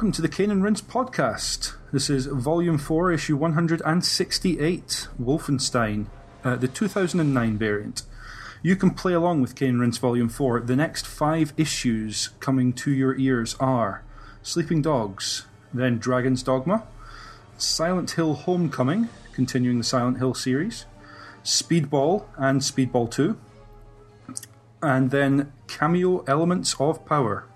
Welcome to the Cane and Rinse podcast. This is Volume 4, Issue 168, Wolfenstein, uh, the 2009 variant. You can play along with Cane and Rinse Volume 4. The next five issues coming to your ears are Sleeping Dogs, then Dragon's Dogma, Silent Hill Homecoming, continuing the Silent Hill series, Speedball and Speedball 2, and then Cameo Elements of Power.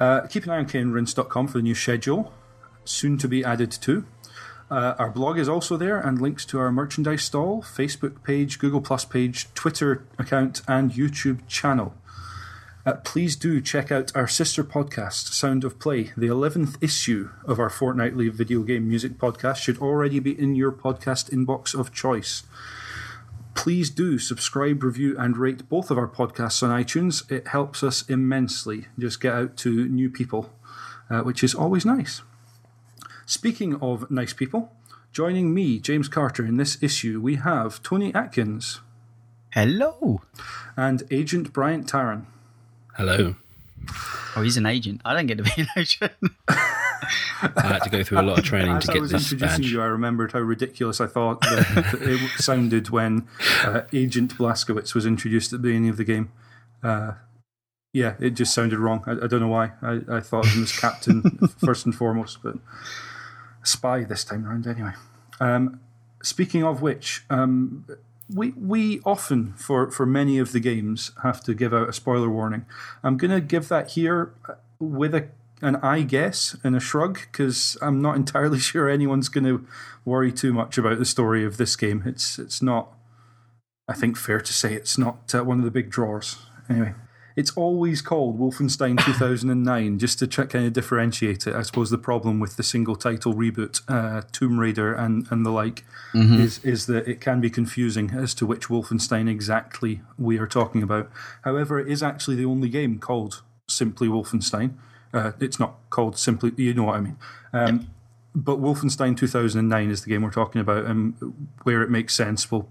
Uh, keep an eye on caneandrinse.com for the new schedule, soon to be added to. Uh, our blog is also there, and links to our merchandise stall, Facebook page, Google Plus page, Twitter account, and YouTube channel. Uh, please do check out our sister podcast, Sound of Play. The 11th issue of our fortnightly video game music podcast should already be in your podcast inbox of choice. Please do subscribe, review, and rate both of our podcasts on iTunes. It helps us immensely. Just get out to new people, uh, which is always nice. Speaking of nice people, joining me, James Carter, in this issue, we have Tony Atkins. Hello. And Agent Brian Tarrant. Hello. Oh, he's an agent. I don't get to be an agent. I had to go through a lot of training to As to I was introducing badge. you, I remembered how ridiculous I thought that, that it sounded when uh, Agent Blazkowicz was introduced at the beginning of the game. Uh, yeah, it just sounded wrong. I, I don't know why. I, I thought of him as Captain first and foremost, but spy this time around anyway. Um, speaking of which, um, we we often for for many of the games have to give out a spoiler warning. I'm going to give that here uh, with a an I guess and a shrug because I'm not entirely sure anyone's going to worry too much about the story of this game. It's it's not. I think fair to say it's not uh, one of the big drawers. Anyway, it's always called Wolfenstein 2009 just to try, kind of differentiate it. I suppose the problem with the single title reboot, uh, Tomb Raider and, and the like, is, is that it can be confusing as to which Wolfenstein exactly we are talking about. However, it is actually the only game called simply Wolfenstein. Uh, it's not called simply, you know what I mean. Um, But Wolfenstein 2009 is the game we're talking about, and where it makes sense, we'll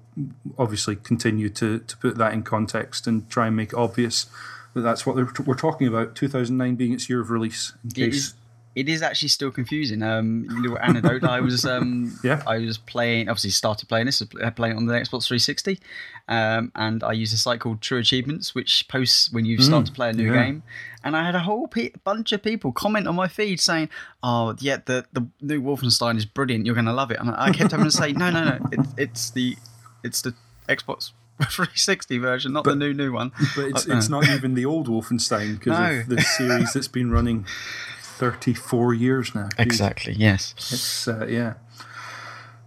obviously continue to, to put that in context and try and make it obvious that that's what we're talking about. 2009 being its year of release. In case, it is actually still confusing. Um, little anecdote. I was um, Yeah. I was playing. Obviously, started playing this. uh, Playing it on the Xbox 360, um, and I use a site called True Achievements, which posts when you start to play a new Mm, yeah. game. And I had a whole pe- bunch of people comment on my feed saying, "Oh, yeah, the the new Wolfenstein is brilliant. You're going to love it." And I kept having to say, "No, no, no. It, it's the it's the Xbox 360 version, not the new new one." but it's, Uh, it's not even the old Wolfenstein because No. of the series that's been running 34 years now. Exactly. Yes. It's uh, yeah.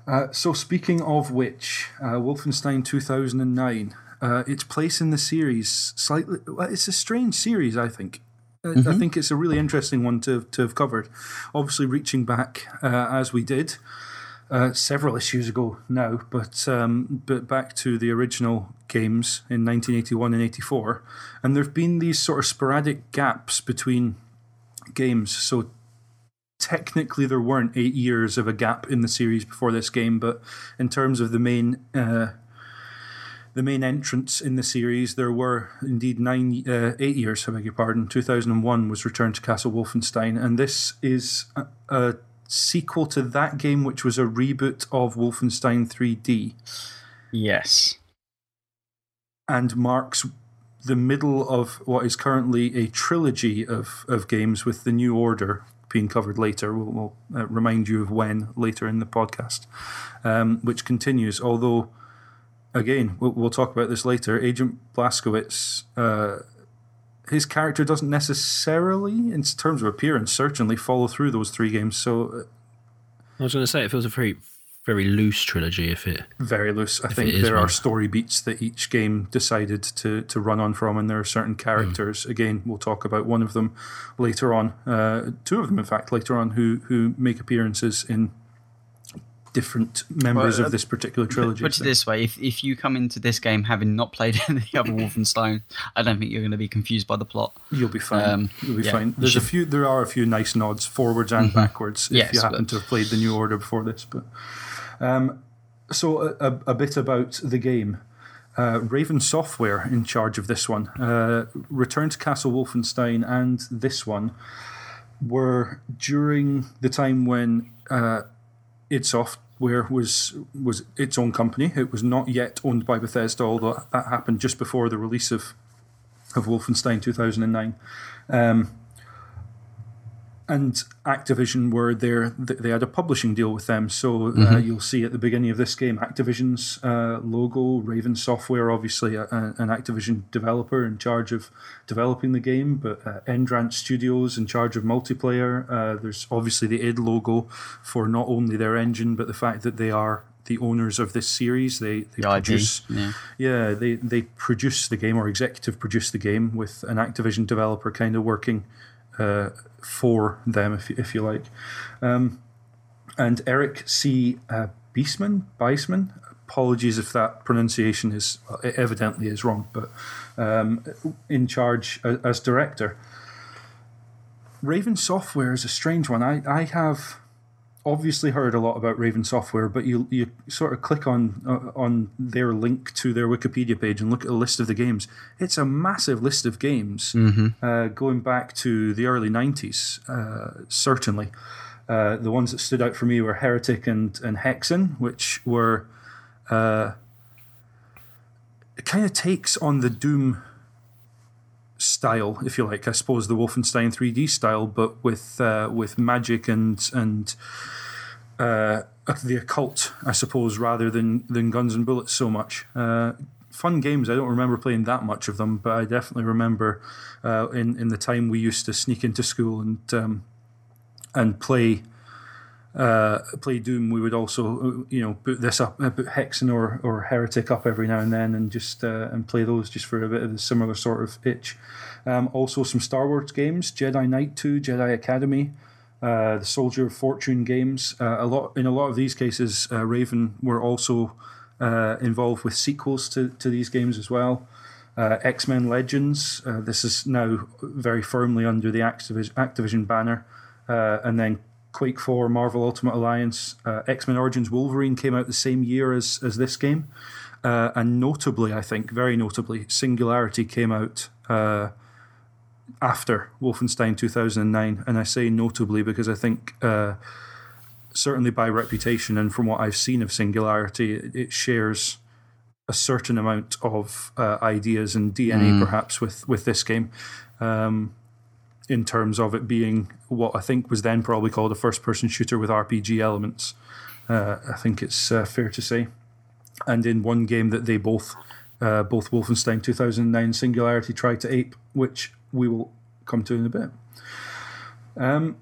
Uh, so speaking of which, uh, Wolfenstein 2009, uh, its place in the series slightly. Well, it's a strange series, I think. I, I think it's a really interesting one to to have covered. Obviously, reaching back uh, as we did uh, several issues ago now, but um, but back to the original games in 1981 and 84, and there've been these sort of sporadic gaps between games. So technically there weren't eight years of a gap in the series before this game, but in terms of the main uh, the main entrance in the series, there were indeed nine, uh, eight years. I beg your pardon. Two thousand and one was Return to Castle Wolfenstein, and this is a, a sequel to that game, which was a reboot of Wolfenstein 3D, Yes. and marks the middle of what is currently a trilogy of, of games with the New Order being covered later. We'll, we'll uh, remind you of when later in the podcast, um, which continues. Although, again, we'll, we'll talk about this later. Agent Blazkowicz, uh, his character doesn't necessarily, in terms of appearance, certainly follow through those three games. So uh, I was going to say it feels a very, very loose trilogy. If it, very loose. I think is there are story beats that each game decided to to run on from, and there are certain characters. Again, we'll talk about one of them later on. Uh, two of them, in fact, later on, who who make appearances in different members Well, of this particular trilogy. Put it this way: if if you come into this game having not played any other Wolfenstein, I don't think you're going to be confused by the plot. You'll be fine. Um, You'll be yeah, fine. There's a few. There are a few nice nods forwards and backwards if Yes, you happen but- to have played the New Order before this. But um, so a, a, bit about the game. Uh, Raven Software in charge of this one. Uh, Return to Castle Wolfenstein and this one were during the time when uh, id Software was was its own company. It was not yet owned by Bethesda, although that happened just before the release of of Wolfenstein 2009. Um, and Activision were there. They had a publishing deal with them, so uh, mm-hmm. you'll see at the beginning of this game Activision's uh, logo, Raven Software, obviously a, a, an Activision developer in charge of developing the game, but uh, Endrant Studios in charge of multiplayer. Uh, there's obviously the id logo for not only their engine, but the fact that they are the owners of this series. They, they the produce, yeah. yeah, they they produce the game or executive produce the game with an Activision developer kind of working uh, for them, if if you like. Um, and Eric C. Uh, Biessman, Biessman, apologies if that pronunciation is evidently is wrong, but um, in charge as, as, director. Raven Software is a strange one. I, I have obviously heard a lot about Raven Software, but you you sort of click on uh, on their link to their Wikipedia page and look at a list of the games. It's a massive list of games mm-hmm. uh, going back to the early '90s. Uh, certainly, uh, the ones that stood out for me were Heretic and and Hexen, which were uh, it kind of takes on the Doom style, if you like. I suppose the Wolfenstein 3D style, but with uh, with magic and and uh, the occult, I suppose, rather than than guns and bullets so much. Uh, fun games. I don't remember playing that much of them, but I definitely remember uh, in in the time we used to sneak into school and um, and play uh, play Doom, we would also you know boot this up, uh, boot Hexen or or Heretic up every now and then, and just uh, and play those just for a bit of a similar sort of itch. Um, also, some Star Wars games: Jedi Knight Two, Jedi Academy, uh, the Soldier of Fortune games. Uh, a lot in a lot of these cases, uh, Raven were also involved with sequels to to these games as well. X Men Legends. this is now very firmly under the Activision banner, and then Quake 4, Marvel Ultimate Alliance, uh, X Men Origins Wolverine came out the same year as, as this game. Uh, and notably, I think, very notably, Singularity came out uh, after Wolfenstein 2009. And I say notably because I think, uh, certainly by reputation and from what I've seen of Singularity, it, it shares a certain amount of uh, ideas and DNA mm. perhaps with, with this game. Um, in terms of it being what I think was then probably called a first person shooter with RPG elements. Uh, I think it's uh, fair to say. And in one game that they both, uh, both Wolfenstein 2009 Singularity tried to ape, which we will come to in a bit. Um,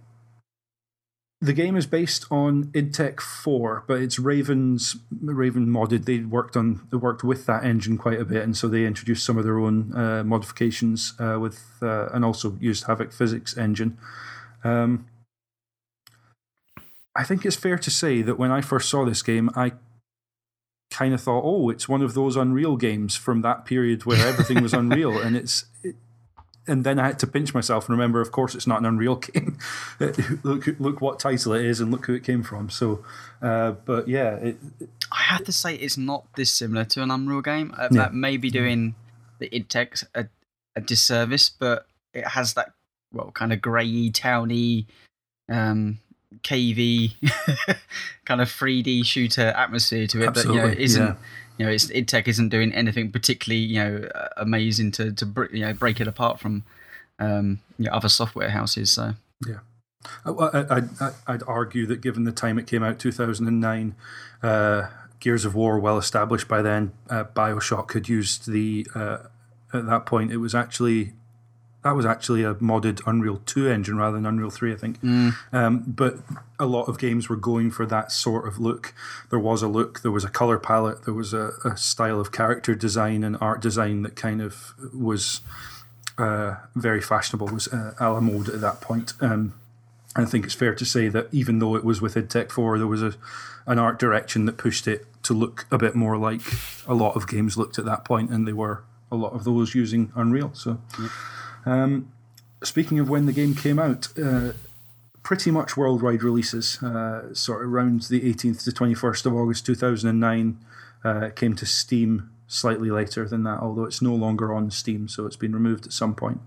the game is based on id Tech 4, but it's Raven's Raven modded. They worked on they worked with that engine quite a bit, and so they introduced some of their own uh, modifications uh, with uh, and also used Havok physics engine. Um, I think it's fair to say that when I first saw this game, I kind of thought, "Oh, it's one of those Unreal games from that period where everything was Unreal," and it's it, and then I had to pinch myself and remember, of course, it's not an Unreal game. look, look what title it is, and look who it came from. So, uh, but yeah, it, I have to say it's not this similar to an Unreal game. Uh, yeah. That may be doing the id Tech a, a disservice, but it has that well, kind of greyy, towny, um, KV kind of 3D shooter atmosphere to it Absolutely, that you know isn't. Yeah you know, it's, id Tech isn't doing anything particularly, you know, amazing to to you know break it apart from um, you know, other software houses. So yeah. I, I, would argue that given the time it came out, 2009, uh, Gears of War well established by then. Uh, Bioshock had used the uh, at that point. It was actually that was actually a modded Unreal 2 engine rather than Unreal 3, I think. Mm. Um, but a lot of games were going for that sort of look. There was a look, there was a color palette, there was a, a style of character design and art design that kind of was uh, very fashionable, was uh, a la mode at that point. Um, I think it's fair to say that even though it was with id Tech 4, there was a, an art direction that pushed it to look a bit more like a lot of games looked at that point, and they were a lot of those using Unreal. So. Um, speaking of when the game came out, uh, pretty much worldwide releases, uh, sort of around the 18th to 21st of August 2009, uh, came to Steam slightly later than that, although it's no longer on Steam, so it's been removed at some point.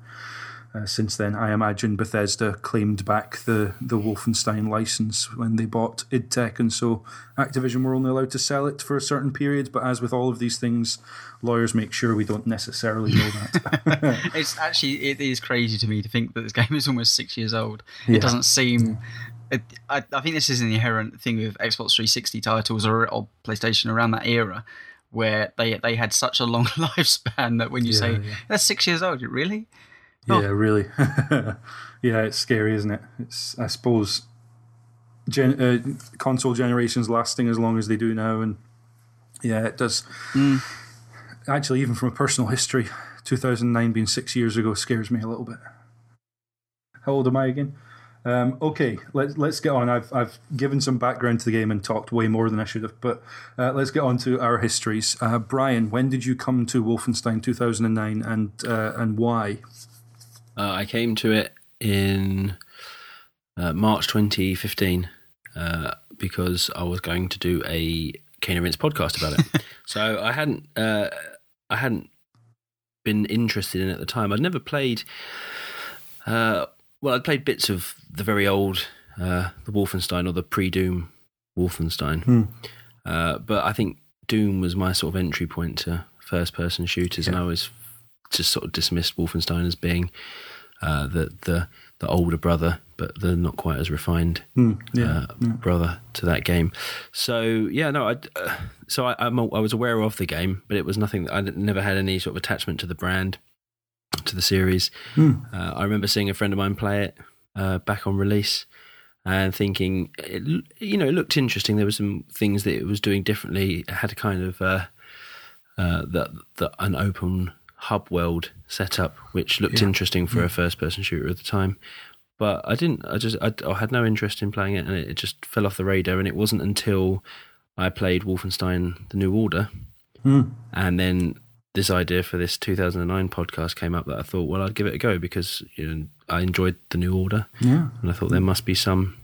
Uh, since then. I imagine Bethesda claimed back the, the Wolfenstein license when they bought id Tech, and so Activision were only allowed to sell it for a certain period. But as with all of these things, lawyers make sure we don't necessarily know that. it's actually it is crazy to me to think that this game is almost six years old. Yeah. It doesn't seem. It, I, I think this is an inherent thing with Xbox 360 titles or, or PlayStation around that era, where they they had such a long lifespan that when you say yeah. that's six years old, really? Oh. Yeah, really. yeah, it's scary, isn't it? It's I suppose gen- uh, console generations lasting as long as they do now, and yeah, it does. Actually, even from a personal history, 2009 being six years ago scares me a little bit. How old am I again? Um, okay, let's let's get on. I've I've given some background to the game and talked way more than I should have, but uh, let's get on to our histories. Uh, Brian, when did you come to Wolfenstein 2009, and uh, and why? Uh, I came to it in uh, March 2015 uh, because I was going to do a Cane Rinse podcast about it. so I hadn't uh, I hadn't been interested in it at the time. I'd never played. Uh, well, I'd played bits of the very old uh, the Wolfenstein or the pre-Doom Wolfenstein, uh, but I think Doom was my sort of entry point to first-person shooters, and I was just sort of dismissed Wolfenstein as being uh, the the the older brother, but the not quite as refined yeah, uh, brother to that game. So yeah, no, I uh, so I, I'm, a- I was aware of the game, but it was nothing. that I never had any sort of attachment to the brand, to the series. Uh, I remember seeing a friend of mine play it uh, back on release. And thinking, it, you know, it looked interesting. There were some things that it was doing differently. It had a kind of uh, uh, the, the an open hub world setup, which looked interesting for a first person shooter at the time. But I didn't. I just I, I had no interest in playing it, and it, it just fell off the radar. And it wasn't until I played Wolfenstein: The New Order, and then this idea for this 2009 podcast came up that I thought, well, I'd give it a go because you know I enjoyed The New Order, yeah. and I thought there must be some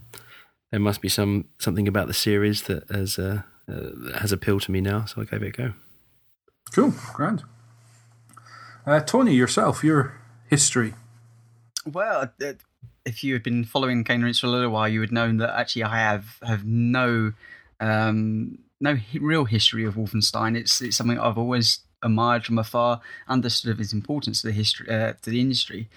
there must be some something about the series that has uh, uh, has appealed to me now. So I gave it a go. Cool, grand. Uh, Tony, yourself, your history. Well, uh, if you had been following Cane Rinse for a little while, you would know that actually I have have no um, no real history of Wolfenstein. It's it's something I've always admired from afar, understood of its importance to the history uh, to the industry.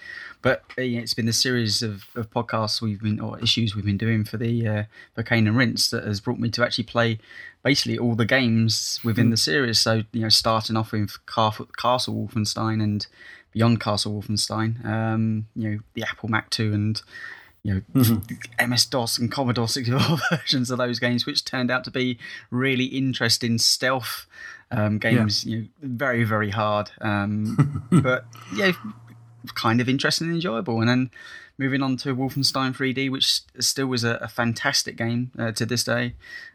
But uh, yeah, it's been the series of, of podcasts we've been or issues we've been doing for the uh, for Cane and Rinse that has brought me to actually play basically all the games within the series. So you know, starting off with Car- Castle Wolfenstein and Beyond Castle Wolfenstein, um, you know, the Apple Mac 2 and you know MS DOS and Commodore 64 versions of those games, which turned out to be really interesting stealth um, games. You know, very very hard, um, but yeah, kind of interesting and enjoyable. And then moving on to Wolfenstein 3D, which still was a, a fantastic game uh, to this day.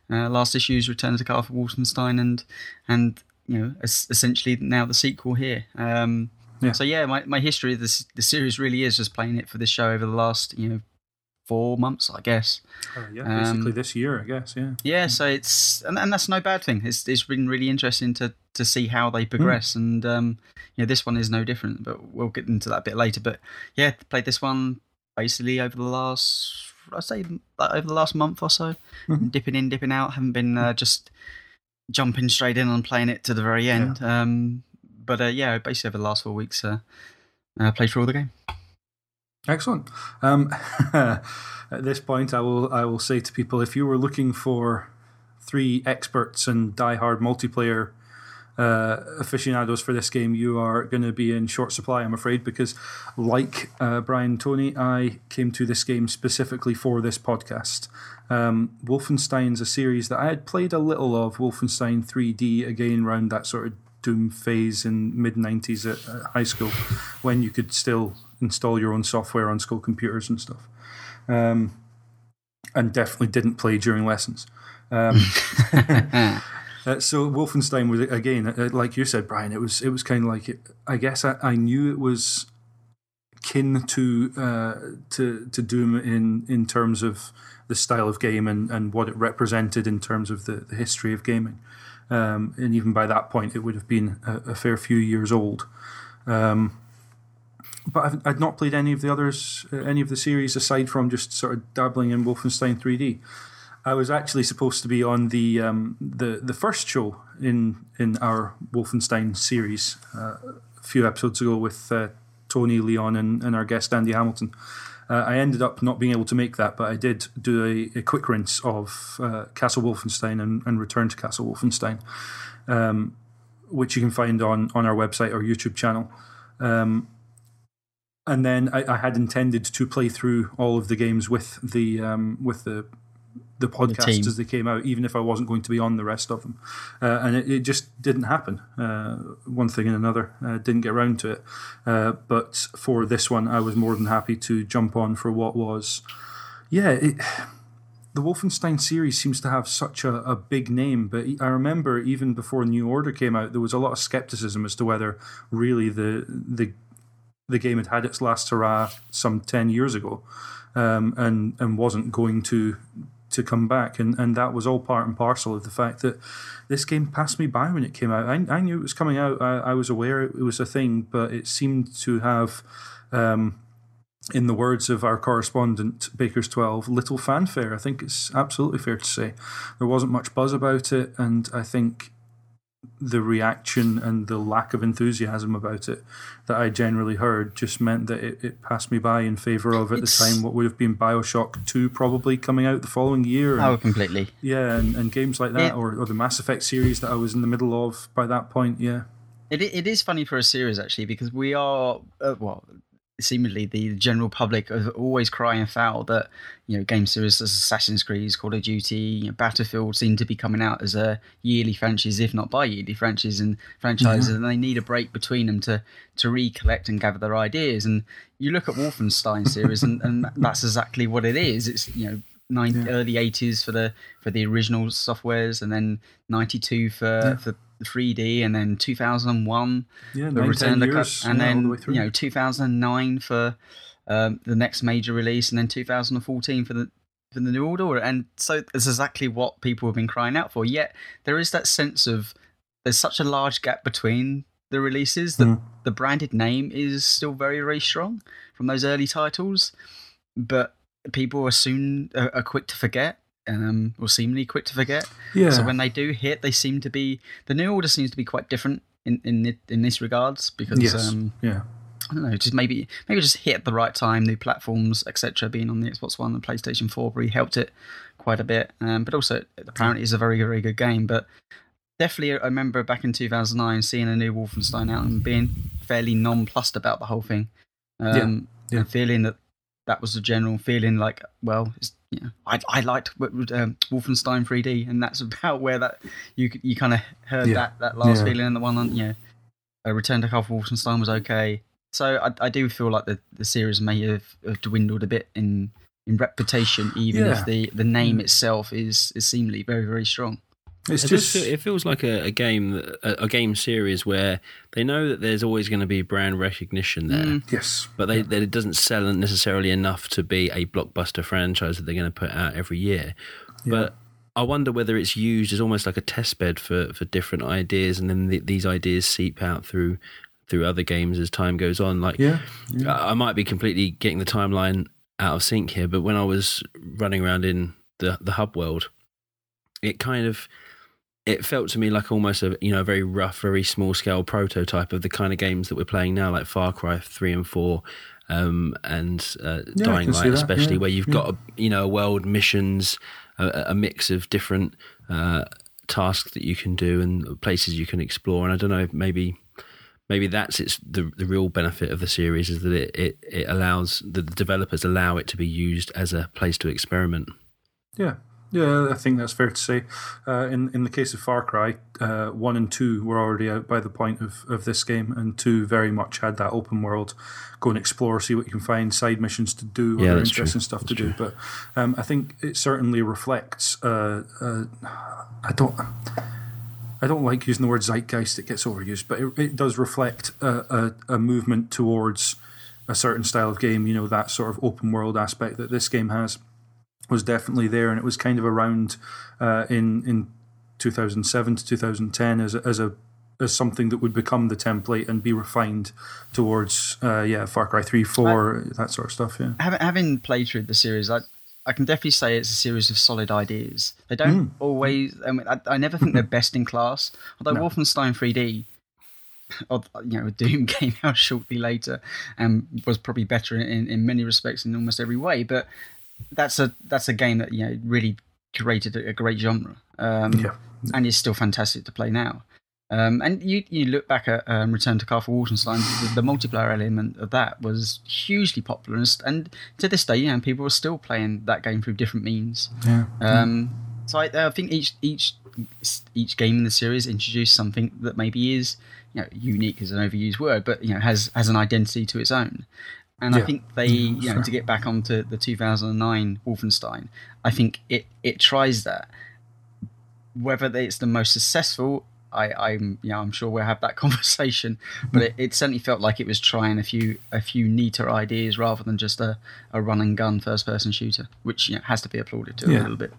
Uh, last issue's Return to Castle Wolfenstein, and and you know, es- essentially now the sequel here. Um, Yeah. So yeah, my, my history of this the series really is just playing it for this show over the last you know four months, I guess. Uh, yeah, basically Um, this year, I guess. Yeah. Yeah, so it's and, and that's no bad thing. It's it's been really interesting to to see how they progress, and um, you know this one is no different. But we'll get into that a bit later. But yeah, played this one basically over the last I'd say like over the last month or so, dipping in, dipping out. Haven't been uh, just jumping straight in and playing it to the very end. Um, but uh, yeah, basically over the last four weeks, uh, uh, played through all the game. Excellent. Um, at this point, I will I will say to people: if you were looking for three experts and diehard multiplayer uh, aficionados for this game, you are going to be in short supply, I'm afraid, because like uh, Brian Tony, I came to this game specifically for this podcast. Um, Wolfenstein's a series that I had played a little of, Wolfenstein 3D, again, around that sort of Doom phase in mid 90s at, at high school when you could still install your own software on school computers and stuff. Um, and definitely didn't play during lessons. Um, uh, so Wolfenstein was again, uh, like you said, Brian. It was it was kind of like it, I guess I, I knew it was kin to uh, to to Doom in in terms of the style of game and, and what it represented in terms of the, the history of gaming. Um, and even by that point, it would have been a, a fair few years old. Um, but I've, I'd not played any of the others, uh, any of the series aside from just sort of dabbling in Wolfenstein 3D. I was actually supposed to be on the um, the the first show in in our Wolfenstein series uh, a few episodes ago with uh, Tony Leon and, and our guest Andy Hamilton. Uh, I ended up not being able to make that, but I did do a, a quick rinse of uh, Castle Wolfenstein and, and Return to Castle Wolfenstein, um, which you can find on on our website or YouTube channel. Um, and then I, I, had intended to play through all of the games with the um, with the the podcasts the as they came out, even if I wasn't going to be on the rest of them. Uh, and it, it, just didn't happen. Uh, one thing and another uh, didn't get around to it. Uh, but for this one, I was more than happy to jump on for what was, yeah. It, the Wolfenstein series seems to have such a, a big name, but I remember even before New Order came out, there was a lot of skepticism as to whether really the the the game had had its last hurrah some ten years ago, um, and and wasn't going to to come back, and, and that was all part and parcel of the fact that this game passed me by when it came out. I, I knew it was coming out. I, I was aware it was a thing, but it seemed to have, um, in the words of our correspondent Baker's Twelve, little fanfare. I think it's absolutely fair to say there wasn't much buzz about it, and I think the reaction and the lack of enthusiasm about it that I generally heard just meant that it, it passed me by in favour of at it's, the time what would have been Bioshock 2 probably coming out the following year. And, oh, completely. Yeah, and, and games like that, it, or, or the Mass Effect series that I was in the middle of by that point, yeah. It, it is funny for a series actually because we are uh, well seemingly the general public are always crying foul that you know game series as Assassin's Creed, Call of Duty, you know, Battlefield seem to be coming out as a yearly franchise, if not bi-yearly franchises and franchises, mm-hmm. and they need a break between them to to recollect and gather their ideas. And you look at Wolfenstein series, and, and that's exactly what it is. It's you know 90, yeah. early 80s for the for the original softwares and then 92 for yeah. for 3D and then 2001 yeah, for Return the years, and yeah, then the you know 2009 for um, the next major release and then 2014 for the for the new order. And so it's exactly what people have been crying out for. Yet there is that sense of there's such a large gap between the releases that mm. the branded name is still very very strong from those early titles. But people are soon are, are quick to forget um, or seemingly quick to forget. Yeah. So when they do hit, they seem to be the new order seems to be quite different in in in this regards because yes. um, yeah. I don't know, just maybe maybe just hit at the right time. New platforms, etc. Being on the Xbox One and PlayStation Four really helped it quite a bit. Um, but also, apparently, is a very very good game. But definitely, I remember back in 2009 seeing a new Wolfenstein out and being fairly nonplussed about the whole thing. Um, yeah. Yeah. And feeling that that was the general feeling like, well, you know, I, I liked um, Wolfenstein 3D, and that's about where that you you kind of heard yeah. that that last yeah. feeling, and the one on uh, Return to Castle Wolfenstein was okay. So I, I do feel like the, the series may have, have dwindled a bit in in reputation, even yeah. if the, the name itself is is seemingly very very strong. It's it just feel, it feels like a, a game a, a, game series where they know that there's always going to be brand recognition there. Mm. Yes, but they, yeah. it doesn't sell necessarily enough to be a blockbuster franchise that they're going to put out every year. Yeah. But I wonder whether it's used as almost like a test bed for for different ideas, and then the, these ideas seep out through through other games as time goes on. Like, yeah, yeah. I might be completely getting the timeline out of sync here, but when I was running around in the the hub world, it kind of it felt to me like almost a you know a very rough, very small scale prototype of the kind of games that we're playing now, like Far Cry three and four, um, and uh, yeah, Dying Light, especially yeah. where you've yeah. got a, you know a world missions, a, a mix of different uh, tasks that you can do and places you can explore. And I don't know, maybe maybe that's it's the the real benefit of the series is that it it, it allows the developers allow it to be used as a place to experiment. Yeah, yeah, I think that's fair to say. Uh, in in the case of Far Cry, uh, one and two were already out by the point of, of this game, and two very much had that open world, go and explore, see what you can find, side missions to do, yeah, other interesting true. stuff that's to true. do. But um, I think it certainly reflects. Uh, uh, I don't. I don't like using the word zeitgeist; it gets overused, but it, it does reflect a, a, a movement towards a certain style of game. You know that sort of open world aspect that this game has was definitely there, and it was kind of around uh, in in 2007 to 2010 as a, as a as something that would become the template and be refined towards, uh, yeah, Far Cry 3, 4, that sort of stuff. Yeah. Having, having played through the series, I, I can definitely say it's a series of solid ideas. They don't always. I, mean, I, I never think they're best in class. Although No. Wolfenstein 3D, or, you know, Doom came out shortly later and was probably better in, in many respects in almost every way. But that's a that's a game that you know really created a, a great genre. Um, Yeah. and is still fantastic to play now. Um, and you you look back at um, Return to Castle Wolfenstein, the, the multiplayer element of that was hugely popular, and, and to this day, you know, people are still playing that game through different means. Yeah. Um, so I, I think each each each game in the series introduced something that maybe is you know unique is an overused word, but you know has has an identity to its own. And I think they, Yeah, you know, fair. to get back onto the 2009 Wolfenstein, I think it it tries that. Whether it's the most successful, I, I'm, you know, I'm sure we'll have that conversation. But it, it certainly felt like it was trying a few a few neater ideas rather than just a, a run and gun first person shooter, which you know, has to be applauded to a little bit.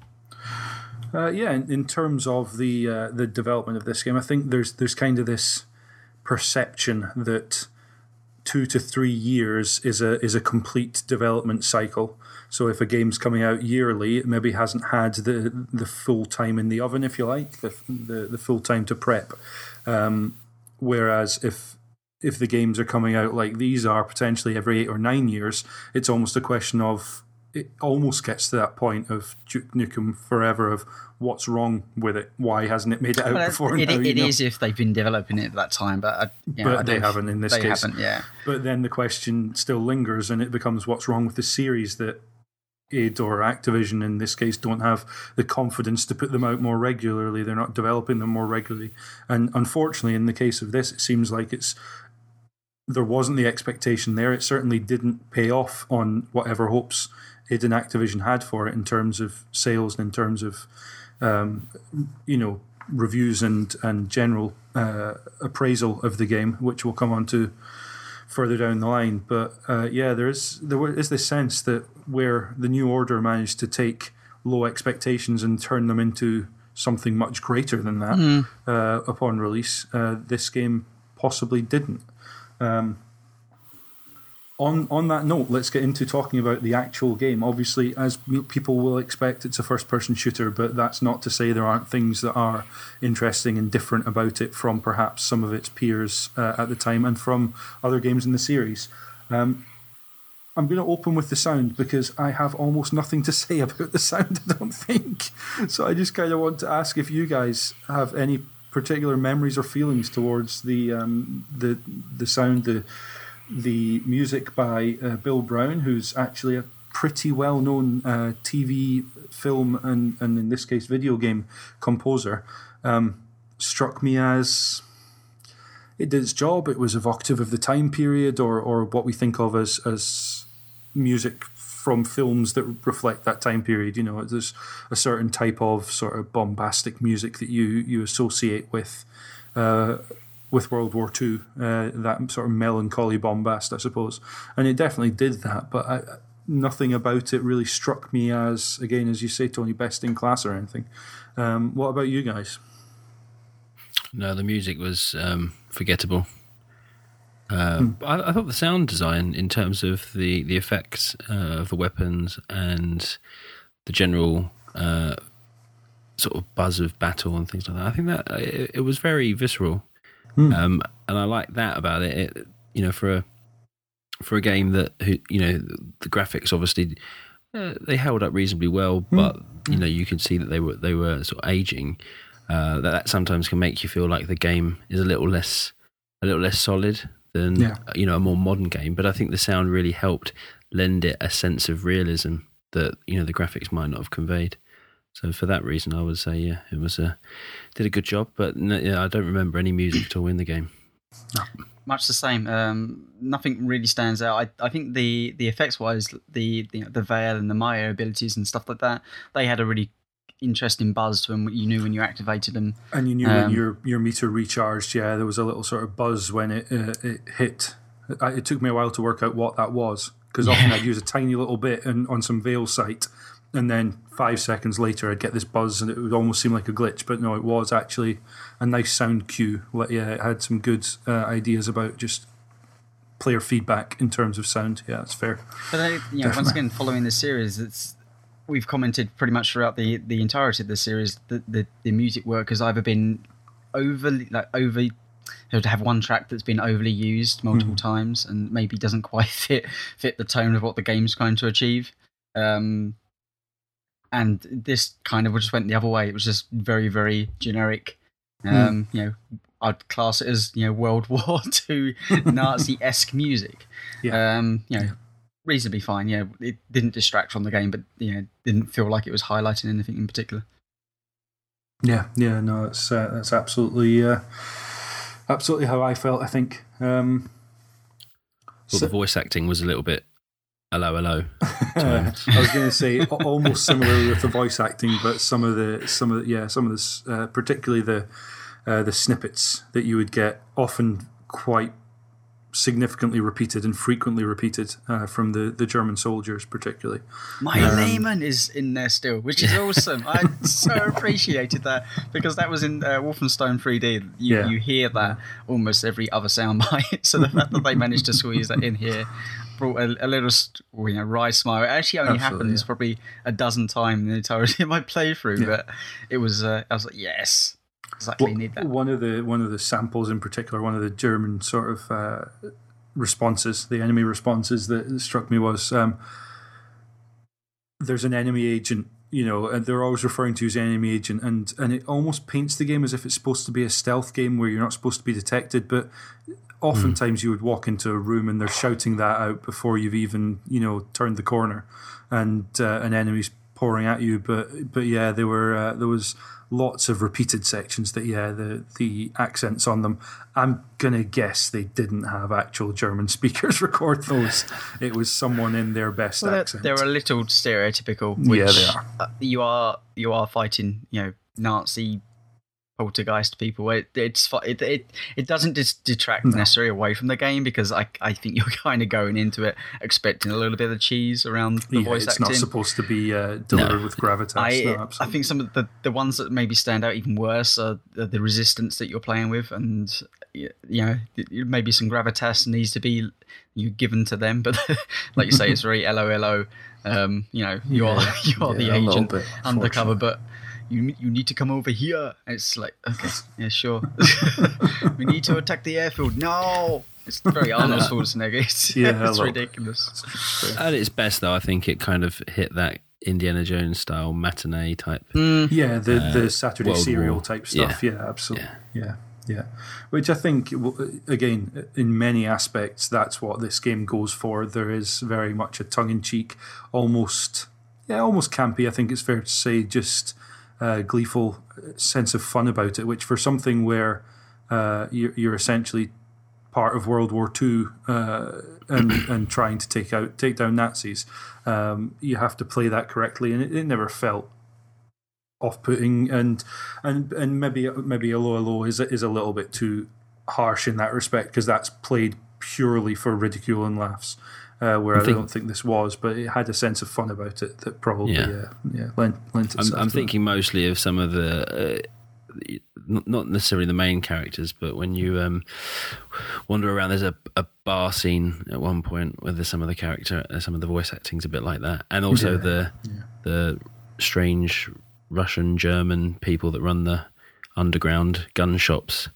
Uh, yeah, in, in terms of the uh, the development of this game, I think there's there's kind of this perception that two to three years is a is a complete development cycle. So if a game's coming out yearly, it maybe hasn't had the the full time in the oven, if you like, the the, the full time to prep. Um, whereas if if the games are coming out like these are potentially every eight or nine years, it's almost a question of it almost gets to that point of Duke Nukem Forever of what's wrong with it? Why hasn't it made it out Well, before it, now? it know? is if they've been developing it at that time, but uh, I, you know, But they haven't in this they case. haven't, yeah. But then the question still lingers, and it becomes what's wrong with the series that id or Activision in this case don't have the confidence to put them out more regularly. They're not developing them more regularly, and unfortunately, in the case of this, it seems like it's there wasn't the expectation there. It certainly didn't pay off on whatever hopes id and Activision had for it in terms of sales and in terms of um, you know reviews and and general uh, appraisal of the game, which we'll come on to further down the line. But uh, yeah, there is there is this sense that where the new order managed to take low expectations and turn them into something much greater than that uh, upon release, uh, this game possibly didn't. Um, on on that note, let's get into talking about the actual game. Obviously, as people will expect, it's a first-person shooter, but that's not to say there aren't things that are interesting and different about it from perhaps some of its peers uh, at the time and from other games in the series. Um, I'm going to open with the sound because I have almost nothing to say about the sound. I don't think so. I just kind of want to ask if you guys have any particular memories or feelings towards the um, the the sound the the music by uh, Bill Brown, who's actually a pretty well known uh, TV, film, and, and in this case, video game composer, um, struck me as it did its job. It was evocative of the time period or, or what we think of as, as music from films that reflect that time period. You know, there's a certain type of sort of bombastic music that you, you associate with. Uh, with World War II, uh, that sort of melancholy bombast, I suppose, and it definitely did that. But I, nothing about it really struck me as, again, as you say, Tony, best in class or anything. Um, what about you guys? No, the music was um, forgettable. Uh, I, I thought the sound design, in terms of the the effects uh, of the weapons and the general uh, sort of buzz of battle and things like that, I think that uh, it, it was very visceral, um, and I like that about it. it. You know, for a for a game that you know the graphics obviously uh, they held up reasonably well, but you know you can see that they were they were sort of aging. Uh, that, that sometimes can make you feel like the game is a little less a little less solid than Yeah. you know a more modern game. But I think the sound really helped lend it a sense of realism that you know the graphics might not have conveyed. So for that reason, I would say yeah, it was a did a good job. But no, yeah, I don't remember any music at all in the game. Much the same. Um, nothing really stands out. I, I think the, the effects wise, the the, the veil and the Mire abilities and stuff like that, they had a really interesting buzz to them. You knew when you activated them. And you knew when Um, your your meter recharged, yeah, there was a little sort of buzz when it uh, it hit. I, it took me a while to work out what that was because often I'd use a tiny little bit and, on some Veil site, and then five seconds later I'd get this buzz, and it would almost seem like a glitch, but no, it was actually a nice sound cue. Like, yeah, it had some good uh, ideas about just player feedback in terms of sound. Yeah, that's fair. But I, you know, once again, following the series, it's we've commented pretty much throughout the the entirety of the series that the, the music work has either been overly like over to have one track that's been overly used multiple times and maybe doesn't quite fit fit the tone of what the game's trying to achieve. Um, and this kind of just went the other way. It was just very very generic. Um, You know, I'd class it as you know World War Two Nazi esque music. Yeah. Um, you know, reasonably fine. Yeah, it didn't distract from the game, but you know, didn't feel like it was highlighting anything in particular. Yeah, yeah, no, that's uh, that's absolutely uh, absolutely how I felt. I think. Um, Well, So- the voice acting was a little bit hello, hello. I was going to say almost similar with the voice acting, but some of the some of the, yeah some of this uh, particularly the uh, the snippets that you would get often quite significantly repeated and frequently repeated uh, from the the German soldiers, particularly. Mein Leben is in there still, which is awesome. I so appreciated that because that was in uh, Wolfenstein 3D. You, Yeah. you hear that almost every other soundbite. so the fact that they managed to squeeze that in here brought a, a little well, you know, wry smile. It actually only Absolutely, happens yeah. probably a dozen times in the entirety of my playthrough, Yeah. but it was. Uh, I was like, yes, exactly. Well, need that. One of the one of the samples in particular, one of the German sort of uh, responses, the enemy responses that struck me was um, there's an enemy agent, you know, and they're always referring to as enemy agent, and and it almost paints the game as if it's supposed to be a stealth game where you're not supposed to be detected, but oftentimes you would walk into a room and they're shouting that out before you've even you know turned the corner and uh, an enemy's pouring at you but but yeah there were uh, there was lots of repeated sections that yeah the the accents on them i'm gonna guess they didn't have actual german speakers record those it was someone in their best Well, they're, accent they're a little stereotypical. Which, Yeah, they are. uh, you are you are fighting, you know, Nazi poltergeist people. It it's it it, it doesn't dis- detract necessarily away from the game because I I think you're kind of going into it expecting a little bit of cheese around the yeah, voice it's acting. It's not supposed to be uh, delivered with gravitas I, no, I think some of the, the ones that maybe stand out even worse are the, the resistance that you're playing with, and you know maybe some gravitas needs to be you given to them. But like you say, it's very 'Allo 'Allo. Um, you know, you are you are yeah, the agent bit, undercover, but you you need to come over here. It's like okay, yeah, sure. we need to attack the airfield. No, it's very Arnold Schwarzenegger. It's, Yeah, a it's ridiculous. At its best, though, I think it kind of hit that Indiana Jones style matinee type. Hmm. Yeah, the the uh, Saturday World serial War. type stuff. Yeah. Yeah, absolutely. Yeah. yeah, Which I think, again, in many aspects, that's what this game goes for. There is very much a tongue in cheek, almost, yeah, almost campy. I think it's fair to say, just uh, gleeful sense of fun about it. Which for something where uh, you're, you're essentially part of World War Two uh, and and trying to take out take down Nazis, um, you have to play that correctly, and it, it never felt off-putting and and and maybe maybe 'Allo 'Allo is is a little bit too harsh in that respect because that's played purely for ridicule and laughs. Uh, where I, think- don't think this was, but it had a sense of fun about it that probably Yeah. yeah yeah lent, lent I'm. I'm that. thinking mostly of some of the. Uh, not not necessarily the main characters, but when you um, wander around, there's a, a bar scene at one point where there's some of the character, uh, some of the voice acting's a bit like that, and also Yeah, the the strange Russian German people that run the underground gun shops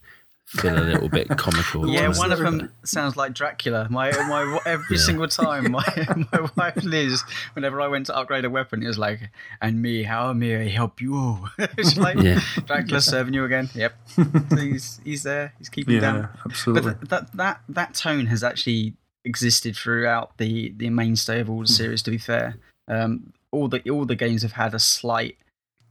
feel a little bit comical. Yeah, one of are- them sounds like Dracula. My my every Yeah. single time my my wife Liz, whenever I went to upgrade a weapon, it was like, "And me, how may I help you?" it's like Yeah. Dracula serving you again. Yep, so he's he's there. He's keeping yeah down. absolutely But th- that that that tone has actually existed throughout the the mainstay of all the series. To be fair, um, all the all the games have had a slight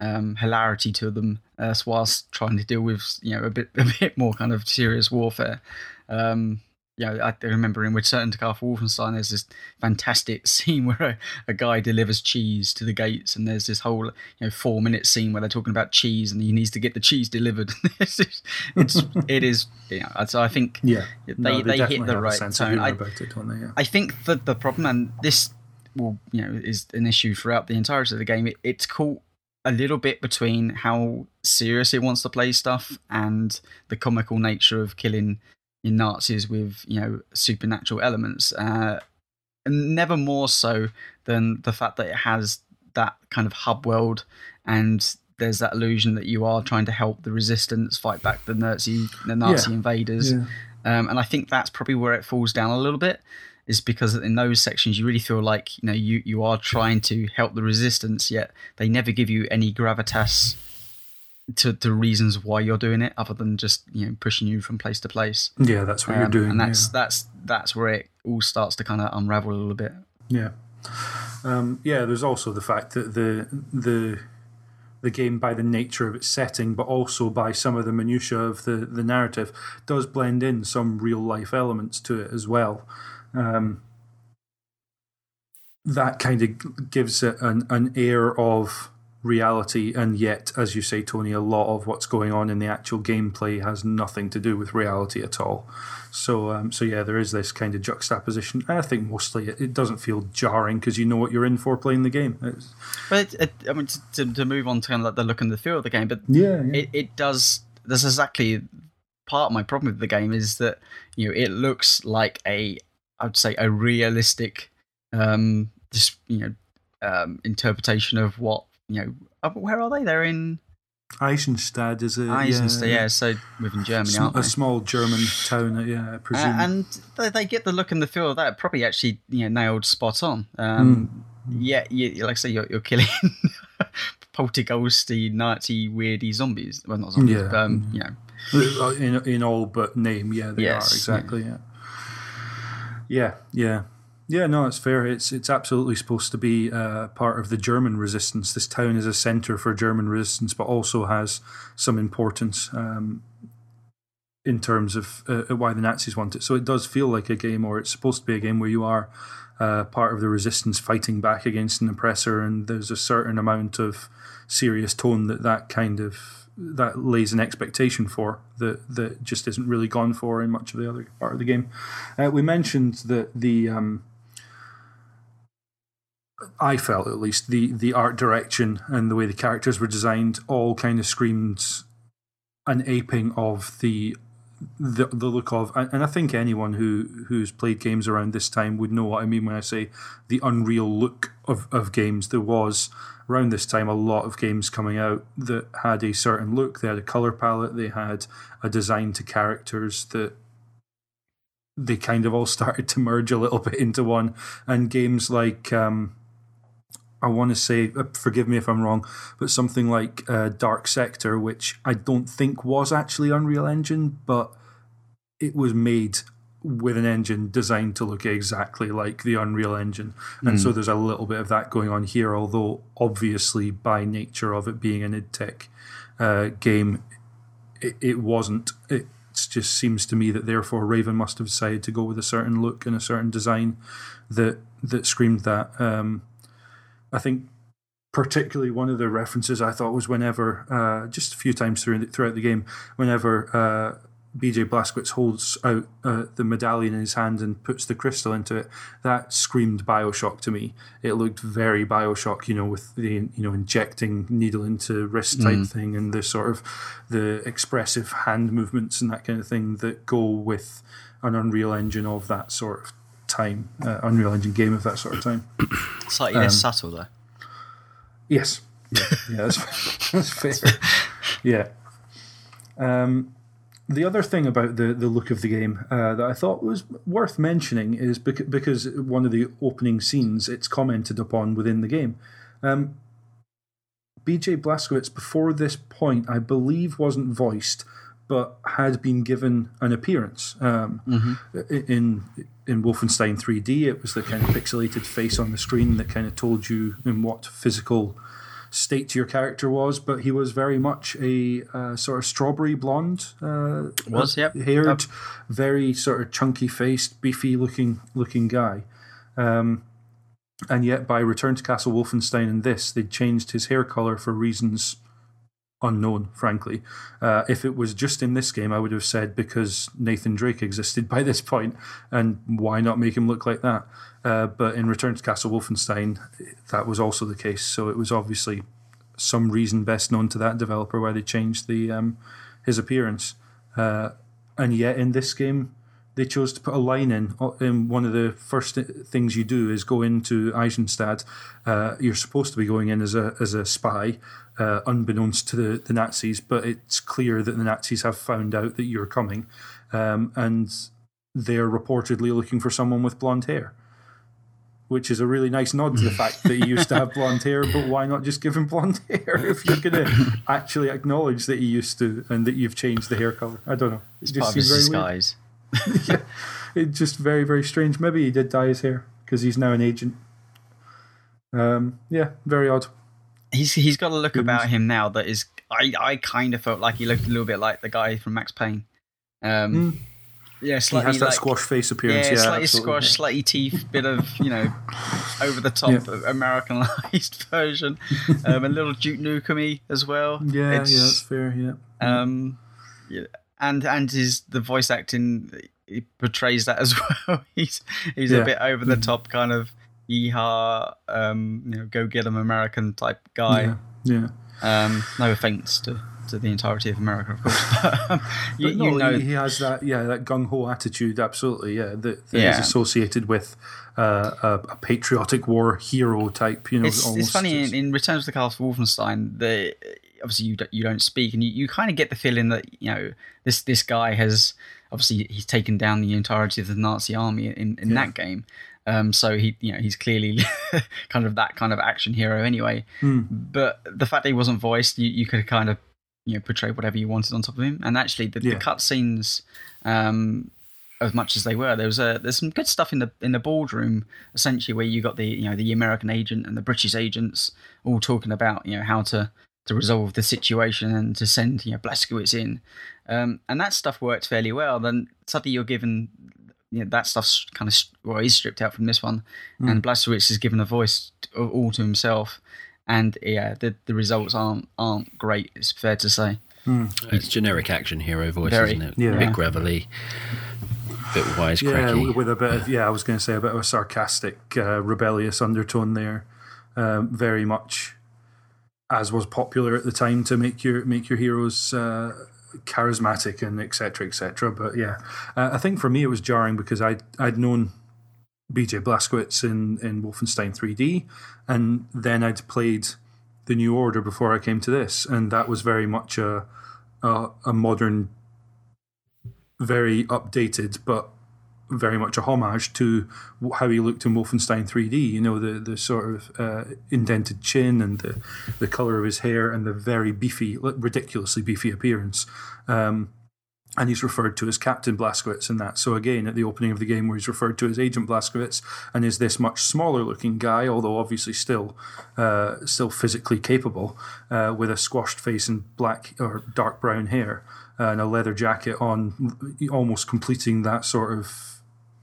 um, hilarity to them, uh, whilst trying to deal with you know a bit a bit more kind of serious warfare. Um, you know, I remember in Return to Castle Wolfenstein, there's this fantastic scene where a, a guy delivers cheese to the gates, and there's this whole you know four minute scene where they're talking about cheese, and he needs to get the cheese delivered. it's just- it's it is you know, so I think yeah they No, they, hit the right tone. I, about it, they? Yeah. I think that the problem, and this will you know is an issue throughout the entirety of the game. It, it's caught a little bit between how serious it wants to play stuff and the comical nature of killing your Nazis with you know supernatural elements. Uh, and never more so than the fact that it has that kind of hub world and there's that illusion that you are trying to help the resistance fight back the Nazi the Nazi Yeah. invaders. Yeah. Um, and I think that's probably where it falls down a little bit, is because in those sections you really feel like you know you, you are trying to help the resistance, yet they never give you any gravitas to the reasons why you're doing it, other than just you know pushing you from place to place. Yeah, that's what you're Um, doing. and that's that's that's where it all starts to kind of unravel a little bit. Yeah, yeah. Um, yeah. There's also the fact that the the the game, by the nature of its setting, but also by some of the minutiae of the the narrative, does blend in some real life elements to it as well. Um, that kind of gives it an, an air of reality, and yet, as you say, Tony, a lot of what's going on in the actual gameplay has nothing to do with reality at all. So, um, so yeah, there is this kind of juxtaposition. I think mostly it, it doesn't feel jarring because you know what you're in for playing the game. It's, But it, it, I mean, to, to, move on to kind of like the look and the feel of the game, but yeah, yeah. it, it does. That's exactly part of my problem with the game is that you know it looks like a I would say a realistic, um, just you know, um, interpretation of what you know. uh, Where are they? They're in Eisenstadt is a Eisenstadt, yeah. So within Germany, sm- aren't they? a small German town. uh, Yeah, I Uh, presume. and they, they get the look and the feel of that probably actually you know nailed spot on. Um, Hmm. Yeah, you, like I say, you're, you're killing poltergeisty, Nazi, weirdy zombies. Well, not zombies, Yeah. but um, you know, Uh, in in all but name, yeah, they Yes, are exactly. Yeah. yeah, yeah, yeah. Yeah, no, it's fair. It's it's absolutely supposed to be uh, part of the German resistance. This town is a center for German resistance, but also has some importance um, in terms of uh, why the Nazis want it. So it does feel like a game, or it's supposed to be a game where you are uh, part of the resistance fighting back against an oppressor, and there's a certain amount of serious tone that that kind of that lays an expectation for that that just isn't really gone for in much of the other part of the game. Uh, we mentioned that the um, I felt at least the the art direction and the way the characters were designed all kind of screamed an aping of the the the look of and I think anyone who who's played games around this time would know what I mean when I say the unreal look of, of games. There was around this time a lot of games coming out that had a certain look. They had a color palette, they had a design to characters that they kind of all started to merge a little bit into one. And games like um, I want to say, uh, forgive me if I'm wrong, but something like uh, Dark Sector, which I don't think was actually Unreal Engine, but it was made with an engine designed to look exactly like the Unreal Engine. And so there's a little bit of that going on here, although obviously by nature of it being an id Tech uh, game, it, it wasn't. It just seems to me that therefore Raven must have decided to go with a certain look and a certain design that that screamed that. Um, I think particularly one of the references I thought was whenever uh, just a few times through, throughout the game, whenever uh, BJ Blazkowicz holds out uh, the medallion in his hand and puts the crystal into it, that screamed Bioshock to me. It looked very Bioshock, you know, with the you know injecting needle into wrist type thing and the sort of the expressive hand movements and that kind of thing that go with an Unreal Engine of that sort of time, uh, Unreal Engine game of that sort of time. slightly less subtle though. Yes. Yeah, yeah that's, that's fair. Yeah. Um, the other thing about the, the look of the game uh, that I thought was worth mentioning is bec- because one of the opening scenes it's commented upon within the game. Um, BJ Blazkowicz, before this point, I believe wasn't voiced, but had been given an appearance um, in in Wolfenstein 3D. It was the kind of pixelated face on the screen that kind of told you in what physical state your character was. But he was very much a uh, sort of strawberry blonde, uh, Was, yep. haired, very sort of chunky faced, beefy looking looking guy. Um, and yet, by Return to Castle Wolfenstein and this, they changed his hair color for reasons unknown, frankly. Uh, if it was just in this game, I would have said because Nathan Drake existed by this point, and why not make him look like that? Uh, but in Return to Castle Wolfenstein, that was also the case. So it was obviously some reason best known to that developer why they changed the um, his appearance. Uh, and yet in this game, they chose to put a line in. In one of the first things you do is go into Eisenstadt. Uh, you're supposed to be going in as a as a spy, uh, unbeknownst to the, the Nazis, but it's clear that the Nazis have found out that you're coming, um, and they're reportedly looking for someone with blonde hair. Which is a really nice nod to the fact that he used to have blonde hair, but why not just give him blonde hair if you're going to actually acknowledge that he used to and that you've changed the hair color? I don't know. It it's just seems very disguise. Weird. yeah, it's just very very strange. Maybe he did dye his hair because he's now an agent. Um, yeah, very odd he's he's got a look about him now that is I I kind of felt like he looked a little bit like the guy from Max Payne. Um, mm. Yeah, slightly he has that like, squash face appearance. Yeah, yeah slightly absolutely. squash, slightly teeth, bit of you know, over the top yeah. Americanized version. Um, a little Duke Nukem as well. Yeah, it's, yeah, that's fair. Yeah. Um, yeah, and and his the voice acting he portrays that as well. he's he's yeah. a bit over the hmm. top, kind of yeehaw, um, you know, go get 'em American type guy. Yeah. yeah. Um, no offense to, to the entirety of America, of course. But, um, you, but no, you know, he has that, yeah, that gung ho attitude. Absolutely, yeah, that, that yeah. is associated with uh, a, a, patriotic war hero type. You know, it's, it's funny in, in Return to the Castle Wolfenstein. The obviously you don't, you don't speak, and you, you kind of get the feeling that you know this this guy has obviously he's taken down the entirety of the Nazi army in, in yeah. that game. Um, so he, you know, he's clearly kind of that kind of action hero anyway. Mm. But the fact that he wasn't voiced, you, you could kind of, you know, portray whatever you wanted on top of him. And actually, the, yeah. the cut scenes, um, as much as they were, there was a there's some good stuff in the in the boardroom, essentially, where you got the you know the American agent and the British agents all talking about you know how to to resolve the situation and to send you know Blazkowicz in, um, and that stuff worked fairly well. Then suddenly you're given you know, that stuff's kind of well is stripped out from this one, mm. and Blazkowicz is given a voice to, all to himself, and yeah, the the results aren't aren't great. It's fair to say. Mm. It's generic action hero voice, Very, isn't it? Yeah. A bit gravelly, bit wisecracky. Yeah, with a bit of yeah, I was going to say a bit of a sarcastic, uh, rebellious undertone there. Um, very much as was popular at the time to make your make your heroes uh, charismatic and etc etc. But yeah, uh, I think for me it was jarring because I'd I'd known BJ Blazkowicz in in Wolfenstein 3D, and then I'd played the New Order before I came to this, and that was very much a a, a modern, very updated but very much a homage to how he looked in Wolfenstein 3D. You know, the the sort of uh, indented chin and the the color of his hair and the very beefy, ridiculously beefy appearance. Um, and he's referred to as Captain Blazkowicz in that. So again, at the opening of the game, where he's referred to as Agent Blazkowicz, and is this much smaller looking guy, although obviously still, uh, still physically capable, uh, with a squashed face and black or dark brown hair and a leather jacket on, almost completing that sort of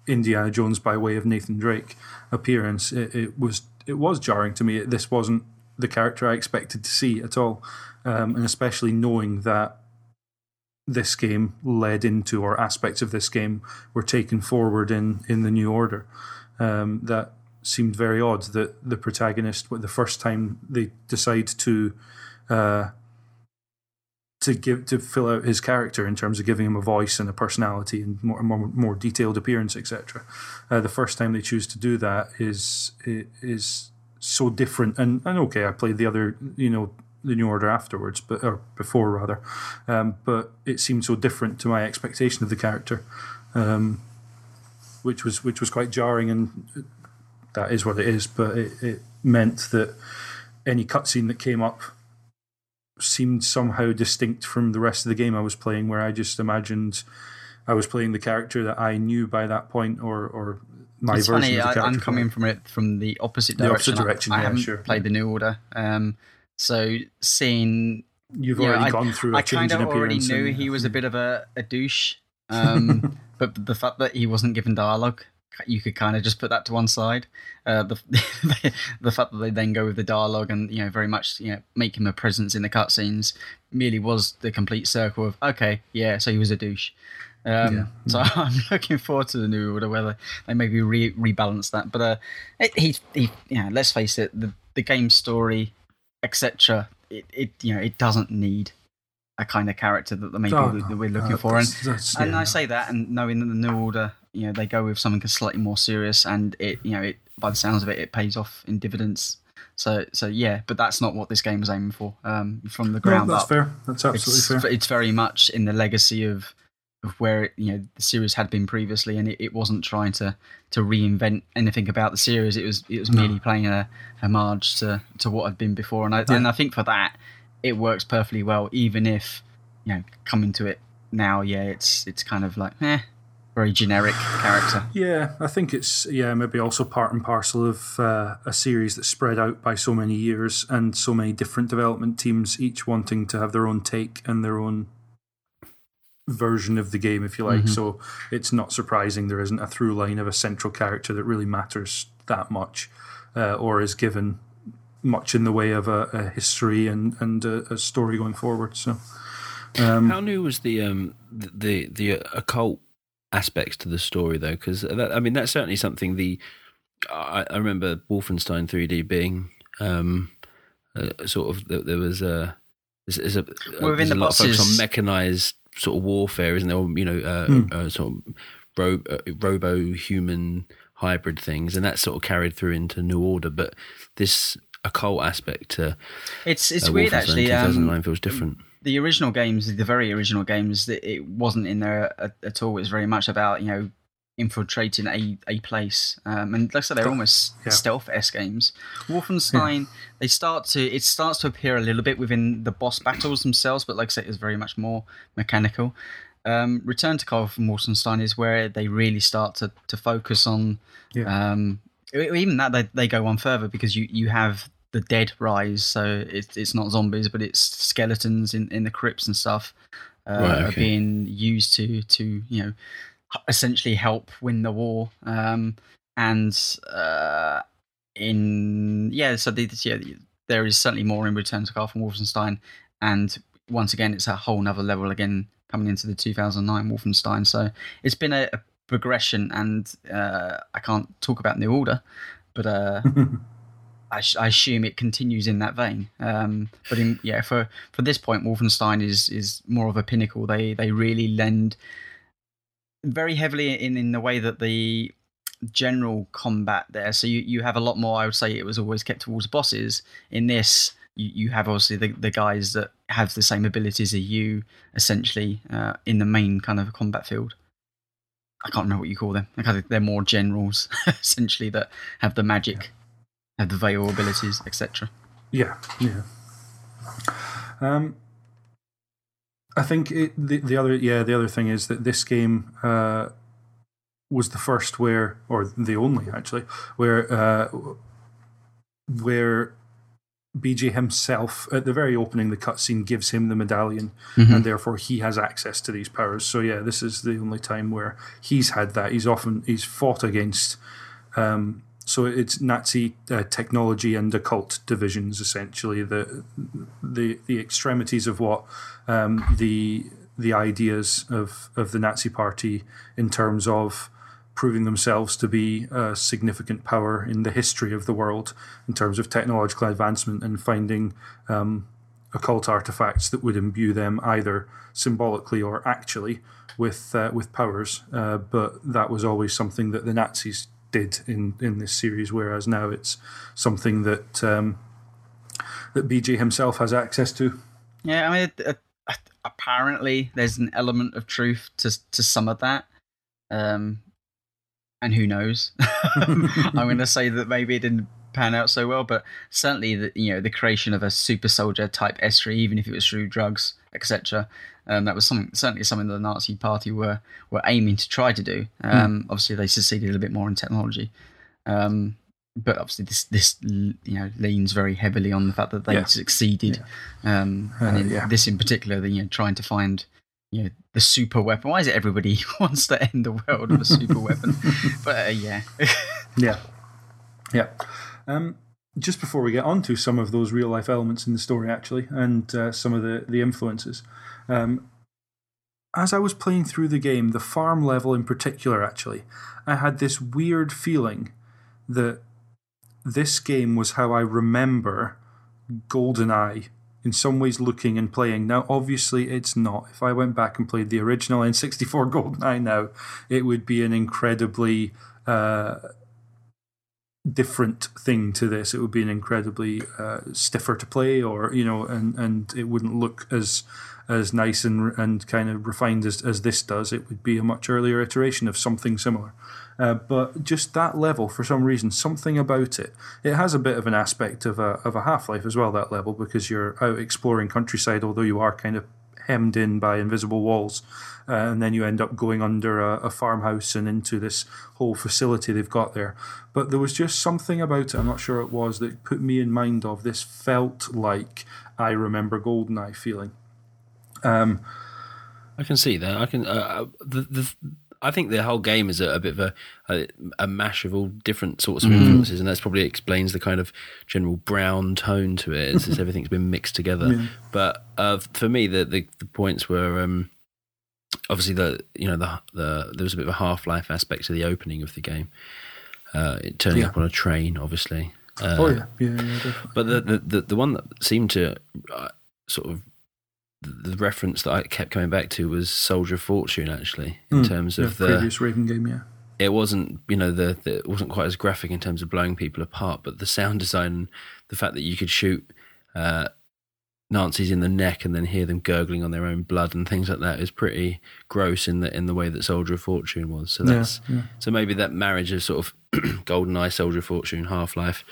Indiana Jones by way of Nathan Drake appearance, it, it was it was jarring to me. This wasn't the character I expected to see at all, um, and especially knowing that this game led into or aspects of this game were taken forward in in the New Order. Um, that seemed very odd that the protagonist, the first time they decide to uh, to give to fill out his character in terms of giving him a voice and a personality and more more, more detailed appearance, etc. Uh, the first time they choose to do that is is so different. And and okay, I played the other, you know, the New Order afterwards, but or before rather, um, but it seemed so different to my expectation of the character, um, which was which was quite jarring. And that is what it is. But it, it meant that any cutscene that came up seemed somehow distinct from the rest of the game I was playing, where I just imagined I was playing the character that I knew by that point, or or my it's version funny, of the character. I, am coming from it from the opposite direction. The opposite direction, I, I yeah, haven't sure. played the New Order, um, so seeing you've already gone through. I kind of already knew and, he was a bit of a, a douche, um, but the fact that he wasn't given dialogue you could kind of just put that to one side. Uh, the the fact that they then go with the dialogue and you know very much you know make him a presence in the cutscenes merely was the complete circle of okay, yeah, so he was a douche. Um, yeah. So I'm looking forward to the new order whether they maybe re- rebalance that. But uh, it, he, he, yeah, let's face it, the the game story, etc. It, it, you know, it doesn't need a kind of character that the maybe oh, that we're looking for. And, that's, and yeah. I say that, and knowing that the new order, you know, they go with something slightly more serious, and it, you know, it by the sounds of it, it pays off in dividends. So, so yeah, but that's not what this game was aiming for. Um, from the ground no, that's up, fair. That's absolutely it's, fair. It's very much in the legacy of of where it, you know the series had been previously, and it, it, wasn't trying to to reinvent anything about the series. It was it was no. merely playing a homage to to what had been before, and I yeah. and I think for that it works perfectly well, even if you know coming to it now, yeah, it's it's kind of like eh, very generic character. Yeah, I think it's yeah maybe also part and parcel of uh, a series that's spread out by so many years and so many different development teams, each wanting to have their own take and their own version of the game, if you like. Mm-hmm. So it's not surprising there isn't a through line of a central character that really matters that much, uh, or is given much in the way of a, a history and and a, a, story going forward. So, um, how new was the um the the occult aspects to the story though? Because I mean that's certainly something the I, I remember Wolfenstein 3D being um uh, sort of there was a there's, a, well, within the a lot of focus on mechanized sort of warfare, isn't there? Or, you know, uh, mm. uh, sort of ro- uh, robo human hybrid things, and that's sort of carried through into New Order. But this occult aspect to it's it's uh, weird actually. 2009 um, feels different. The original games, the very original games, it wasn't in there at, at all. It was very much about you know infiltrating a, a place. Um, and like I said, they're almost yeah. stealth s games. Wolfenstein, yeah. they start to it starts to appear a little bit within the boss battles themselves, but like I said, it's very much more mechanical. Um, Return to Castle Wolfenstein is where they really start to, to focus on. Yeah. Um, even that they, they go one further because you, you have the dead rise, so it's it's not zombies, but it's skeletons in, in the crypts and stuff uh, right, okay. are being used to to you know essentially help win the war. Um, and uh, in yeah, so the, yeah, there is certainly more in Return to Castle Wolfenstein, and once again, it's a whole nother level again coming into the 2009 Wolfenstein. So it's been a, a progression, and uh, I can't talk about New Order, but uh, I, I, assume it continues in that vein. Um, but in, yeah, for for this point, Wolfenstein is is more of a pinnacle. They they really lend very heavily in in the way that the general combat there. So you, you have a lot more. I would say it was always kept towards bosses. In this, you, you have obviously the, the guys that have the same abilities as you, essentially, uh, in the main kind of combat field. I can't remember what you call them. They're more generals, essentially, that have the magic, have the veil abilities, etc. Yeah, yeah. Um, I think it, the the other yeah the other thing is that this game uh, was the first where or the only actually where uh, where BJ himself at the very opening the cutscene gives him the medallion mm-hmm. and therefore he has access to these powers. So yeah, this is the only time where he's had that. He's often he's fought against. Um, so it's Nazi uh, technology and occult divisions essentially the the the extremities of what um, the the ideas of of the Nazi Party in terms of proving themselves to be a significant power in the history of the world in terms of technological advancement and finding um, occult artifacts that would imbue them either symbolically or actually with uh, with powers. Uh, but that was always something that the Nazis did in in this series, whereas now it's something that um, that BJ himself has access to. Yeah, I mean, uh, apparently there's an element of truth to to some of that. Um, and who knows? I'm going to say that maybe it didn't pan out so well, but certainly the you know the creation of a super soldier type S3, even if it was through drugs, etc. Um, that was something certainly something that the Nazi Party were were aiming to try to do. Hmm. Um, mm. Obviously, they succeeded a little bit more in technology. Um, but obviously this this you know leans very heavily on the fact that they yeah. succeeded, yeah. Um, and in uh, yeah. this in particular, the, you know trying to find you know the super weapon. Why is it everybody wants to end the world with a super weapon? But uh, yeah, Yeah. Yeah. Um, just before we get on to some of those real life elements in the story, actually, and uh, some of the, the influences, um, as I was playing through the game, the farm level in particular, actually, I had this weird feeling that this game was how I remember GoldenEye in some ways looking and playing. Now, obviously, it's not. If I went back and played the original N64 GoldenEye now, it would be an incredibly. Uh, different thing to this. It would be an incredibly uh, stiffer to play, or you know, and and it wouldn't look as as nice and and kind of refined as as this does. It would be a much earlier iteration of something similar. Uh, but just that level, for some reason, something about it. It has a bit of an aspect of a of a Half Life as well. That level because you're out exploring countryside, although you are kind of hemmed in by invisible walls. Uh, and then you end up going under a, a, farmhouse and into this whole facility they've got there. But there was just something about it, I'm not sure it was, that put me in mind of this felt like I remember GoldenEye feeling. Um, I can see that. I can. Uh, the, the I think the whole game is a, a bit of a, a, a, mash of all different sorts of mm. influences, and that's probably explains the kind of general brown tone to it. It's just everything's been mixed together. Yeah. But uh, for me, the, the, the points were um, obviously the you know the the there was a bit of a half life aspect to the opening of the game, uh, turning yeah. up on a train, obviously. Uh, oh yeah, yeah, yeah But the, the, the the one that seemed to uh, sort of the reference that I kept coming back to was Soldier of Fortune, actually, in mm, terms of the previous Raven game. Yeah, it wasn't you know the, the, it wasn't quite as graphic in terms of blowing people apart, but the sound design, the fact that you could shoot uh, Nazis in the neck and then hear them gurgling on their own blood and things like that is pretty gross in the in the way that Soldier of Fortune was. So that's yeah, yeah. so maybe that marriage of sort of GoldenEye, Soldier of Fortune, Half Life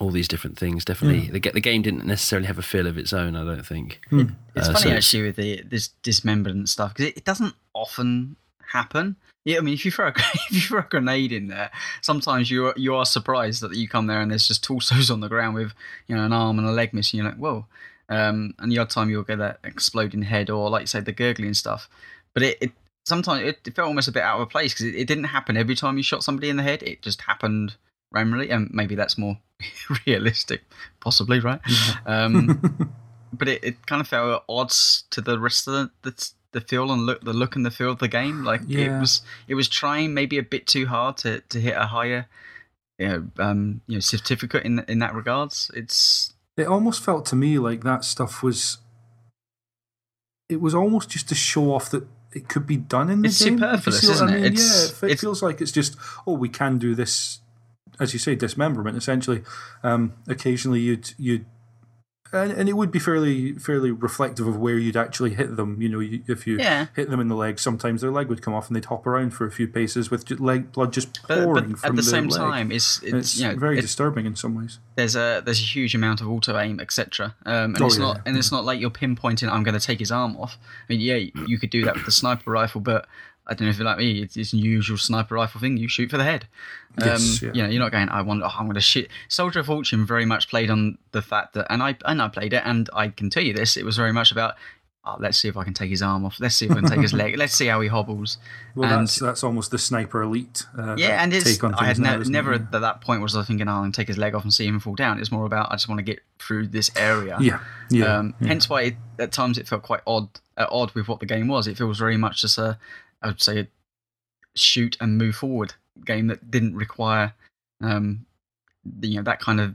all these different things. Definitely, mm. the, the game didn't necessarily have a feel of its own. I don't think. Mm. It's uh, funny so actually with the this dismemberment stuff because it, it, doesn't often happen. Yeah, I mean, if you throw a, if you throw a grenade in there, sometimes you are, you are surprised that you come there and there's just torsos on the ground with you know an arm and a leg missing. You're like, whoa. Um, and the odd time you'll get that exploding head or like you say the gurgling stuff. But it, it sometimes it, it, felt almost a bit out of place because it, it didn't happen every time you shot somebody in the head. It just happened randomly, and maybe that's more realistic, possibly, right? Um, but it, it kind of felt at odds to the rest of the, the, the feel and look, the look and the feel of the game. Like yeah. it was, it was trying maybe a bit too hard to, to hit a higher, you know, um, you know, certificate in in that regards. It's it almost felt to me like that stuff was. It was almost just to show off that it could be done in the it's game. It's superfluous, isn't I mean? it? It's, yeah, it feels like it's just oh, we can do this as you say, dismemberment. Essentially, um, occasionally you'd you'd and, and it would be fairly fairly reflective of where you'd actually hit them. You know, you, if you yeah. hit them in the leg, sometimes their leg would come off and they'd hop around for a few paces with leg blood just pouring but, but from at the same leg. time, it's it's, it's you know, very disturbing in some ways. There's a there's a huge amount of auto aim, etc. Um, and oh, it's yeah, not and it's not like you're pinpointing. I'm going to take his arm off. I mean, yeah, you could do that with the sniper rifle, but I don't know if you're like me. It's, it's a usual sniper rifle thing. You shoot for the head. Um, yes, yeah. You know, you're not going. I want. Oh, I'm going to shoot. Soldier of Fortune very much played on the fact that, and I and I played it, and I can tell you this. It was very much about. Oh, let's see if I can take his arm off. Let's see if I can take his leg. Let's see how he hobbles. Well, and, that's that's almost the sniper elite. Uh, yeah, and it's. I had ne- never at that point was I thinking, oh, I'm take his leg off and see him fall down. It's more about I just want to get through this area. Yeah, yeah. Um, yeah. Hence why it, at times it felt quite odd, uh, odd with what the game was. It feels very much just a, I would say, shoot and move forward game that didn't require um, you know that kind of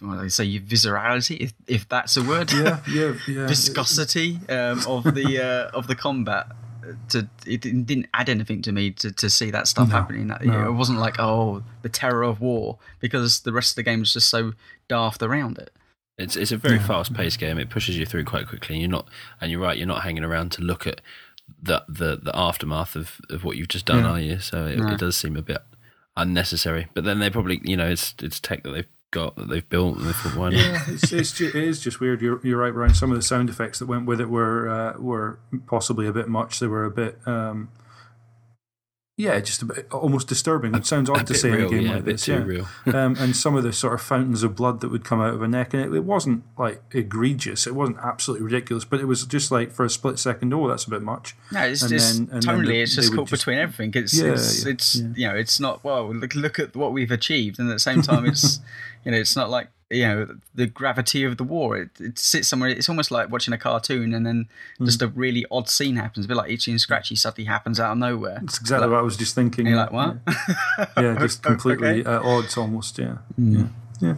what I say viscerality, if, if that's a word. Yeah, yeah, yeah. Viscosity um, of the uh, of the combat. To it didn't add anything to me to, to see that stuff no, happening. That, no. you know, it wasn't like oh the terror of war because the rest of the game was just so daft around it. It's it's a very yeah. fast paced game. It pushes you through quite quickly. And you're not, and you're right. You're not hanging around to look at the the the aftermath of, of what you've just done, yeah. are you? So it, no. it, does seem a bit unnecessary. But then they probably, you know, it's it's tech that they've got that they've built, and they thought, why not? Yeah, it's, it's just, it is just weird. You're you're right, Brian. Some of the sound effects that went with it were uh, were possibly a bit much. They were a bit. Um, yeah, just a bit, almost disturbing. It sounds odd a to say real, in a game yeah, a like bit this. too yeah. real. um, and some of the sort of fountains of blood that would come out of a neck, and it, it wasn't like egregious. It wasn't absolutely ridiculous, but it was just like for a split second. Oh, that's a bit much. No, it's And just then- and then tonally, they- it's just caught just- between everything. It's, Yeah, it's, yeah, it's yeah. you know, it's not well. Look, look at what we've achieved, and at the same time, it's you know, it's not like you know the gravity of the war. It, it sits somewhere. It's almost like watching a cartoon, and then Hmm. just a really odd scene happens. A bit like Itchy and Scratchy suddenly happens out of nowhere. That's exactly what I was just thinking. You're like, what? Yeah, just completely Okay. at odds almost. Yeah. Yeah. Yeah.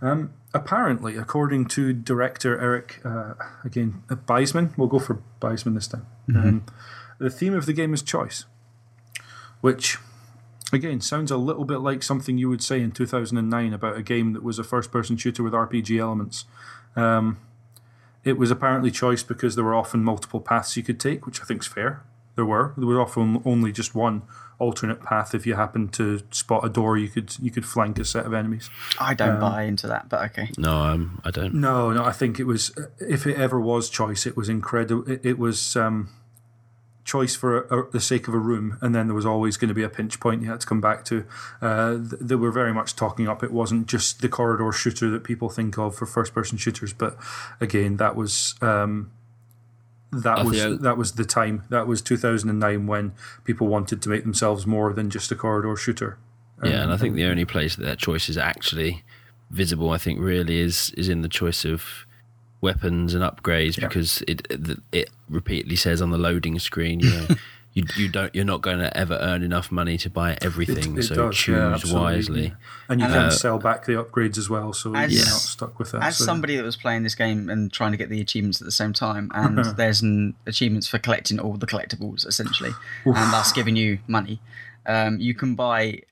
Um, apparently, according to director Eric, uh, again, uh, Biessman, we'll go for Biessman this time. Um, the theme of the game is choice, which, again, sounds a little bit like something you would say in 2009 about a game that was a first person shooter with RPG elements. Um, it was apparently choice because there were often multiple paths you could take, which I think is fair. There were. There was often only just one alternate path. If you happened to spot a door, you could you could flank a set of enemies. I don't buy into that, but okay. No, um, I don't. No, no. I think it was. If it ever was choice, it was incredible. It, it was um, choice for a, a, the sake of a room, and then there was always going to be a pinch point you had to come back to. Uh, th- they were very much talking up. It wasn't just the corridor shooter that people think of for first-person shooters, but again, that was. Um, that I was that was the time. That was 2009 when people wanted to make themselves more than just a corridor shooter. Yeah, and I think the only place that that choice is actually visible, I think, really is is in the choice of weapons and upgrades because it it, it repeatedly says on the loading screen, you know, you you don't you're not going to ever earn enough money to buy everything, It so does, choose yeah, wisely. And you And, can uh, sell back the upgrades as well, so As- you're not stuck with that. As so- somebody that was playing this game and trying to get the achievements at the same time, and there's an achievements for collecting all the collectibles essentially, and thus giving you money. Um, you can buy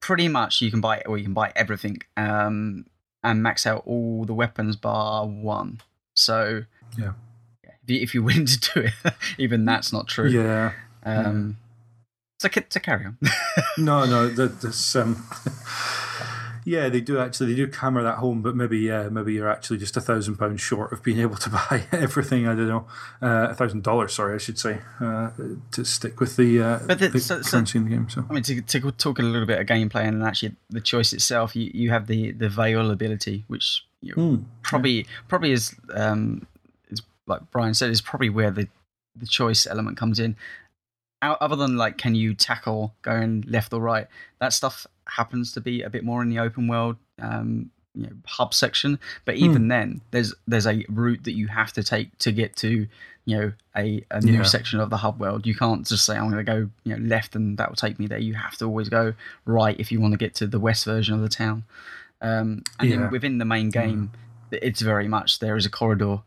pretty much you can buy or you can buy everything um, and max out all the weapons bar one. So Yeah. if, you, willing to do it, even that's not true. Yeah. Um, so, to carry on. No, no, that, that's um, yeah, they do actually they do camera that home, but maybe yeah, maybe you're actually just a thousand pounds short of being able to buy everything. I don't know, uh, a thousand dollars. Sorry, I should say uh, to stick with the, uh, But the- the so- so- in the game. So I mean, to, to talk a little bit of gameplay and actually the choice itself, you, you have the the Veil ability, which you Hmm, probably probably is um is like Brian said is probably where the the choice element comes in. Other than like, can you tackle going left or right? That stuff happens to be a bit more in the open world. Um, you know, hub section, but Hmm. even then, there's there's a route that you have to take to get to, you know, a, a new Yeah. section of the hub world. You can't just say I'm going to go, you know, left and that will take me there. You have to always go right if you want to get to the west version of the town. Um, and Yeah. then within the main game, it's very much there is a corridor.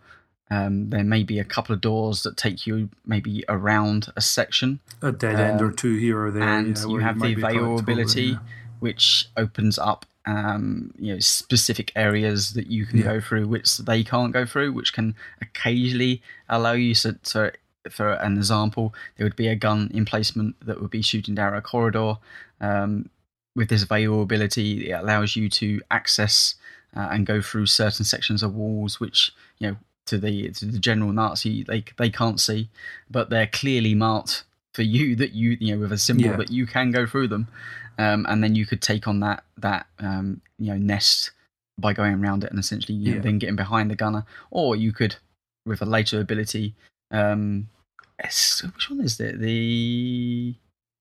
Um, there may be a couple of doors that take you maybe around a section, a dead end or two here or there, Um, and you have the veil ability. Which opens up um, you know specific areas that you can Yeah. go through, which they can't go through, which can occasionally allow you. to, so for an example, there would be a gun emplacement that would be shooting down a corridor. Um, with this veil ability, it allows you to access uh, and go through certain sections of walls, which you know to the to the general Nazi they they can't see, but they're clearly marked for you that you you know with a symbol Yeah. that you can go through them, um, and then you could take on that that um, you know nest by going around it and essentially know, Yeah. then getting behind the gunner, or you could with a later ability. Um, which one is it? The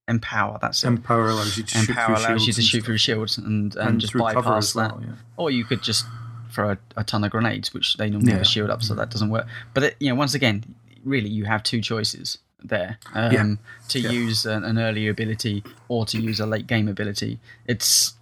empower. That's it. Empower allows you to shoot through allows you shields to and shoot through shields and, and, and just bypass well. that. Yeah. Or you could just throw a, a ton of grenades, which they normally have a shield up, so that doesn't work. But it, you know, once again, really, you have two choices there um, Yeah. to Yeah. use an, an early ability or to use a late game ability. It's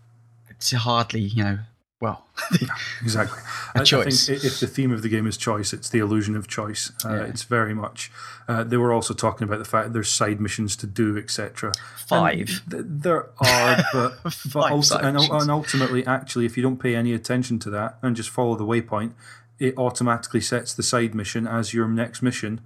it's hardly you know well. Exactly. A I- I choice. think if the theme of the game is choice, it's the illusion of choice. Uh, Yeah. It's very much. Uh, they were also talking about the fact that there's side missions to do, etc. Five. Th- there are, but, but side and, and ultimately, actually, if you don't pay any attention to that and just follow the waypoint, it automatically sets the side mission as your next mission.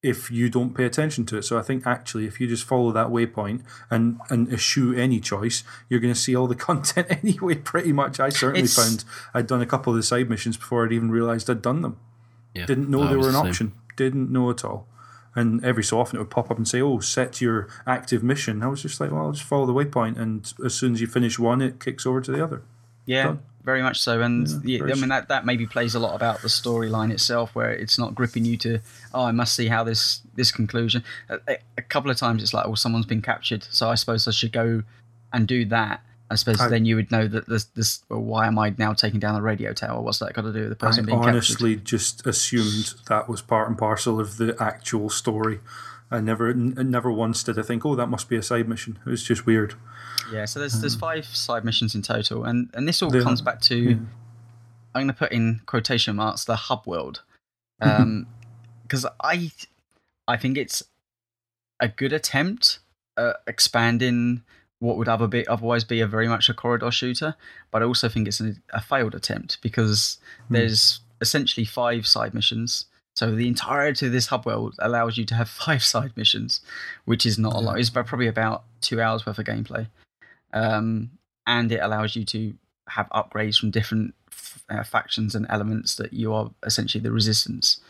If you don't pay attention to it, so I think actually, if you just follow that waypoint and and eschew any choice, you're going to see all the content anyway. Pretty much, I certainly It's- found I'd done a couple of the side missions before I'd even realised I'd done them. Yeah. Didn't know they were an the option. Didn't know at all. and every so often it would pop up and say, "Oh, set your active mission." I was just like, "Well, I'll just follow the waypoint," and as soon as you finish one, it kicks over to the other. Yeah, Done. Very much so. And Yeah, yeah, I mean that that maybe plays a lot about the storyline itself, where it's not gripping you to, oh, I must see how this this conclusion. A, a- couple of times it's like, oh, someone's been captured, so I suppose I should go and do that. I suppose I- then you would know that this this. Well, why am I now taking down the radio tower? What's that got to do with the person I being captured? honestly just assumed that was part and parcel of the actual story. I never, n- never once did I think, "Oh, that must be a side mission." It was just weird. Yeah, so there's there's um, five side missions in total, and and this all The- comes back to yeah. I'm going to put in quotation marks the hub world, hmm. um, because I I think it's a good attempt at expanding what would other be, otherwise be a very much a corridor shooter, but I also think it's a, a failed attempt because Hmm. there's essentially five side missions. So the entirety of this hub world allows you to have five side missions, which is not a lot. It's probably about two hours worth of gameplay, um, and it allows you to have upgrades from different f- uh, factions and elements that you are essentially the resistance.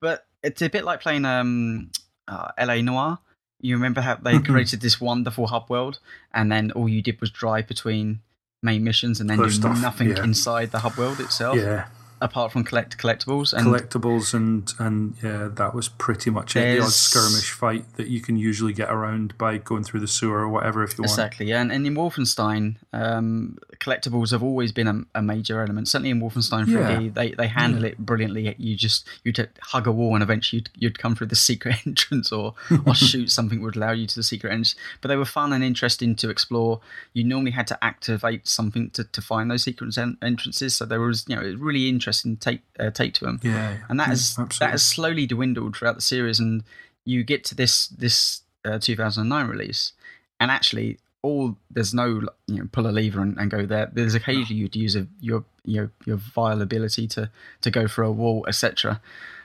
But it's a bit like playing um, uh, LA Noire. You remember how they Mhm. created this wonderful hub world, and then all you did was drive between main missions and then do First off, nothing yeah. inside the hub world itself, Yeah, apart from collect collectibles. And collectibles and and yeah, that was pretty much it. The odd skirmish fight that you can usually get around by going through the sewer or whatever if you want. Exactly, yeah. And, and in Wolfenstein, um, collectibles have always been a, a major element. Certainly in Wolfenstein 3D, Yeah. they, they handle it brilliantly. You just you'd hug a wall and eventually you'd, you'd come through the secret entrance or, or shoot something would allow you to the secret entrance. But they were fun and interesting to explore. You normally had to activate something to, to find those secret en- entrances. So there was you know really interesting take uh, take to them Yeah, yeah. and that Yeah, has that has slowly dwindled throughout the series and you get to this this uh, 2009 release and actually all there's no you know pull a lever and, and go there there's occasionally you'd use a, your your your Veil ability to to go for a wall etc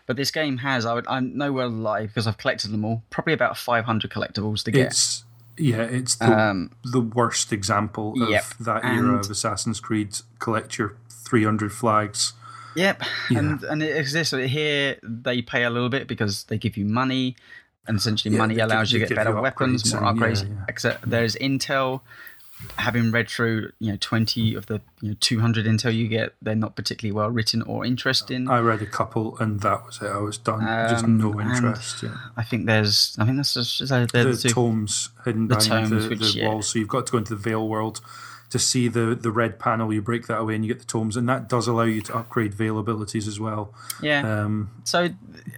but this game has I would, I'm nowhere lie because I've collected them all probably about 500 collectibles to get It's yeah, it's the um the worst example of Yep, that era and- of Assassin's Creed. Collect your three hundred flags. Yep, Yeah. and and it exists here. They pay a little bit because they give you money, and essentially Yeah, money they give- allows you to get better weapons, more upgrades. yeah. Except there's intel. Having read through, you know, twenty of the you know two hundred intel you get, they're not particularly well written or interesting. I read a couple, and that was it. I was done. Just Um, no interest. Yeah. I think there's, I think that's just they're The, the tomes hidden the behind tomes, the, which, the walls, so you've got to go into the Veil world to see the the red panel. You break that away, and you get the tomes, and that does allow you to upgrade Veil abilities as well. yeah, Um, so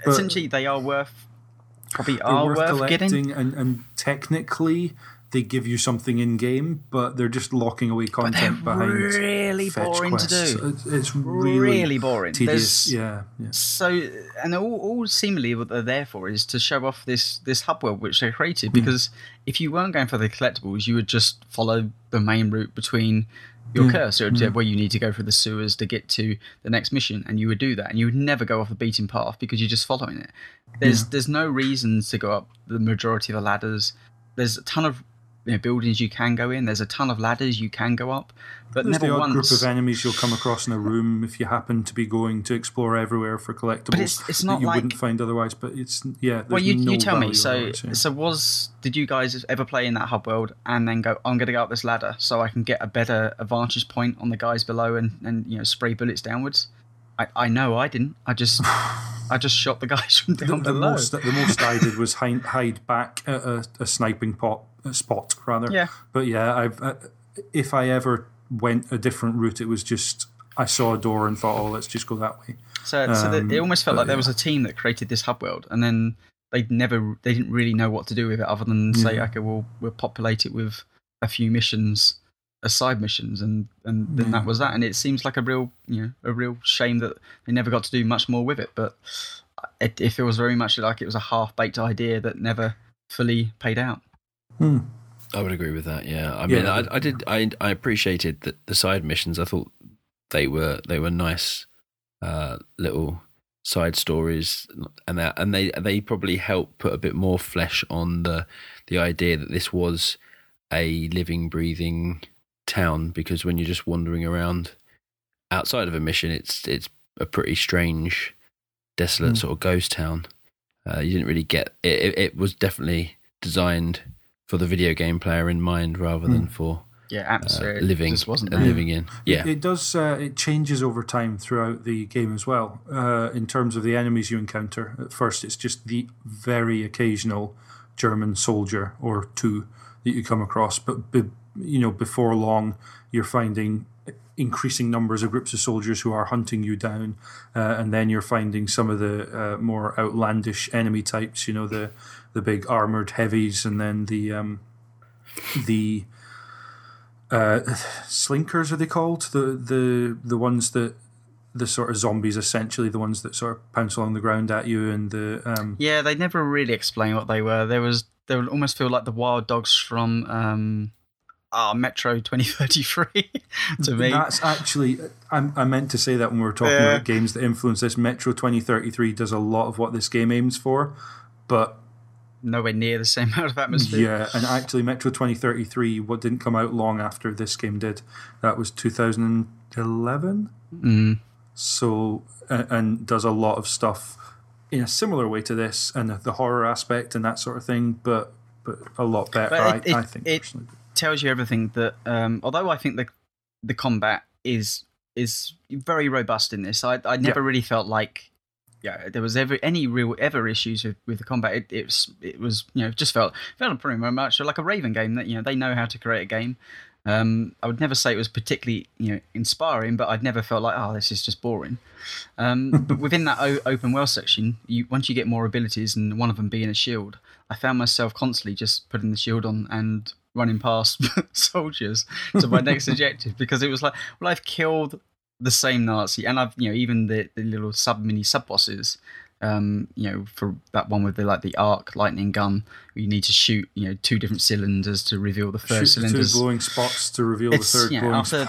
essentially they are worth, probably are worth, worth, collecting, getting. and, and technically they give you something in game, but they're just locking away content behind It's really boring to do. It's, it's really, Really boring. tedious. There's- Yeah, yeah. So, and all, all seemingly what they're there for is to show off this this hub world which they Hmm. created. Because if you weren't going for the collectibles, you would just follow the main route between your Yeah. cursor to where you need to go through the sewers to get to the next mission, and you would do that, and you would never go off the beaten path because you're just following it. There's there's no reasons to go up the majority of the ladders. There's a ton of you know, buildings you can go in. There's a ton of ladders you can go up, but There's never the odd once. group of enemies you'll come across in a room if you happen to be going to explore everywhere for collectibles it's- it's that not you like- wouldn't find otherwise. But it's yeah. Well, you, no you tell me. So, yeah. so was did you guys ever play in that hub world and then go? I'm going to go up this ladder so I can get a better advantage point on the guys below and and you know spray bullets downwards. I, I know I didn't. I just I just shot the guys from the, down the below. most the most I did was hide, hide back at a, a sniping pot spot rather. Yeah. But yeah, I've uh, if I ever went a different route, it was just I saw a door and thought, oh, let's just go that way. So, so that it Um, almost felt like there was a team that created this hub world, and then they never they didn't really know what to do with it other than say, Yeah. okay, well we'll populate it with a few missions, as side missions, and and then that was that. And it seems like a real you know a real shame that they never got to do much more with it. But it, it feels very much like it was a half baked idea that never fully paid out. Hmm. I would agree with that. Yeah, I Yeah. mean, I, I did. I I appreciated the, the side missions. I thought they were they were nice uh, little side stories, and that and they they probably helped put a bit more flesh on the the idea that this was a living, breathing town. Because when you're just wandering around outside of a mission, it's it's a pretty strange, desolate Mm. sort of ghost town. Uh, you didn't really get it, it. It was definitely designed for the video game player in mind rather than for Yeah, uh, living just wasn't uh, living in. Yeah, It does. Uh, it changes over time throughout the game as well. Uh, in terms of the enemies you encounter, at first it's just the very occasional German soldier or two that you come across, but be, you know before long you're finding increasing numbers of groups of soldiers who are hunting you down, uh, and then you're finding some of the uh, more outlandish enemy types. You know the the big armored heavies, and then the um, the uh, slinkers are they called the the the ones that the sort of zombies essentially the ones that sort of pounce along the ground at you and the um Yeah, they never really explain what they were. There was they would almost feel like the wild dogs from um ah, Metro 2033 to me. that's actually I, I meant to say that when we were talking Yeah. about games that influence this metro 2033 does a lot of what this game aims for but Nowhere near the same amount of atmosphere. yeah and actually metro 2033 what didn't come out long after this game did that was 2011 Mm. so a- and does a lot of stuff in a similar way to this and the, the horror aspect and that sort of thing but but a lot better I, it- it- I think it- personally. tells you everything that um, although I think the the combat is is very robust in this, I I never really felt like yeah there was ever any real ever issues with, with the combat. It, it was it was you know just felt felt pretty much like a Raven game that you know they know how to create a game. Um, I would never say it was particularly you know inspiring, but I'd never felt like oh this is just boring. Um, but within that o- open world section, you once you get more abilities, and one of them being a shield, I found myself constantly just putting the shield on and running past soldiers to my next objective because it was like, well, I've killed the same Nazi, and I've you know even the, the little sub mini sub bosses. Um, you know, for that one with the like the arc lightning gun, where you need to shoot you know two different cylinders to reveal the first Shoot the two glowing spots to reveal It's the third yeah, after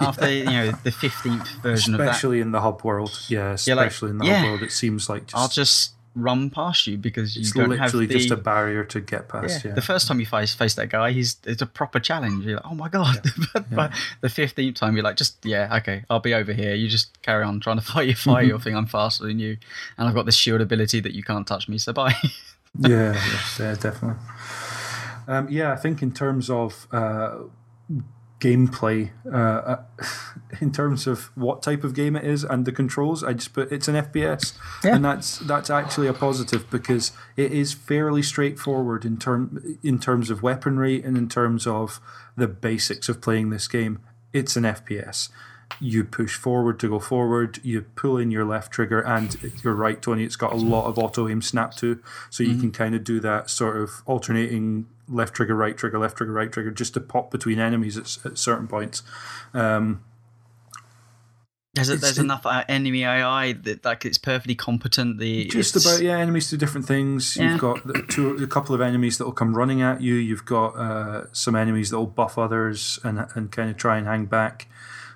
after you know the fifteenth version of that. especially in the hub world yeah Yeah, like- especially in the yeah. hub world it seems like just, I'll just run past you because you it's don't have literally the, just a barrier to get past yeah. yeah, The first time you face face that guy, he's it's a proper challenge. You're like, oh my god! but by the fifteenth time, you're like, just yeah, okay, I'll be over here. You just carry on trying to fight your fight. Your thing, I'm faster than you, and I've got this shield ability that you can't touch me. So bye. yeah, yeah, definitely. Um, yeah, I think in terms of uh, gameplay, uh, uh, in terms of what type of game it is and the controls, I just put it's an FPS, Yeah. and that's that's actually a positive because it is fairly straightforward in term in terms of weaponry and in terms of the basics of playing this game. It's an FPS. You push forward to go forward. You pull in your left trigger, and you're right, Tony. It's got a lot of auto aim snap to, so you can kind of do that sort of alternating left trigger, right trigger, left trigger, right trigger, just to pop between enemies at, at certain points. Um, There's, a, there's it- enough uh, enemy AI that like it's perfectly competent. The just about yeah, enemies do different things. Yeah. You've got two, a couple of enemies that will come running at you. You've got uh, some enemies that will buff others and and kind of try and hang back.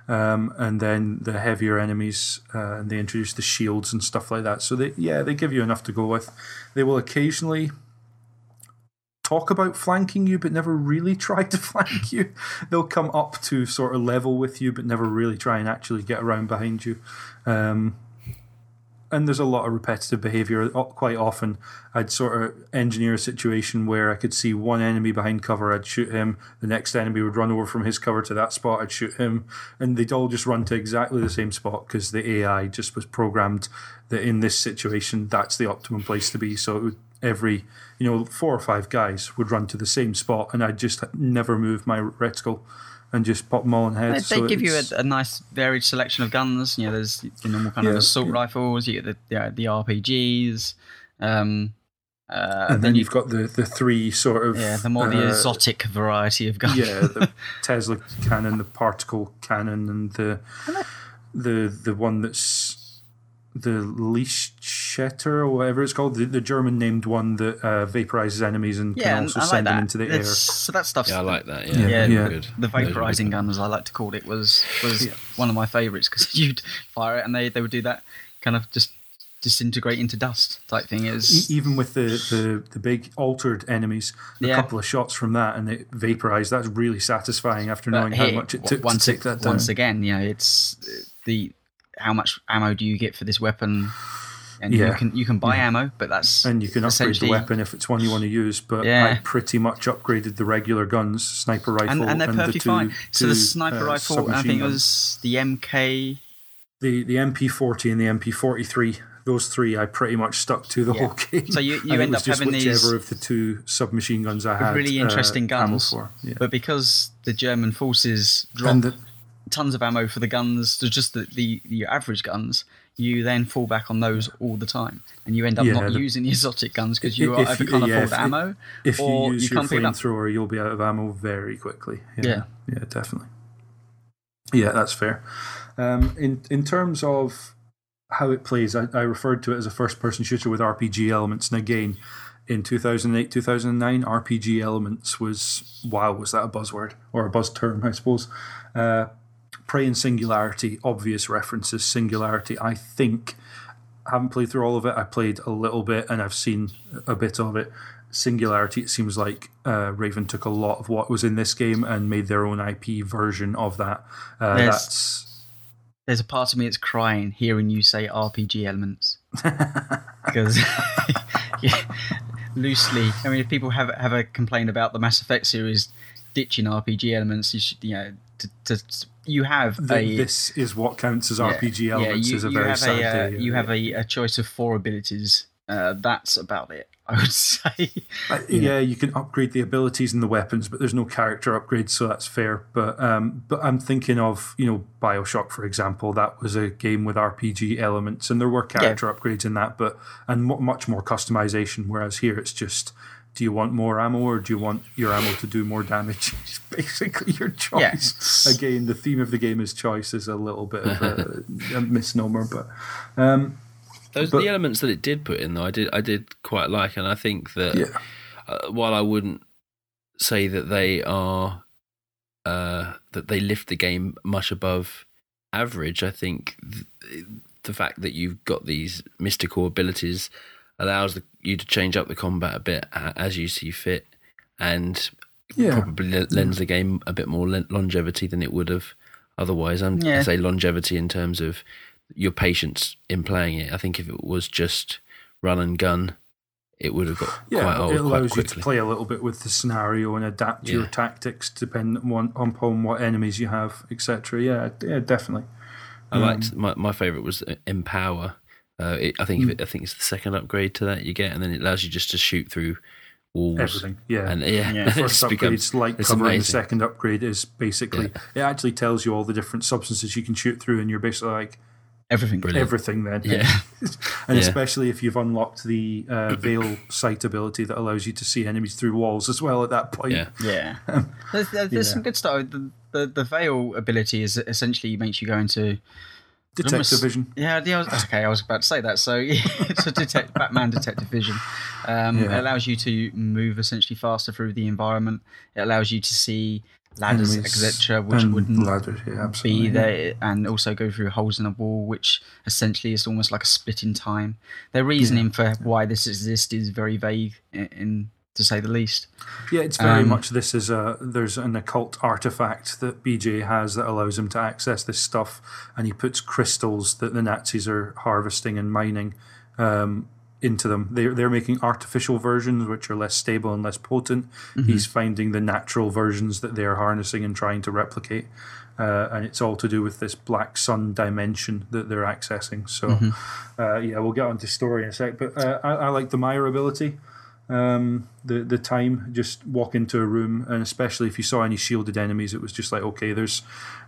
Um, and then the heavier enemies, uh, and they introduce the shields and stuff like that. So they yeah, they give you enough to go with. They will occasionally talk about flanking you, but never really try to flank you. They'll come up to sort of level with you, but never really try and actually get around behind you. Um, and there's a lot of repetitive behavior. Quite often, I'd sort of engineer a situation where I could see one enemy behind cover, I'd shoot him. The next enemy would run over from his cover to that spot, I'd shoot him, and they'd all just run to exactly the same spot because the AI just was programmed that in this situation that's the optimum place to be. So it would, every you know four or five guys would run to the same spot, and I'd just never move my reticle and just pop them all in heads. they so give you a, a nice varied selection of guns. You know, there's the normal kind of assault yeah. rifles. You get the yeah, the RPGs. Um, uh, and then you've got the the three sort of yeah, the more the uh, exotic variety of guns. yeah, the Tesla cannon, the particle cannon, and the the the one that's the Lichtschetter or whatever it's called, the, the German named one that uh, vaporizes enemies and yeah, can also I like send that. them into the It's- air. So that stuff. Yeah, I like that. Yeah, Yeah, yeah, yeah. Good. the vaporizing good. gun, as I like to call it, was was Yeah. one of my favourites because you'd fire it and they, they would do that kind of just disintegrate into dust type thing. Is even with the, the, the big altered enemies, a Yeah. couple of shots from that and it vaporized. That's really satisfying after knowing how much it took once to take it- that down. Once again, you know, it's uh, the how much ammo do you get for this weapon? and you can you can buy ammo, but that's And you can upgrade the weapon if it's one you want to use. But Yeah. I pretty much upgraded the regular guns, sniper rifle, and, and they're the perfectly two, fine. So the sniper uh, rifle, I think it was the MK. the the MP40 and the MP43. Those three I pretty much stuck to the Yeah. whole game. So you- you And end up having these of the two submachine guns I had. really uh, interesting ammo guns. for. Yeah. But because the German forces drop and the, tons of ammo for the guns, just the, the your average guns, you then fall back on those all the time, and you end up Yeah, not the- using the exotic guns because you if- either can't yeah, afford if- ammo if you or use you your flamethrower, you'll be out of ammo very quickly. Yeah. Yeah, yeah, definitely. Yeah, that's fair. Um, in in terms of how it plays, I, I referred to it as a first-person shooter with RPG elements, and again, in 2008, 2009, RPG elements was wow, was that a buzzword or a buzz term? I suppose. Uh, Prey and Singularity, obvious references. Singularity, I think. I haven't played through all of it. I played a little bit and I've seen a bit of it. Singularity, it seems like uh, Raven took a lot of what was in this game and made their own IP version of that. Uh, There's- that's There's a part of me that's crying hearing you say RPG elements because loosely, I mean, if people have have a complaint about the Mass Effect series ditching RPG elements, you should, you know, to, to you have the, a this is what counts as yeah, RPG elements. Yeah, you, is a you very have sad a uh, day. you have a, a choice of four abilities. Uh, that's about it. I would say. Uh, yeah. you can upgrade the abilities and the weapons, but there's no character upgrades, so that's fair. But um, but I'm thinking of you know Bioshock, for example. That was a game with RPG elements, and there were character upgrades in that, but and mu much more customization. Whereas here, it's just. Do you want more ammo or do you want your ammo to do more damage? It's basically your choice. Yeah, it's- Again, the theme of the game is choice is a little bit of a, a misnomer, but um, Those But- the elements that it did put in though, I did I did quite like, and I think that yeah. uh, while I wouldn't say that they are uh, that they lift the game much above average, I think th- the fact that you've got these mystical abilities allows the, you to change up the combat a bit as you see fit, and Yeah. probably le- lends the game a bit more longevity than it would have otherwise. I'm Yeah. I say longevity in terms of your patience in playing it. I think if it was just run and gun, it would have got Yeah, quite old it quite allows you to play a little bit with the scenario and adapt to your tactics depending on, upon what enemies you have, etc. Yeah, yeah, definitely. I liked my my favorite was uh, empower. Uh, it, I think if it, I think it's the second upgrade to that you get, and then it allows you just to shoot through walls. Everything, yeah. and yeah, Yeah. First just becomes- upgrade's like it's covering the second upgrade is basically it actually tells you all the different substances you can shoot through, and you're basically like Everything. Brilliant. everything then. Yeah. and Yeah. especially if you've unlocked the uh, veil sight ability that allows you to see enemies through walls as well at that point. Yeah, Yeah, there's, there's, there's some good stuff. The, the the veil ability is essentially makes you go into Detective vision. Yeah, yeah, I was, okay, I was about to say that. So yeah, it's a detect, Batman Detective Vision. Um, Yeah. It allows you to move essentially faster through the environment. It allows you to see ladders, etc., which wouldn't ladders, yeah, be yeah. there, and also go through holes in a wall, which essentially is almost like a split in time. Their reasoning for why this exists is very vague, in to say the least. Yeah, it's very Um, much this is a there's an occult artifact that BJ has that allows him to access this stuff, and he puts crystals that the Nazis are harvesting and mining um, into them. They're they're making artificial versions which are less stable and less potent. He's finding the natural versions that they're harnessing and trying to replicate. Uh, and it's all to do with this black sun dimension that they're accessing. So, uh, yeah, we'll get onto story in a sec. But uh, I, I like the Mire ability um, the the time just walk into a room and especially if you saw any shielded enemies it was just like okay there's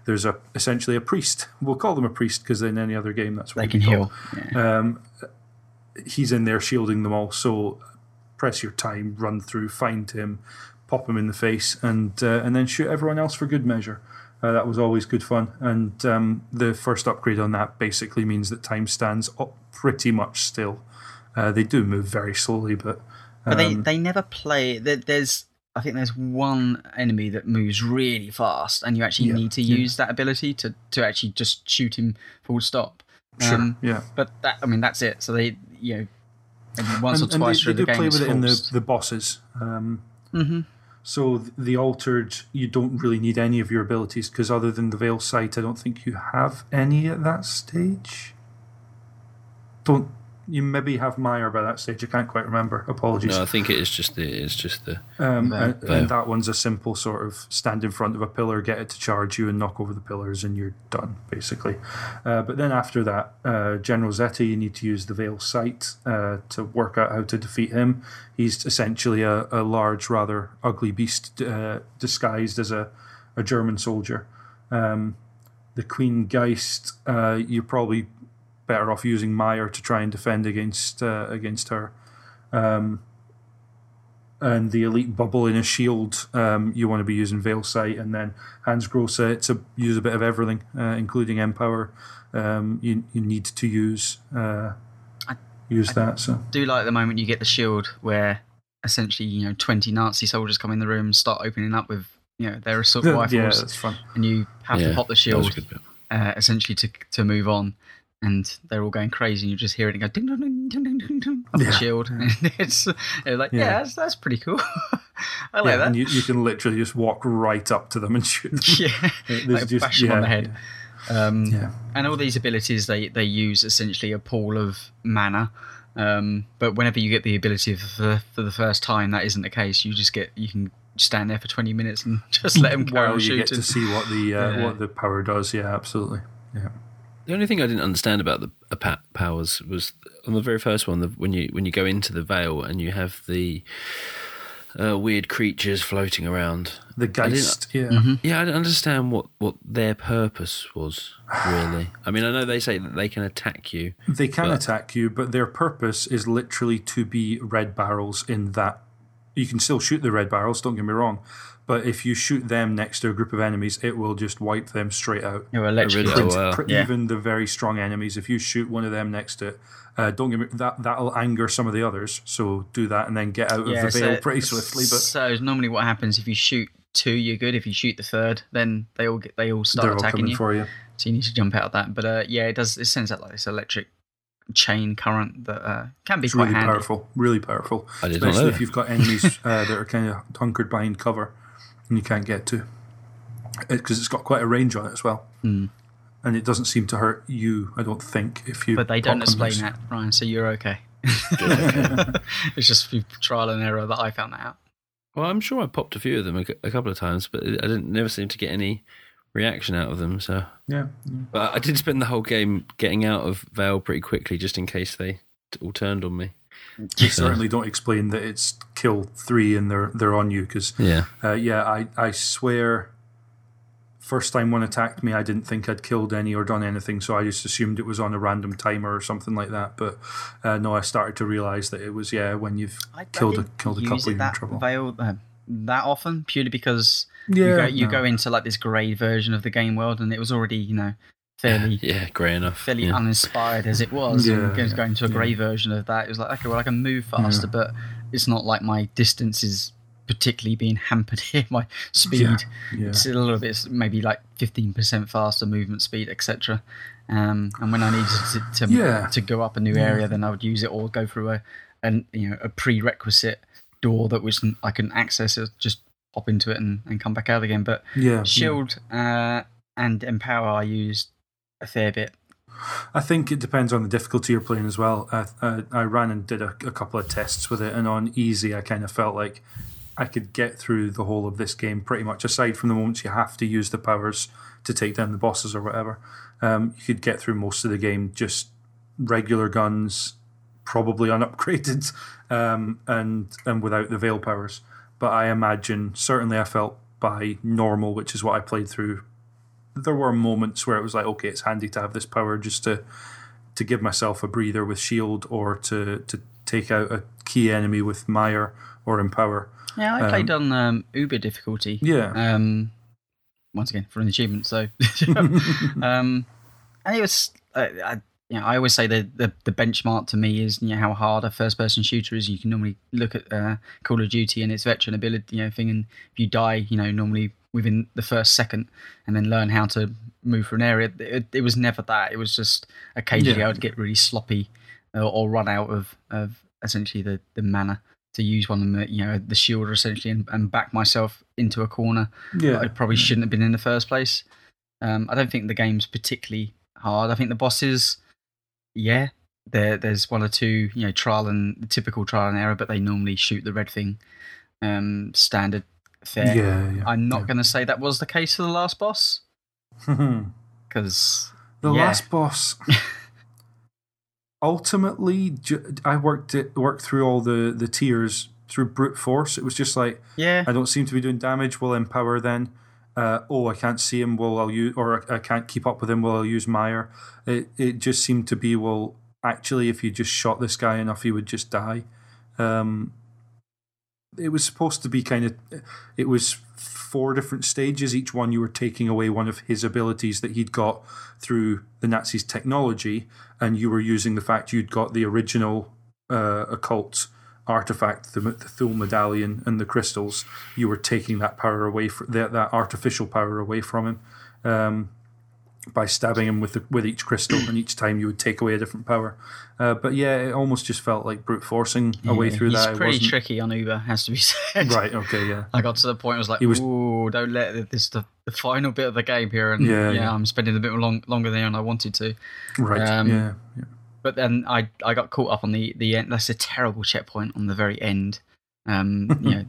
there's a essentially a priest we'll call them a priest because in any other game that's what They can heal. Yeah. um, he's in there shielding them all. So press your time, run through, find him, pop him in the face, and uh, and then shoot everyone else for good measure. Uh, that was always good fun. And um, the first upgrade on that basically means that time stands up pretty much still. Uh, they do move very slowly, but But they, um, they never play. there- There's I think there's one enemy that moves really fast, and you actually Yeah, need to yeah. use that ability to, to actually just shoot him full stop. sure, Um, yeah. But that I mean that's it. So they you know once and, or and twice they, through they the do play with it in the, the bosses. Um, Mhm. So th- the altered, you don't really need any of your abilities because other than the veil sight, I don't think you have any at that stage. Don't you maybe have Mire by that stage. I can't quite remember. Apologies. No, I think it is just the it's just the Um, Veil. and, and that one's a simple sort of stand in front of a pillar, get it to charge you, and knock over the pillars, and you're done, basically. Uh, but then after that, uh, General Zetta, you need to use the Veil Sight uh, to work out how to defeat him. He's essentially a, a large, rather ugly beast uh, disguised as a, a German soldier. Um, the Queen Geist, uh, you're probably better off using Mire to try and defend against uh, against her. Um, and the elite bubble in a shield, um, you want to be using Veil Sight, and then Hans Grosse to use a bit of everything, uh, including Empower. Um, you you need to use uh, I- use that. So do like the moment you get the shield where essentially you know 20 Nazi soldiers come in the room and start opening up with you know their assault yeah, rifles that's fun. and you have yeah, to pop the that was a shield uh, essentially to to move on and they're all going crazy and you just hear it and go ding ding ding ding ding ding ding off Yeah. the shield and it's like yeah, Yeah. that's, that's pretty cool I like yeah, that and you, you can literally just walk right up to them and shoot them. yeah There's like just- bash them on yeah, the head um, Yeah. and all these abilities they they use essentially a pool of mana um, but whenever you get the ability for, for the first time that isn't the case you just get you can stand there for 20 minutes and just let them carry on you get to see what the uh, Yeah. what the power does. Yeah, absolutely. Yeah. The only thing I didn't understand about the uh, powers was on the very first one, the, when you when you go into the veil and you have the uh, weird creatures floating around. The didn't- Geist. Yeah. Mm-hmm. Yeah, I don't understand what, what their purpose was really. I mean, I know they say that they can attack you. They can But- attack you, but their purpose is literally to be red barrels in that you can still shoot the red barrels, don't get me wrong. But if you shoot them next to a group of enemies, it will just wipe them straight out. you're electric really? Oh, Pr- wow. pr- Yeah. Even the very strong enemies, if you shoot one of them next to it, uh, don't get me that that'll anger some of the others. So do that and then get out of the veil pretty swiftly. But so normally what happens if you shoot two you're good if you shoot the third then they all get they all they're start all attacking coming you for you. so you need to jump out of that but uh, yeah it does it sends out like this electric chain current that uh, can be It's quite really handy powerful, really powerful. I did not Especially know if you've got enemies uh, that are kind of hunkered behind cover and you can't get to, because it's got quite a range on it as well. Hmm. And it doesn't seem to hurt you, I don't think, if you. but they don't explain on that Ryan so you're okay it's just through trial and error that I found that out Well, I'm sure I popped a few of them a, a couple of times, but I didn't never seem to get any reaction out of them. So, Yeah. but I did spend the whole game getting out of Veil pretty quickly, just in case they all turned on me. They certainly don't explain that it's kill three and they're they're on you because Yeah, uh, yeah I I swear first time one attacked me I didn't think I'd killed any or done anything so I just assumed it was on a random timer or something like that but uh, no I started to realize that it was yeah when you've I, killed I a killed a couple it you're in that trouble. veil uh, that often purely because yeah you, go, you no. go into like this grey version of the game world and it was already you know fairly yeah, grey enough. fairly yeah. uninspired as it was. Yeah, and going, yeah, to a grey version of that, it was like okay, well I can move faster, but it's not like my distance is particularly being hampered here. My speed, Yeah, yeah. it's a little bit maybe like fifteen percent faster movement speed, etc. Um, and when I needed to to, Yeah. to go up a new area, then I would use it or go through a an you know a prerequisite door that was I can access it, just pop into it and, and come back out again. But yeah shield uh, and empower I used a fair bit. I think it depends on the difficulty you're playing as well. I, I, I ran and did a, a couple of tests with it, and on easy, I kind of felt like I could get through the whole of this game pretty much, aside from the moments you have to use the powers to take down the bosses or whatever. Um, you could get through most of the game just regular guns, probably unupgraded, um, and and without the veil powers. But I imagine, certainly, I felt by normal, which is what I played through there were moments where it was like, okay, it's handy to have this power just to to give myself a breather with shield or to to take out a key enemy with Mire or Empower. Yeah, I played on um, Uber difficulty. Yeah. Um, once again for an achievement. So, um, and it was. Uh, I, you know, I always say that the, the benchmark to me is you know how hard a first person shooter is. You can normally look at uh, Call of Duty and its veteran ability, you know, thing, and if you die, you know, normally within the first second, and then learn how to move through an area. It, it was never that. It was just occasionally Yeah. I would get really sloppy or, or run out of, of essentially the, the mana to use one of the you know the shield essentially and, and back myself into a corner Yeah. I probably shouldn't have been in the first place. Um, I don't think the game's particularly hard. I think the bosses, yeah, there there's one or two you know trial and typical trial and error, but they normally shoot the red thing um, standard Yeah, yeah. I'm not going to say that was the case for the last boss because The Yeah. last boss. ultimately, I worked it worked through all the the tiers through brute force. It was just like yeah, I don't seem to be doing damage. We'll empower then. Uh, oh, I can't see him. Well, I'll use, or I can't keep up with him. Well, I'll use Mire. It it just seemed to be well. Actually, if you just shot this guy enough, he would just die. Um, it was supposed to be kind of. It was four different stages. Each one you were taking away one of his abilities that he'd got through the Nazis' technology, and you were using the fact you'd got the original uh, occult artifact, the, the Thule medallion, and the crystals. You were taking that power away, from, that that artificial power away from him. Um, by stabbing him with the, with each crystal, and each time you would take away a different power. Uh, but yeah, it almost just felt like brute forcing a way through he's that. It pretty tricky on Uber, has to be said. Right. Okay. Yeah. I got to the point I was like, He was- "Ooh, don't let this the, the final bit of the game here." And Yeah, yeah, yeah. I'm spending a bit long, longer than I wanted to. Right. Um, yeah. yeah. But then I I got caught up on the the end. That's a terrible checkpoint on the very end. Um, you know,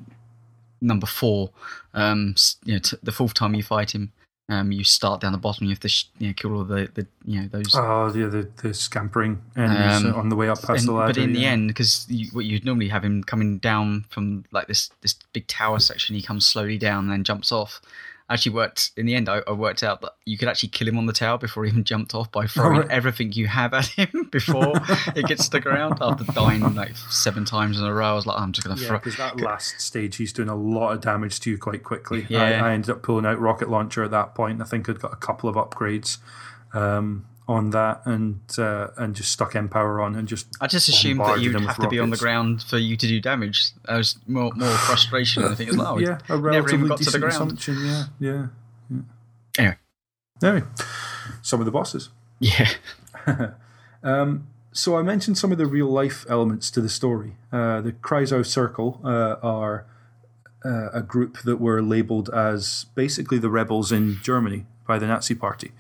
number four. Um, you know, t- the fourth time you fight him, um, you start down the bottom. You have to sh- you know kill all the the you know those. Oh, yeah. The the scampering enemies Um, on the way up past And- the ladder. but in the end, because you, what you'd normally have him coming down from like this this big tower section, he comes slowly down and then jumps off. Actually, worked in the end. I, I worked out that you could actually kill him on the tower before he even jumped off by throwing Alright. everything you have at him before it gets to the ground. After dying like seven times in a row, I was like, I'm just gonna Yeah, throw. because that last stage, he's doing a lot of damage to you quite quickly. Yeah. I, I ended up pulling out rocket launcher at that point. I think I'd got a couple of upgrades um, on that, and uh, and just stuck empower on, and just I just assumed that you'd have to be on the ground for you to do damage. I was more more frustration. I think it's like, oh, yeah, a never even got to the ground. assumption. Yeah, yeah. yeah. Anyway. anyway, some of the bosses. Yeah, So I mentioned some of the real life elements to the story. Uh, the Kreisau Circle uh, are uh, a group that were labelled as basically the rebels in Germany by the Nazi Party.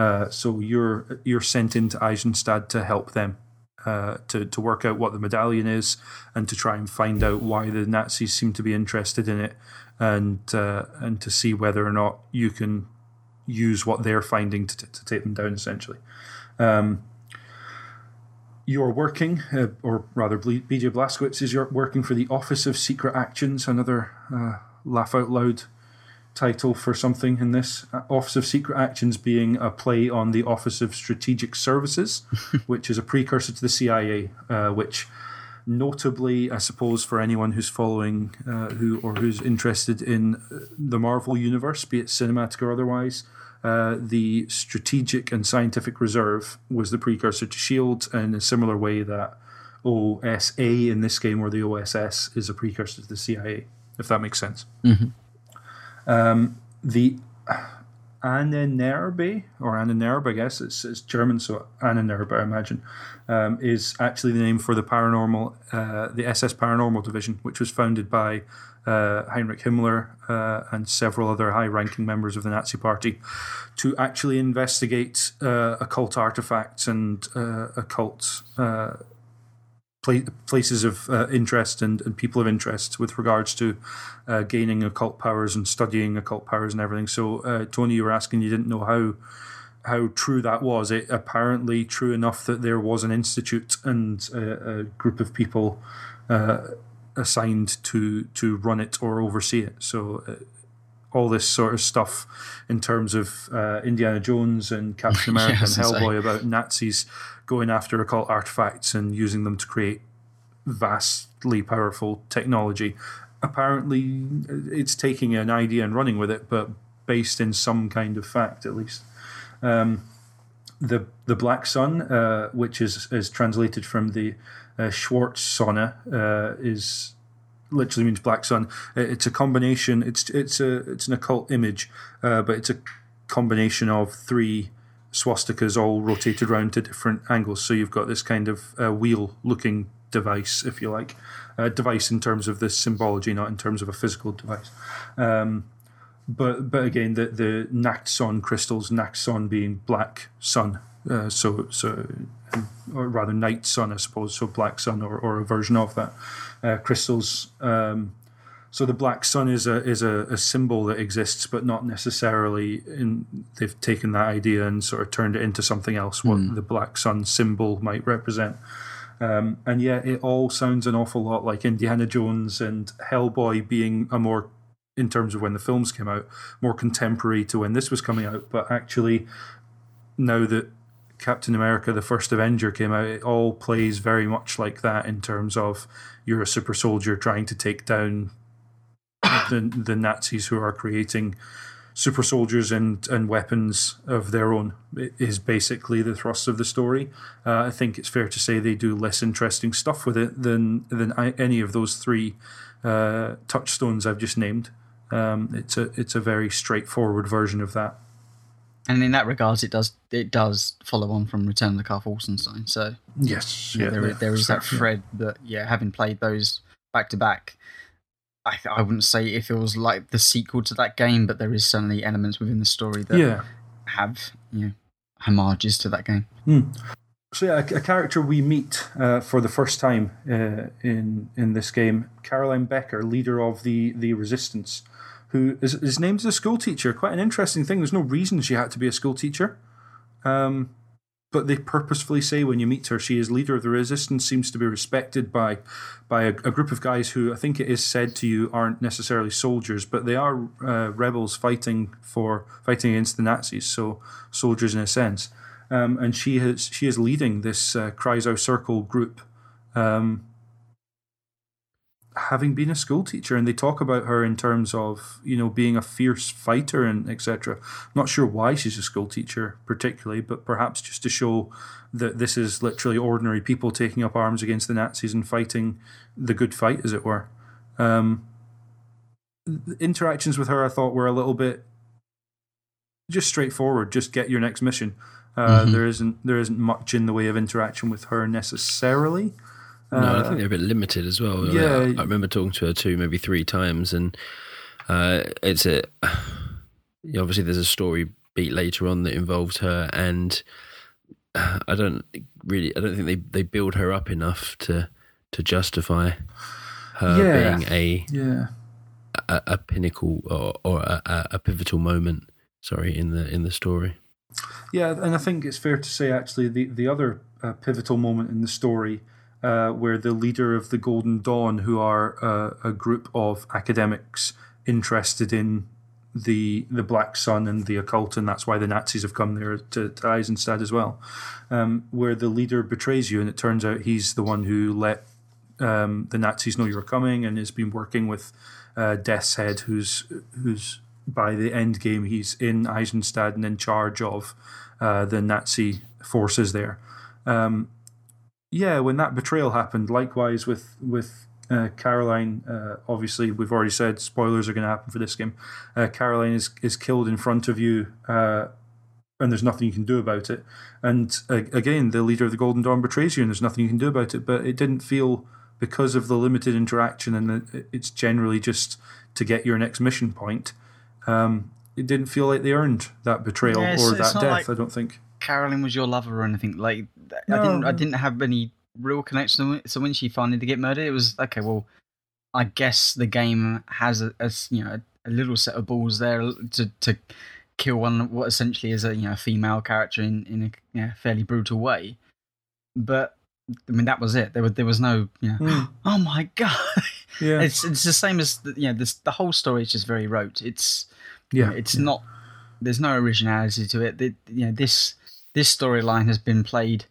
Uh, so you're you're sent into Isenstadt to help them. Uh, to, to work out what the medallion is and to try and find out why the Nazis seem to be interested in it and uh, and to see whether or not you can use what they're finding to, to take them down essentially you're working, uh, or rather, BJ Blazkowicz is you're working for the Office of Secret Actions, another uh, laugh out loud title for something in this. Uh, Office of Secret Actions being a play on the Office of Strategic Services, which is a precursor to the CIA, uh, which notably, I suppose, for anyone who's following uh, who or who's interested in uh, the Marvel universe, be it cinematic or otherwise, uh, the Strategic and Scientific Reserve was the precursor to SHIELD in a similar way that OSA in this game, or the OSS, is a precursor to the CIA, if that makes sense. Um, the Ahnenerbe, or Ahnenerbe, I guess it's, it's German, so Ahnenerbe, I imagine, um, is actually the name for the paranormal, uh, the SS Paranormal Division, which was founded by uh, Heinrich Himmler uh, and several other high-ranking members of the Nazi Party to actually investigate uh, occult artifacts and uh, occult uh, places of uh, interest and, and people of interest with regards to uh, gaining occult powers and studying occult powers and everything. So, uh, Tony, you were asking, you didn't know how how true that was. It apparently true enough that there was an institute and a, a group of people uh, assigned to to run it or oversee it. So. All this sort of stuff in terms of uh, Indiana Jones and Captain America was and. Hellboy about Nazis going after occult artifacts and using them to create vastly powerful technology. Apparently, it's taking an idea and running with it, but based in some kind of fact, at least. Um, the the Black Sun, uh, which is is translated from the uh, Schwarz Sonne, uh, is literally means black sun. Uh, It's a combination. It's it's a it's an occult image, uh, but it's a combination of three swastikas all rotated around to different angles. So you've got this kind of uh, wheel-looking device, if you like, uh, device in terms of the symbology, not in terms of a physical device. Um, but but again, the the Nachtsonne crystals, Nachtsonne being black sun. Uh, so so or rather Night Sun, I suppose, so Black Sun or, or a version of that. Uh, crystals. Um, so the black sun is a is a, a, symbol that exists, but not necessarily. In they've taken that idea and sort of turned it into something else. What mm. the black sun symbol might represent. Um, and yet, it all sounds an awful lot like Indiana Jones and Hellboy being a more, in terms of when the films came out, more contemporary to when this was coming out. But actually, now that Captain America: The First Avenger came out, it all plays very much like that in terms of you're a super soldier trying to take down the the Nazis who are creating super soldiers and and weapons of their own is basically the thrust of the story. Uh, I think it's fair to say they do less interesting stuff with it than than I, any of those three uh, touchstones I've just named. Um, it's a it's a very straightforward version of that. And in that regards, it does it does follow on from Return of the Castle Wolfenstein. So yes, yeah, yeah there, there is that thread that yeah, having played those back to back, I, I wouldn't say if it feels like the sequel to that game, but there is certainly elements within the story that yeah. have you know homages to that game. Mm. So yeah, a, a, character we meet uh, for the first time uh, in in this game, Caroline Becker, leader of the the Resistance, who is, is named as a school teacher. Quite an interesting thing. There's no reason she had to be a school teacher. Um, but they purposefully say when you meet her, she is leader of the resistance, seems to be respected by by a, a group of guys who I think it is said to you aren't necessarily soldiers, but they are uh, rebels fighting for fighting against the Nazis, so soldiers in a sense. Um, and she has she is leading this uh, Kreisau Circle group. Um, having been a school teacher, and they talk about her in terms of you know being a fierce fighter and etc. Not sure why she's a school teacher particularly, but perhaps just to show that this is literally ordinary people taking up arms against the Nazis and fighting the good fight, as it were. Um, interactions with her, I thought, were a little bit just straightforward. Just get your next mission. Uh, mm-hmm. There isn't there isn't much in the way of interaction with her necessarily. No, uh, I think they're a bit limited as well. Yeah, I, I, remember talking to her two, maybe three times, and uh, it's a obviously there's a story beat later on that involves her, and I don't really, I don't think they they build her up enough to to justify her yeah. being a yeah a, a pinnacle or, or a, a pivotal moment. Sorry, in the in the story. Yeah, and I think it's fair to say actually the the other uh, pivotal moment in the story uh, where the leader of the Golden Dawn, who are uh, a group of academics interested in the the Black Sun and the occult, and that's why the Nazis have come there to, to Isenstadt as well, um, where the leader betrays you, and it turns out he's the one who let um, the Nazis know you were coming, and has been working with uh, Death's Head, who's who's by the end game he's in Isenstadt and in charge of uh, the Nazi forces there. Um, yeah, when that betrayal happened, likewise with with uh, Caroline. Uh, obviously, we've already said spoilers are going to happen for this game. Uh, Caroline is is killed in front of you, uh, and there's nothing you can do about it. And uh, again, the leader of the Golden Dawn betrays you, and there's nothing you can do about it. But it didn't feel because of the limited interaction, and it's generally just to get your next mission point. Um, it didn't feel like they earned that betrayal yeah, or that death. Like, I don't think. Caroline was your lover or anything. Like no. I didn't I didn't have any real connection. So when she finally did get murdered, it was okay. Well, I guess the game has a, a you know a, a, little set of balls there to to kill one what essentially is a you know female character in in a you know, fairly brutal way. But I mean that was it. There was there was no you know mm. oh my god. Yeah, it's it's the same as the, you know this the whole story is just very rote. It's yeah, you know, it's yeah. not. There's no originality to it. The, you know this this storyline has been played,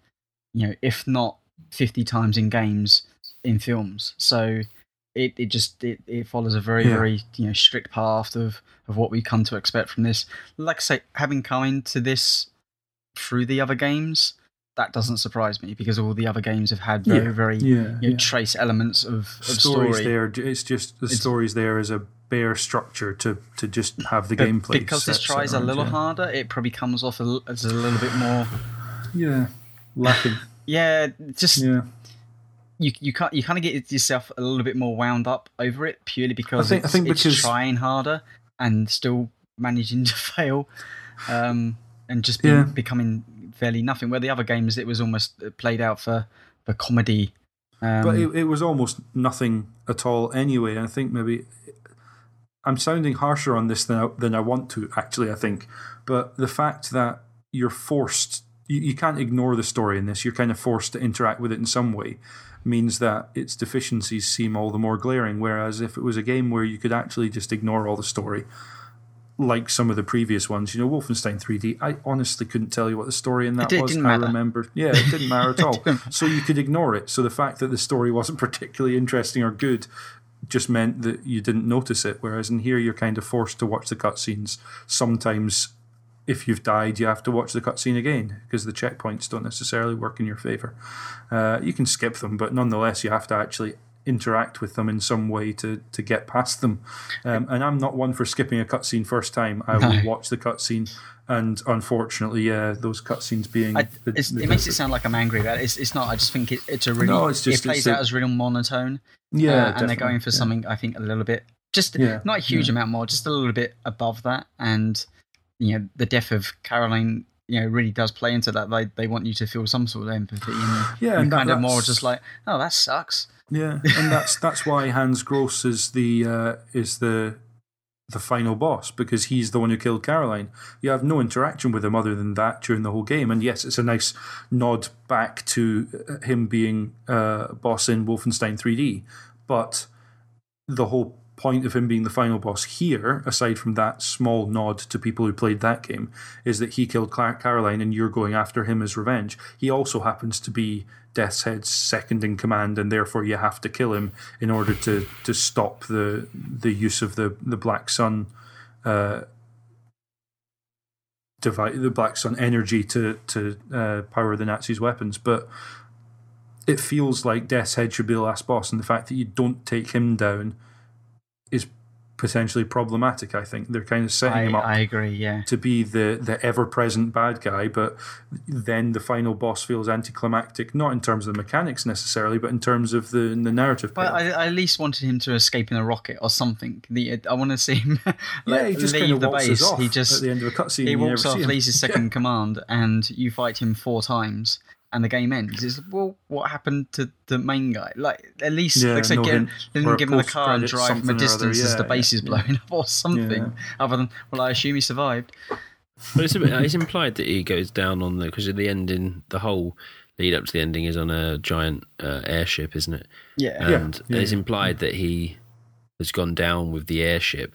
you know, if not 50 times in games, in films. So it, it just it, it follows a very yeah. very you know strict path of of what we come to expect from this. Like I say, having come into this through the other games, that doesn't surprise me because all the other games have had very yeah. very yeah. You know, trace elements of, of stories story. there. It's just the it's, stories there as a bare structure to to just have the gameplay. Because this tries around, a little yeah. harder, it probably comes off a, as a little bit more. Yeah, lacking. yeah, just yeah. You you can't you kind of get yourself a little bit more wound up over it purely because I think, it's, I think because, it's trying harder and still managing to fail, um, and just be, yeah. becoming fairly nothing. Where the other games, it was almost played out for for comedy. Um, but it, it was almost nothing at all anyway. I think maybe I'm sounding harsher on this than I, than I want to, actually, I think. But the fact that you're forced, you, you can't ignore the story in this, you're kind of forced to interact with it in some way, means that its deficiencies seem all the more glaring. Whereas if it was a game where you could actually just ignore all the story, like some of the previous ones, you know, Wolfenstein 3D, I honestly couldn't tell you what the story in that It was. I matter. remember. Yeah, it didn't matter at all. So you could ignore it. So the fact that the story wasn't particularly interesting or good just meant that you didn't notice it. Whereas in here, you're kind of forced to watch the cutscenes. Sometimes, if you've died, you have to watch the cutscene again because the checkpoints don't necessarily work in your favor. Uh, you can skip them, but nonetheless, you have to actually interact with them in some way to to get past them. Um, and I'm not one for skipping a cutscene first time. I will watch the cutscene. And unfortunately, yeah, those cutscenes being I, the- the it makes it sound like I'm angry about it. It's, it's not. I just think it, it's a really. No, it's just- it plays a- out as real monotone. yeah, uh, and they're going for yeah. something I think a little bit just Yeah, not a huge yeah. amount more, just a little bit above that. And you know, the death of Caroline, you know, really does play into that. They they want you to feel some sort of empathy, and Yeah, and that- kind of more just like, oh, that sucks. Yeah, and that's that's why Hans Gross is the uh, is the the final boss because he's the one who killed Caroline. You have no interaction with him other than that during the whole game. And yes, it's a nice nod back to uh, him being uh, boss in Wolfenstein 3D, but the whole point of him being the final boss here, aside from that small nod to people who played that game, is that he killed Cla- Caroline and you're going after him as revenge. He also happens to be Death's Head's second in command, and therefore you have to kill him in order to to stop the the use of the the Black Sun. Uh, the Black Sun energy to to uh, power the Nazis' weapons, but it feels like Death's Head should be the last boss, and the fact that you don't take him down is potentially problematic. I think they're kind of setting I, him up I agree. Yeah. to be the the ever present bad guy, but then the final boss feels anticlimactic, not in terms of the mechanics necessarily, but in terms of the the narrative. But. I, I at least wanted him to escape in a rocket or something. The I want to see him yeah, he just kind leave of the base. off He just at the end of a cutscene. he walks off, leaves his second command, and you fight him four times, and the game ends. It's well, what happened to the main guy? Like at least, Yeah, like I said, get, hint. let Or him a give him the car and drive from a something or other, distance as the yeah, base is blowing up or something. Yeah. Other than well, I assume he survived. But it's, it's implied that he goes down on the because at the ending, the whole lead up to the ending is on a giant uh, airship, isn't it? Yeah. And Yeah, it's yeah. implied that he has gone down with the airship,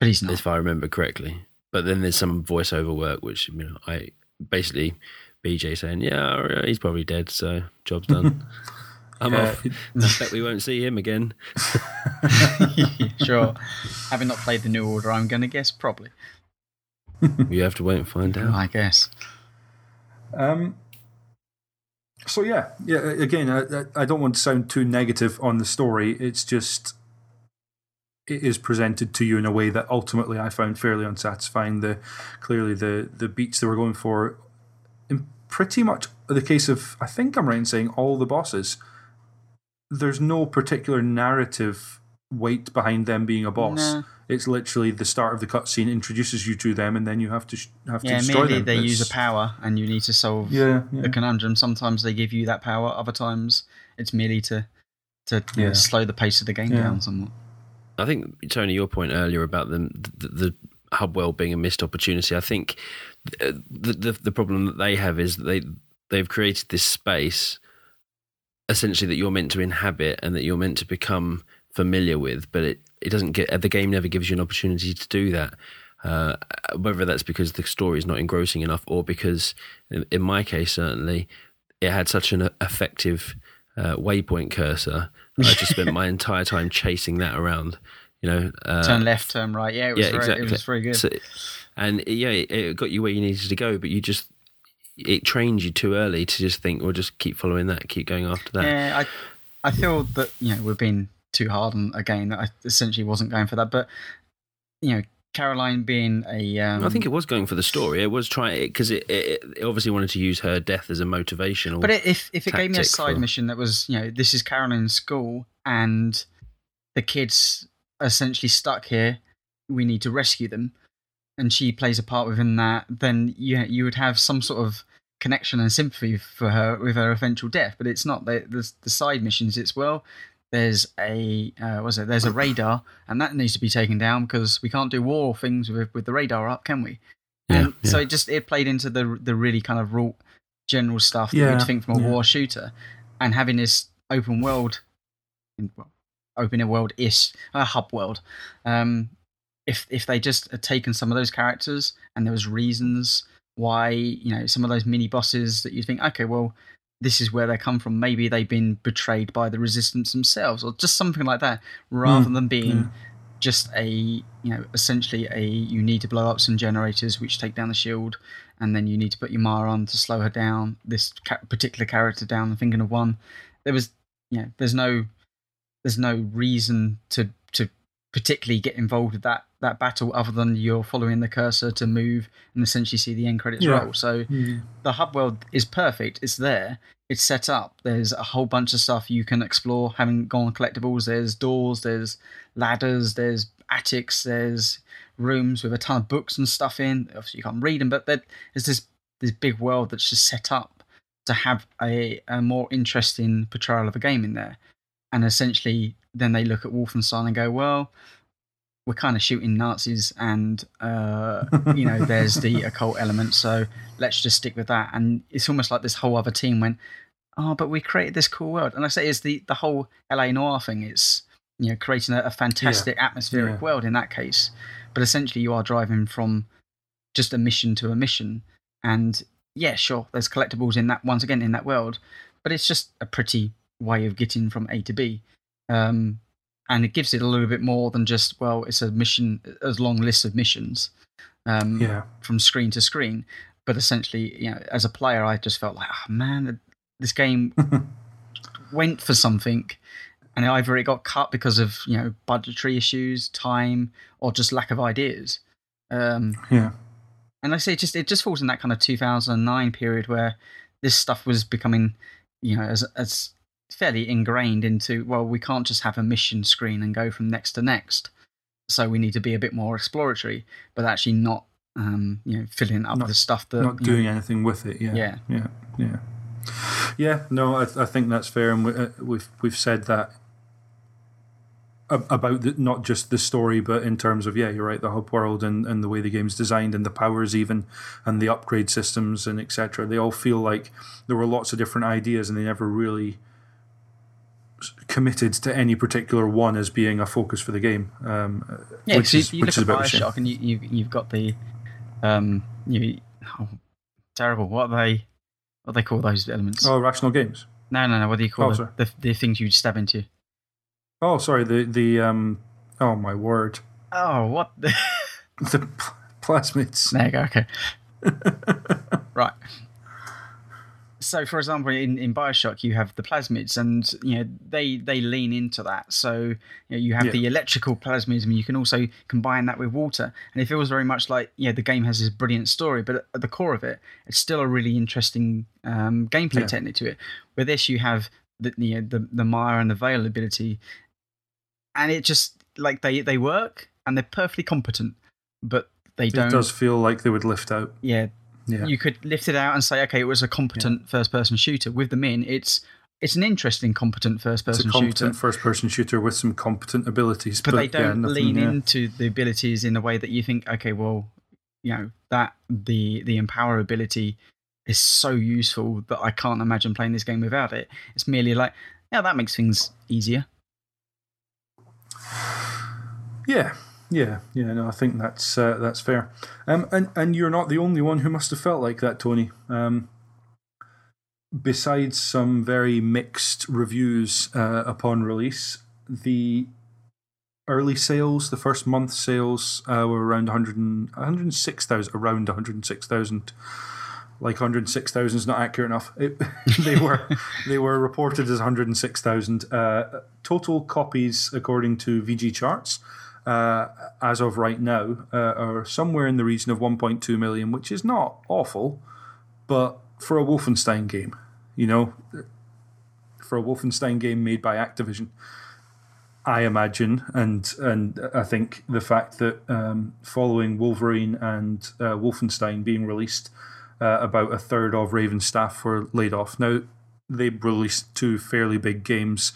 but he's not. if I remember correctly. But then there's some voiceover work, which you know, I basically BJ saying, "Yeah, he's probably dead, so job's done." I'm Yeah, off. it- I bet we won't see him again. sure. Having not played the new order, I'm going to guess probably. You have to wait and find out. I guess. Um, so yeah, yeah. Again, I, I- I don't want to sound too negative on the story. It's just it is presented to you in a way that ultimately I found fairly unsatisfying. The clearly the the beats they were going for, in pretty much the case of I think I'm right in saying all the bosses. There's no particular narrative weight behind them being a boss. No. It's literally the start of the cutscene introduces you to them, and then you have to sh- have to Yeah, destroy merely them. they use a power, and you need to solve Yeah, yeah. the conundrum. Sometimes they give you that power. Other times it's merely to to you know, slow the pace of the game Yeah. down somewhat. I think Tony, your point earlier about the the, the hub well being a missed opportunity. I think the, the the problem that they have is that they they've created this space essentially that you're meant to inhabit and that you're meant to become familiar with, but it it doesn't get the game never gives you an opportunity to do that. Uh, whether that's because the story is not engrossing enough, or because, in, in my case, certainly, it had such an effective uh, waypoint cursor. I just spent my entire time chasing that around. You know, uh, turn left, turn right. Yeah, it was yeah, very, exactly. it was very good. So, and yeah, it, it got you where you needed to go, but you just it trained you too early to just think, well, just keep following that, keep going after that. Yeah, I I feel that you know we've been too hard on a game that I essentially wasn't going for that, but you know Caroline being a um, I think it was going for the story. It was trying because it, it, it obviously wanted to use her death as a motivational. But it, if if it gave me a side for- mission that was, you know, this is Caroline's school and the kids are essentially stuck here, we need to rescue them. And she plays a part within that, then you you would have some sort of connection and sympathy for her with her eventual death. But it's not the the, the side missions. It's well, there's a uh, was it? There's a radar, and that needs to be taken down because we can't do war things with with the radar up, can we? Yeah, and so it just it played into the the really kind of raw general stuff that Yeah, you'd think from a yeah. war shooter, and having this open world, open world ish, uh, hub world. Um, if if they just had taken some of those characters and there was reasons why you know some of those mini bosses that you think okay well this is where they come from. Maybe they've been betrayed by the resistance themselves or just something like that rather Mm, than being yeah. just a you know essentially a you need to blow up some generators which take down the shield and then you need to put your Mire on to slow her down this ca- particular character down i'm thinking of one. There was you know there's no there's no reason to particularly get involved with that that battle other than you're following the cursor to move and essentially see the end credits Yeah. roll so Mm. the hub world is perfect. It's there. It's set up. There's a whole bunch of stuff you can explore. Having gone on collectibles, there's doors, there's ladders, there's attics, there's rooms with a ton of books and stuff in. Obviously, you can't read them, but there's this this big world that's just set up to have a, a more interesting portrayal of a game in there. And essentially, then they look at Wolfenstein and go, well, we're kind of shooting Nazis, and uh, you know, there's the occult element. So let's just stick with that. And it's almost like this whole other team went, oh, but we created this cool world. And I say it's the the whole LA Noire thing. It's you know creating a, a fantastic atmospheric Yeah. world in that case. But essentially, you are driving from just a mission to a mission. And yeah, sure, there's collectibles in that once again in that world, but it's just a pretty way of getting from A to B. Um, and it gives it a little bit more than just well, it's a mission, a long list of missions. Um, Yeah. from screen to screen. But essentially, you know, as a player, I just felt like, oh man, this game went for something, and either it got cut because of you know budgetary issues, time, or just lack of ideas. Um, Yeah. and I say it just it just falls in that kind of 2009 period where this stuff was becoming, you know, as as fairly ingrained into well, we can't just have a mission screen and go from next to next. So we need to be a bit more exploratory, but actually not, um, you know, filling up Not- the stuff that Not you know, doing anything with it. Yeah. Yeah. Yeah. Yeah. Yeah. No, I, I think that's fair, and we, uh, we've we've said that about the, not just the story, but in terms of yeah, you're right, the hub world and, and the way the game's designed and the powers even and the upgrade systems and etc. They all feel like there were lots of different ideas, and they never really committed to any particular one as being a focus for the game. Um, Yeah, which is you, you which look is at a bit of a shame. Bioshock and you, you you've got the um you oh, terrible what are they what do they call those elements? Oh, rational games. No, no, no. What do you call Oh, the, the the things you stab into? Oh, sorry. The the um. Oh my word. Oh, what? The... The pl- plasmids. there you go. Okay. So, for example, in, in Bioshock, you have the plasmids, and you know they they lean into that. So you, know, you have Yeah. the electrical plasmids, and you can also combine that with water, and it feels very much like yeah, the game has this brilliant story, but at the core of it, it's still a really interesting um, gameplay Yeah. technique to it. With this, you have the you know, the the Mire and the Veil ability, and it just like they they work and they're perfectly competent, but they don't. it does feel like they would lift out. Yeah, Yeah. you could lift it out and say, okay, it was a competent first-person shooter. With them in, it's it's an interesting competent first-person shooter. competent first-person shooter with some competent abilities, but, they don't nothing- lean yeah. into the abilities in a way that you think, okay, well, you know that the the empower ability is so useful that I can't imagine playing this game without it. It's merely like, yeah, that makes things easier. Yeah, yeah, yeah. No, I think that's uh, that's fair. Um, and and you're not the only one who must have felt like that, Tony. Um, besides some very mixed reviews uh, upon release, the early sales, the first month sales, uh, were around 100 106,000, around 106,000. Like 106,000 is not accurate enough. It, they were they were reported as 106,000. Uh, total copies, according to VGChartz, uh, as of right now, uh, are somewhere in the region of 1.2 million, which is not awful, but for a Wolfenstein game, you know, for a Wolfenstein game made by Activision, I imagine, and and I think the fact that um, following Wolverine and uh, Wolfenstein being released, uh, about a third of Raven's staff were laid off. Now they released two fairly big games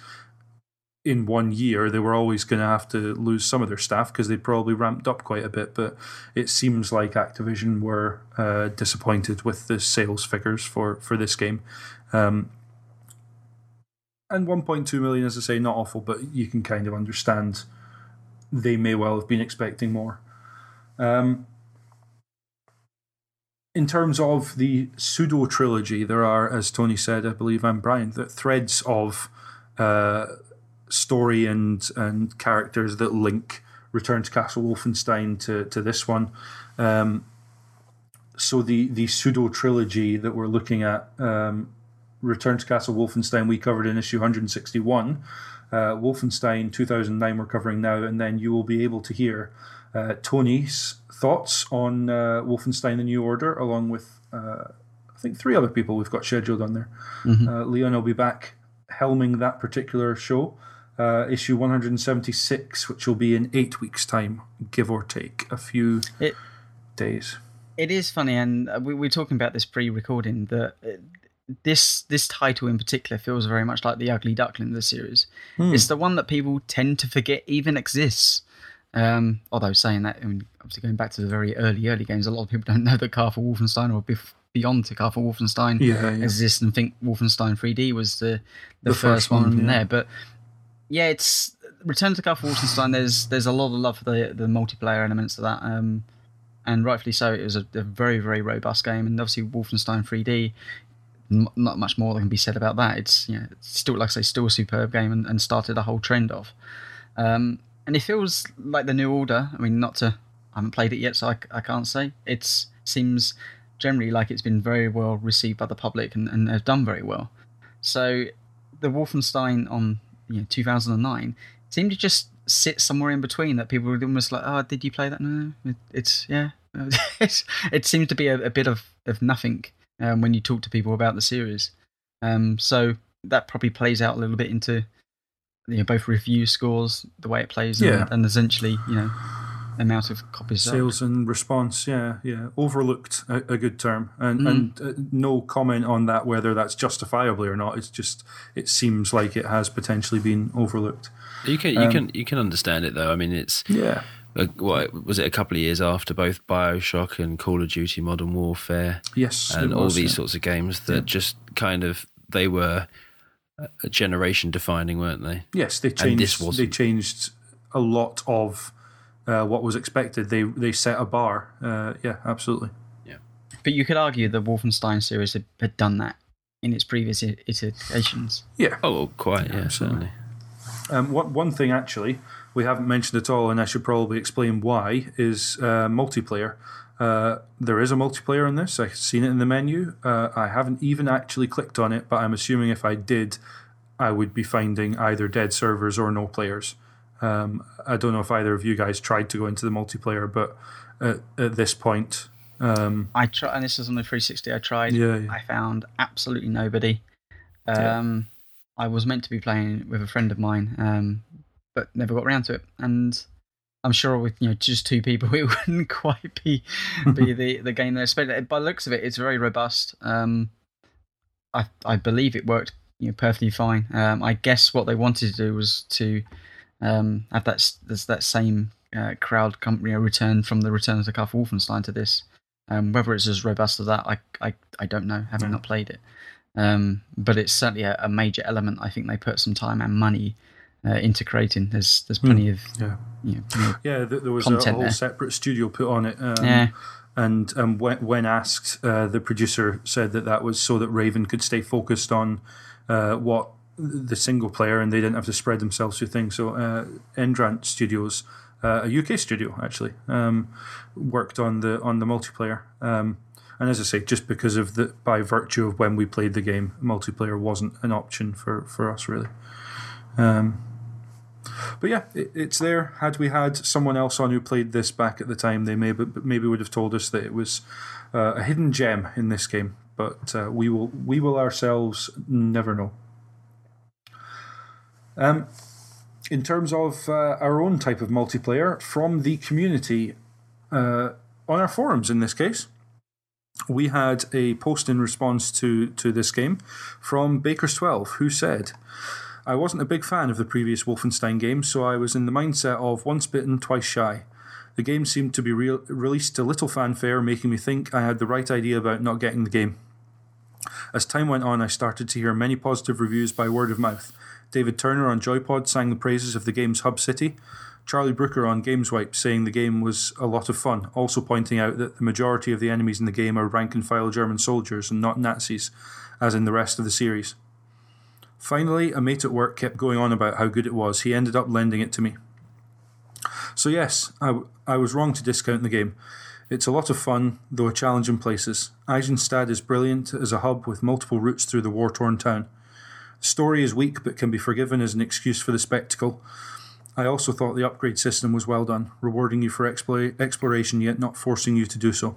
in one year. They were always going to have to lose some of their staff because they probably ramped up quite a bit. But it seems like Activision were uh, disappointed with the sales figures for for this game. Um, and 1.2 million, as I say, not awful, but you can kind of understand they may well have been expecting more. Um, in terms of the pseudo trilogy, there are, as Tony said, I believe I'm Brian, the threads of uh, story and and characters that link Return to Castle Wolfenstein to to this one. Um, so the the pseudo trilogy that we're looking at um, Return to Castle Wolfenstein we covered in issue 161. Uh, Wolfenstein 2009 we're covering now, and then you will be able to hear uh, Tony's thoughts on uh, Wolfenstein: The New Order, along with uh, I think three other people we've got scheduled on there. Mm-hmm. Leon will be back helming that particular show. Uh, issue 176, which will be in eight weeks' time, give or take a few it, days. It is funny, and we, we were talking about this pre-recording that this this title in particular feels very much like the Ugly Duckling of the series. Hmm. It's the one that people tend to forget even exists. Um, although saying that, I mean, obviously going back to the very early early games, a lot of people don't know that Castle Wolfenstein or bef- beyond to Castle Wolfenstein yeah, yeah. exists and think Wolfenstein 3D was the the, the first, first, one, one yeah. there. But yeah, it's Return to Castle Wolfenstein. There's there's a lot of love for the the multiplayer elements of that. Um, and rightfully so. It was a, a, very, very robust game, and obviously Wolfenstein 3D not much more that can be said about that. It's you know, it's still like I say, still a superb game and, and started a whole trend of. Um, and it feels like the new order. I mean, not to I haven't played it yet, so I, I can't say. It seems generally like it's been very well received by the public and, and have done very well. So the Wolfenstein on you know 2009 seemed to just sit somewhere in between that people were almost like, oh, did you play that? No, it, it's yeah. it seems to be a, a bit of, of nothing um, when you talk to people about the series. Um, so that probably plays out a little bit into you know, both review scores, the way it plays, yeah. and, and essentially, you know, amount of copies sales sold. and response yeah yeah overlooked a, a good term and mm. and uh, no comment on that whether that's justifiably or not it's just it seems like it has potentially been overlooked you can you um, can you can understand it though i mean it's yeah what was it a couple of years after both Bioshock and Call of Duty Modern Warfare? Yes, and all these yeah. sorts of games that yeah. just kind of they were a generation defining, weren't they? Yes, they changed. They changed a lot of uh, what was expected. They they set a bar. Uh, yeah, absolutely. Yeah, but you could argue the Wolfenstein series had, had done that in its previous iterations. Yeah. Oh, quite. Yeah, yeah certainly. Um, one one thing actually we haven't mentioned at all, and I should probably explain why, is uh, multiplayer. Uh, there is a multiplayer in this. I've seen it in the menu. Uh, I haven't even actually clicked on it, but I'm assuming if I did, I would be finding either dead servers or no players. Um, I don't know if either of you guys tried to go into the multiplayer, but at, at this point, um, I tried, and this is on the 360. I tried. Yeah, yeah. I found absolutely nobody. Um, yeah. I was meant to be playing with a friend of mine, um, but never got around to it. And I'm sure with you know just two people, it wouldn't quite be be the the game there. But by the looks of it, it's very robust. Um, I I believe it worked you know perfectly fine. Um, I guess what they wanted to do was to um, have that there's that same uh, crowd come, you know, return from the Return of the Castle Wolfenstein to this. Um, whether it's as robust as that, I I, I don't know, having not played it. Um, but it's certainly a, a, major element. I think they put some time and money uh, into creating. There's there's plenty mm, of yeah you know, yeah. There was a whole there. separate studio put on it. Um, yeah. And um, when, when asked, uh, the producer said that that was so that Raven could stay focused on uh, what the single player, and they didn't have to spread themselves through things. So, uh, Endrant Studios, uh, a UK studio actually, um, worked on the on the multiplayer. Um, and as I say, just because of the by virtue of when we played the game, multiplayer wasn't an option for for us really. Um, but yeah, it, it's there. Had we had someone else on who played this back at the time, they maybe maybe would have told us that it was uh, a hidden gem in this game. But uh, we will we will ourselves never know. Um, in terms of uh, our own type of multiplayer from the community uh, on our forums, in this case, we had a post in response to, to this game from Bakers12, who said, I wasn't a big fan of the previous Wolfenstein game, so I was in the mindset of once bitten, twice shy. The game seemed to be re- released to little fanfare, making me think I had the right idea about not getting the game. As time went on, I started to hear many positive reviews by word of mouth. David Turner on Joypod sang the praises of the game's hub city. Charlie Brooker on GamesWipe saying the game was a lot of fun, also pointing out that the majority of the enemies in the game are rank and file German soldiers and not Nazis, as in the rest of the series. Finally, a mate at work kept going on about how good it was. He ended up lending it to me. So, yes, I, I was wrong to discount the game. It's a lot of fun, though a challenge in places. Isenstadt is brilliant as a hub with multiple routes through the war torn town. Story is weak but can be forgiven as an excuse for the spectacle. I also thought the upgrade system was well done, rewarding you for exploration yet not forcing you to do so.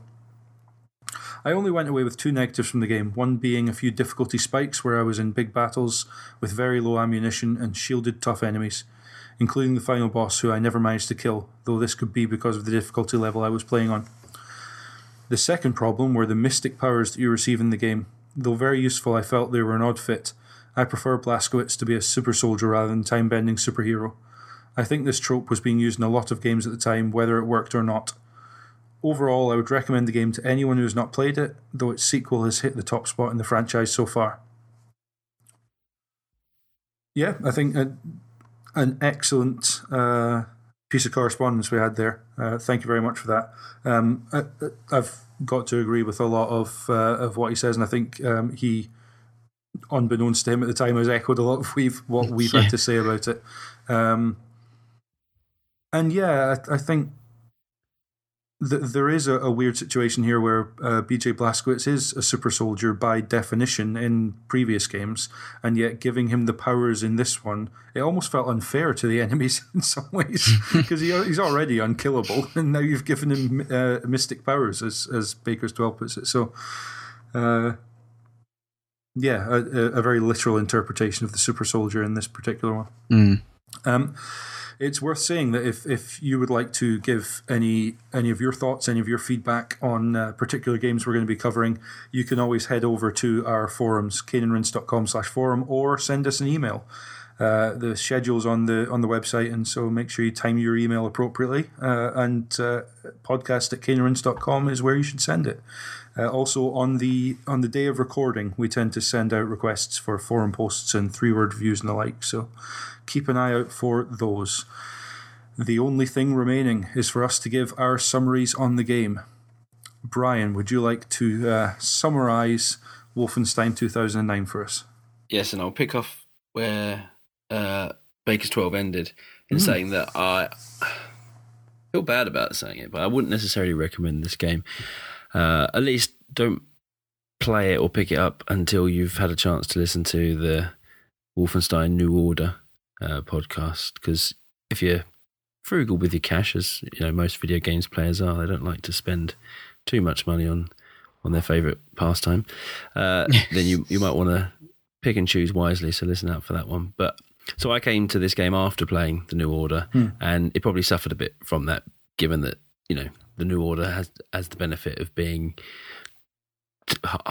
I only went away with two negatives from the game, one being a few difficulty spikes where I was in big battles with very low ammunition and shielded tough enemies, including the final boss who I never managed to kill, though this could be because of the difficulty level I was playing on. The second problem were the mystic powers that you receive in the game. Though very useful, I felt they were an odd fit. I prefer Blazkowicz to be a super soldier rather than time bending superhero. I think this trope was being used in a lot of games at the time, whether it worked or not. Overall, I would recommend the game to anyone who has not played it, though its sequel has hit the top spot in the franchise so far. Yeah, I think a, an excellent uh, piece of correspondence we had there. Uh, thank you very much for that. Um, I, have got to agree with a lot of uh, of what he says, and I think um, he, unbeknownst to him at the time, has echoed a lot of we've, what we've yeah. had to say about it. Um, and yeah, I, I think there is a, a, weird situation here where uh, BJ Blazkowicz is a super soldier by definition in previous games, and yet giving him the powers in this one, it almost felt unfair to the enemies in some ways because he, he's already unkillable, and now you've given him uh, mystic powers, as as Baker's twelve puts it. So, uh, yeah, a, a, very literal interpretation of the super soldier in this particular one. Mm. Um, it's worth saying that if, if you would like to give any any of your thoughts, any of your feedback on uh, particular games we're going to be covering, you can always head over to our forums, caneandrinse.com slash forum, or send us an email. Uh, the schedule's on the on the website, and so make sure you time your email appropriately. Uh, and uh, podcast at caneandrinse.com is where you should send it. Uh, also, on the on the day of recording, we tend to send out requests for forum posts and three word reviews and the like. So keep an eye out for those. The only thing remaining is for us to give our summaries on the game. Brian, would you like to uh, summarize Wolfenstein 2009 for us? Yes, and I'll pick off where uh, Baker's 12 ended in mm. saying that I feel bad about saying it, but I wouldn't necessarily recommend this game. Uh, at least don't play it or pick it up until you've had a chance to listen to the Wolfenstein New Order uh, podcast because if you're frugal with your cash, as you know most video games players are, they don't like to spend too much money on on their favorite pastime. Uh, then you you might want to pick and choose wisely. So listen out for that one. But so I came to this game after playing the New Order, hmm. and it probably suffered a bit from that, given that you know the New Order has has the benefit of being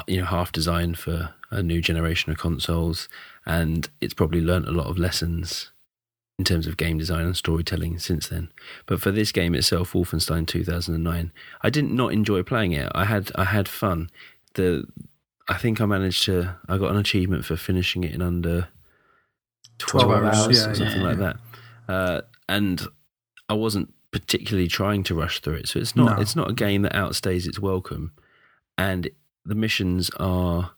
you know half designed for a new generation of consoles, and it's probably learnt a lot of lessons in terms of game design and storytelling since then. But for this game itself, Wolfenstein 2009, I didn't not enjoy playing it. I had I had fun. The I think I managed to I got an achievement for finishing it in under 12, 12 hours, hours yeah, something yeah, like that. Uh, and I wasn't particularly trying to rush through it. So it's not no. it's not a game that outstays its welcome. And the missions are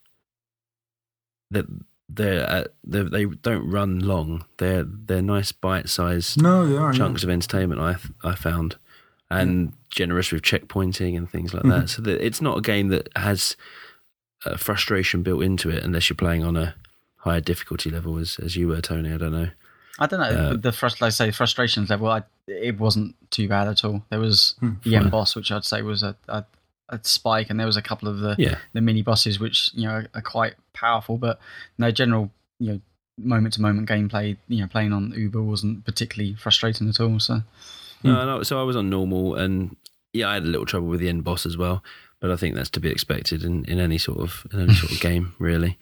that they're, uh, they're, they don't run long. They're they're nice bite sized no, chunks yeah. of entertainment. I I found and yeah. generous with checkpointing and things like mm-hmm. that. So that it's not a game that has frustration built into it unless you're playing on a higher difficulty level, as as you were, Tony. I don't know. I don't know uh, the frust- like I say frustrations level. I, it wasn't too bad at all. There was hmm, the end boss, which I'd say was a, a a spike, and there was a couple of the yeah. the mini bosses which you know are, are, quite powerful, but no general you know moment to moment gameplay. You know, playing on Uber wasn't particularly frustrating at all. So No, no. So I was on normal, and yeah, I had a little trouble with the end boss as well. But I think that's to be expected in, in any sort of in any sort of game, really.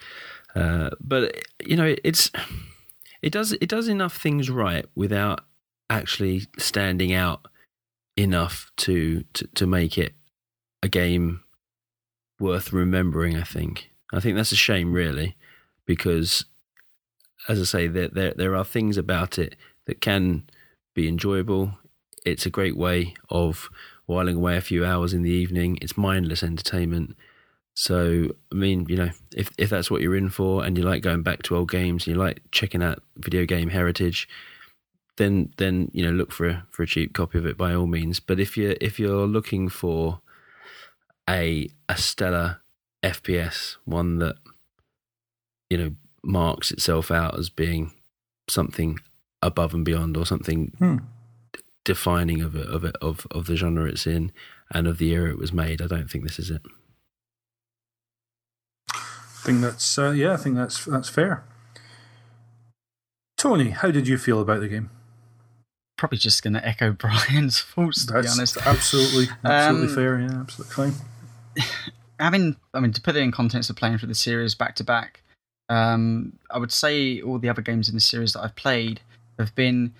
Uh, but you know, it's it does it does enough things right without actually standing out enough to to, to make it a game worth remembering. I think I think that's a shame, really, because as I say, there there there are things about it that can be enjoyable. It's a great way of whiling away a few hours in the evening. It's mindless entertainment. So, I mean, you know, if if that's what you're in for, and you like going back to old games, and you like checking out video game heritage, then then you know, look for a for a cheap copy of it by all means. But if you if you're looking for a a stellar FPS, one that you know marks itself out as being something above and beyond, or something Hmm. defining of it, of it, of of the genre it's in and of the era it was made, I don't think this is it. I think that's uh, yeah. I think that's that's fair. Tony, how did you feel about the game? probably just going to echo Brian's thoughts to That's be honest. absolutely absolutely Um, fair. Yeah, absolutely fine. having, I mean, to put it in context of playing through the series back to back, um, I would say all the other games in the series that I've played have been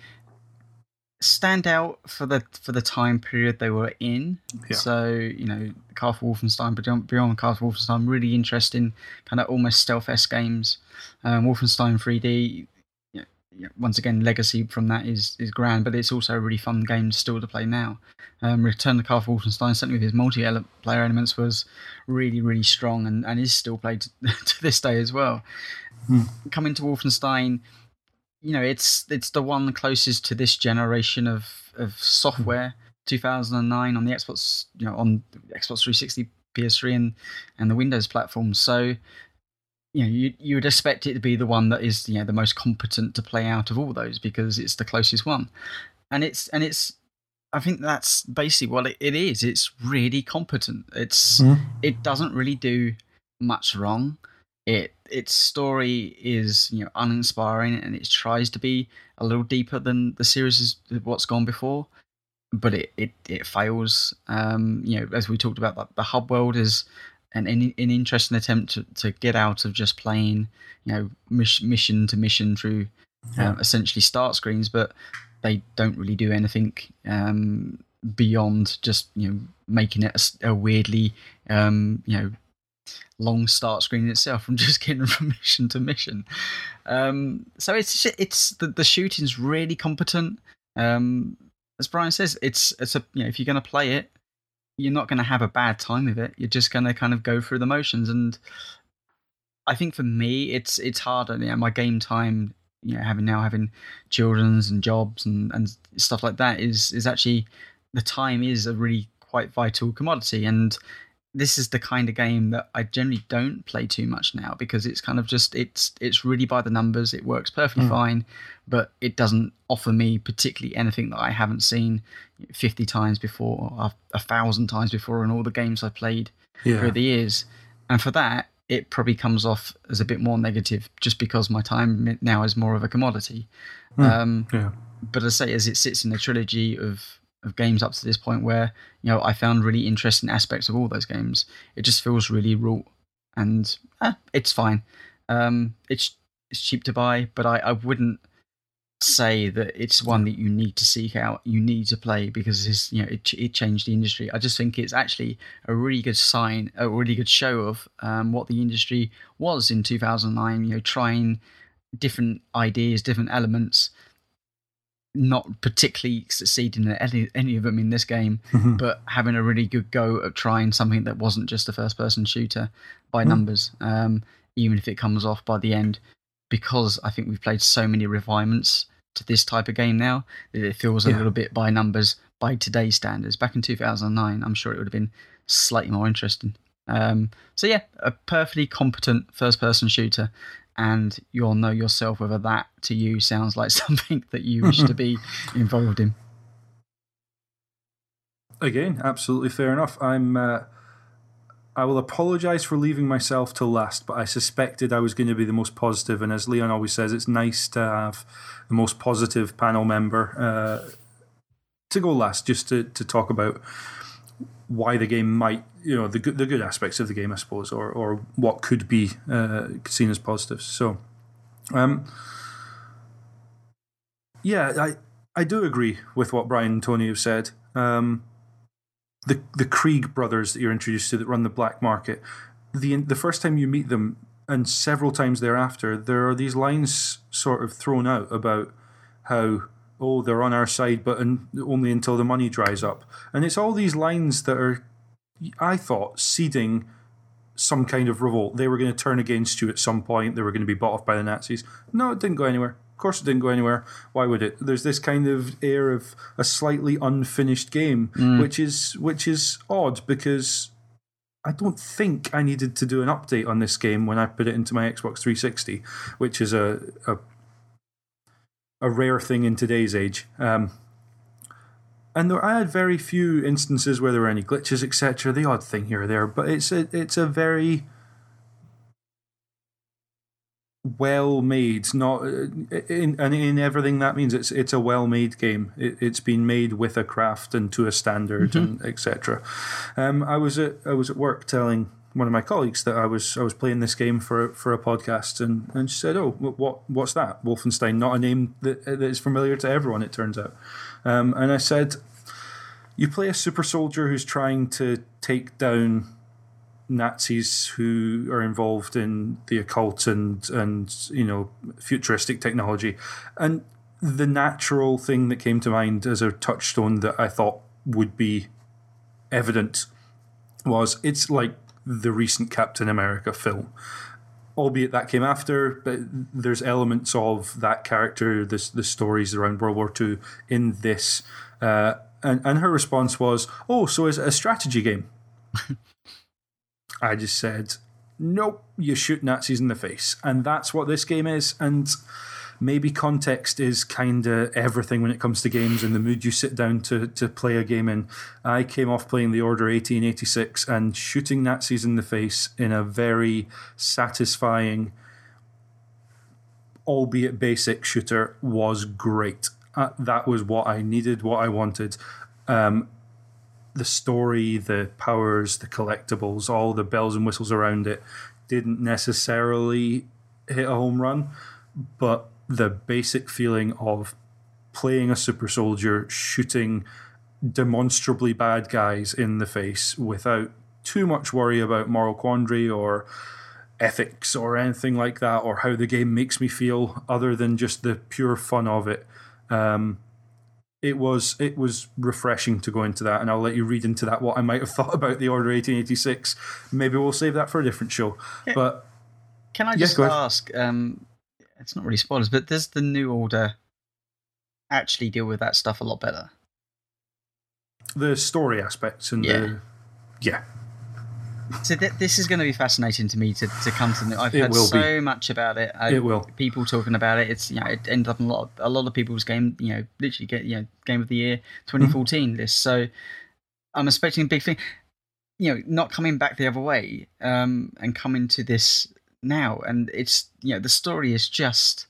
stand out for the for the time period they were in. Yeah. So you know, Castle Wolfenstein, Beyond, Beyond Castle Wolfenstein, really interesting, kind of almost stealth s games. Um, Wolfenstein 3D. you know, Once again, legacy from that is is grand, but it's also a really fun game still to play now. Um, Return to Castle Wolfenstein, certainly with his multiplayer elements, was really, really strong and, and is still played to, to this day as well. Hmm. Coming to Wolfenstein, you know, it's it's the one closest to this generation of, of software. 2009 on the Xbox, you know, on Xbox 360, PS3, and and the Windows platform. So, you know, you you would expect it to be the one that is you know the most competent to play out of all those because it's the closest one, and it's and it's I think that's basically what it, it is. It's really competent. It's Mhm. it doesn't really do much wrong. It its story is you know uninspiring and it tries to be a little deeper than the series is what's gone before, but it it, it fails. Um, you know, as we talked about, the, the hub world is an an, an interesting attempt to, to get out of just playing you know mission, mission to mission through Yeah. um, essentially start screens, but they don't really do anything um, beyond just you know making it a weirdly um, you know long start screen itself from just getting from mission to mission. Um, so it's it's the, the shooting's really competent. Um, as Brian says, it's it's a you know if you're going to play it, you're not going to have a bad time with it. You're just going to kind of go through the motions and. I think for me, it's it's harder. You know, my game time, you know, having now having children's and jobs and, and stuff like that is is actually the time is a really quite vital commodity and this is the kind of game that I generally don't play too much now because it's kind of just it's it's really by the numbers it works perfectly Mm. fine but it doesn't offer me particularly anything that I haven't seen 50 times before or a thousand times before in all the games I've played Yeah, through the years. And for that, it probably comes off as a bit more negative just because my time now is more of a commodity. Hmm. Um, yeah, but as I say, as it sits in the trilogy of, of games up to this point where, you know, I found really interesting aspects of all those games, it just feels really raw. And eh, it's fine. Um, it's, it's cheap to buy, but I, I wouldn't say that it's one that you need to seek out, you need to play because it's, you know it, it changed the industry. I just think it's actually a really good sign, a really good show of um, what the industry was in 2009. You know, trying different ideas, different elements, not particularly succeeding at any, any of them in this game, Mhm. but having a really good go at trying something that wasn't just a first person shooter by Hmm. numbers, um, even if it comes off by the end. Because I think we've played so many refinements to this type of game now that it feels a Yeah. little bit by numbers by today's standards. Back in 2009, I'm sure it would have been slightly more interesting. Um, so, yeah, a perfectly competent first person shooter. And you'll know yourself whether that to you sounds like something that you wish to be involved in. again, absolutely fair enough. I'm uh, I will apologize for leaving myself till last, but I suspected I was going to be the most positive. And as Leon always says, it's nice to have the most positive panel member uh, to go last, just to, to talk about why the game might, you know, the good, the good aspects of the game, I suppose, or, or what could be uh, seen as positives. So, um, yeah, I, I do agree with what Brian and Tony have said. Um, the the Krieg brothers that you're introduced to that run the black market, the the first time you meet them and several times thereafter, there are these lines sort of thrown out about how oh they're on our side, but in, only until the money dries up, and it's all these lines that are, I thought, seeding some kind of revolt. They were going to turn against you at some point. They were going to be bought off by the Nazis. No, it didn't go anywhere Of course, it didn't go anywhere. Why would it? There's this kind of air of a slightly unfinished game, mm. which is which is odd because I don't think I needed to do an update on this game when I put it into my Xbox 360, which is a a, a rare thing in today's age. Um, and there, I had very few instances where there were any glitches, etc. The odd thing here or there, but it's a it's a very well made. Not in and in everything that means it's it's a well made game. It, has been made with a craft and to a standard mm-hmm. and etc. Um, I was at I was at work telling one of my colleagues that I was I was playing this game for for a podcast and, and she said, "Oh, what what's that? Wolfenstein? Not a name that that is familiar to everyone." It turns out, um, and I said, "You play a super soldier who's trying to take down." Nazis who are involved in the occult and and you know futuristic technology, and the natural thing that came to mind as a touchstone that I thought would be evident was it's like the recent Captain America film. Albeit that came after, but there's elements of that character, this the stories around World War II in this. Uh, and, and her response was, Oh, so is it a strategy game? I just said, nope, you shoot Nazis in the face. And that's what this game is. And maybe context is kind of everything when it comes to games and the mood you sit down to, to play a game in. I came off playing The Order 1886 and shooting Nazis in the face in a very satisfying, albeit basic shooter was great. Uh, that was what I needed, what I wanted. Um, the story, the powers, the collectibles, all the bells and whistles around it didn't necessarily hit a home run, but the basic feeling of playing a super soldier, shooting demonstrably bad guys in the face without too much worry about moral quandary or ethics or anything like that, or how the game makes me feel, other than just the pure fun of it. Um, it was it was refreshing to go into that, and I'll let you read into that what I might have thought about the Order 1886. Maybe we'll save that for a different show. But can I just yeah, ask? Um, it's not really spoilers, but does the New Order actually deal with that stuff a lot better? The story aspects and yeah. the yeah, so th- this is going to be fascinating to me to, to come to. I've it heard so be. much about it. I, it will. People talking about it. It's you know it ended up in a lot of, a lot of people's game. You know, literally get you know game of the year 2014 mm-hmm. list. So I'm expecting a big thing. You know, not coming back the other way um, and coming to this now, and it's you know the story is just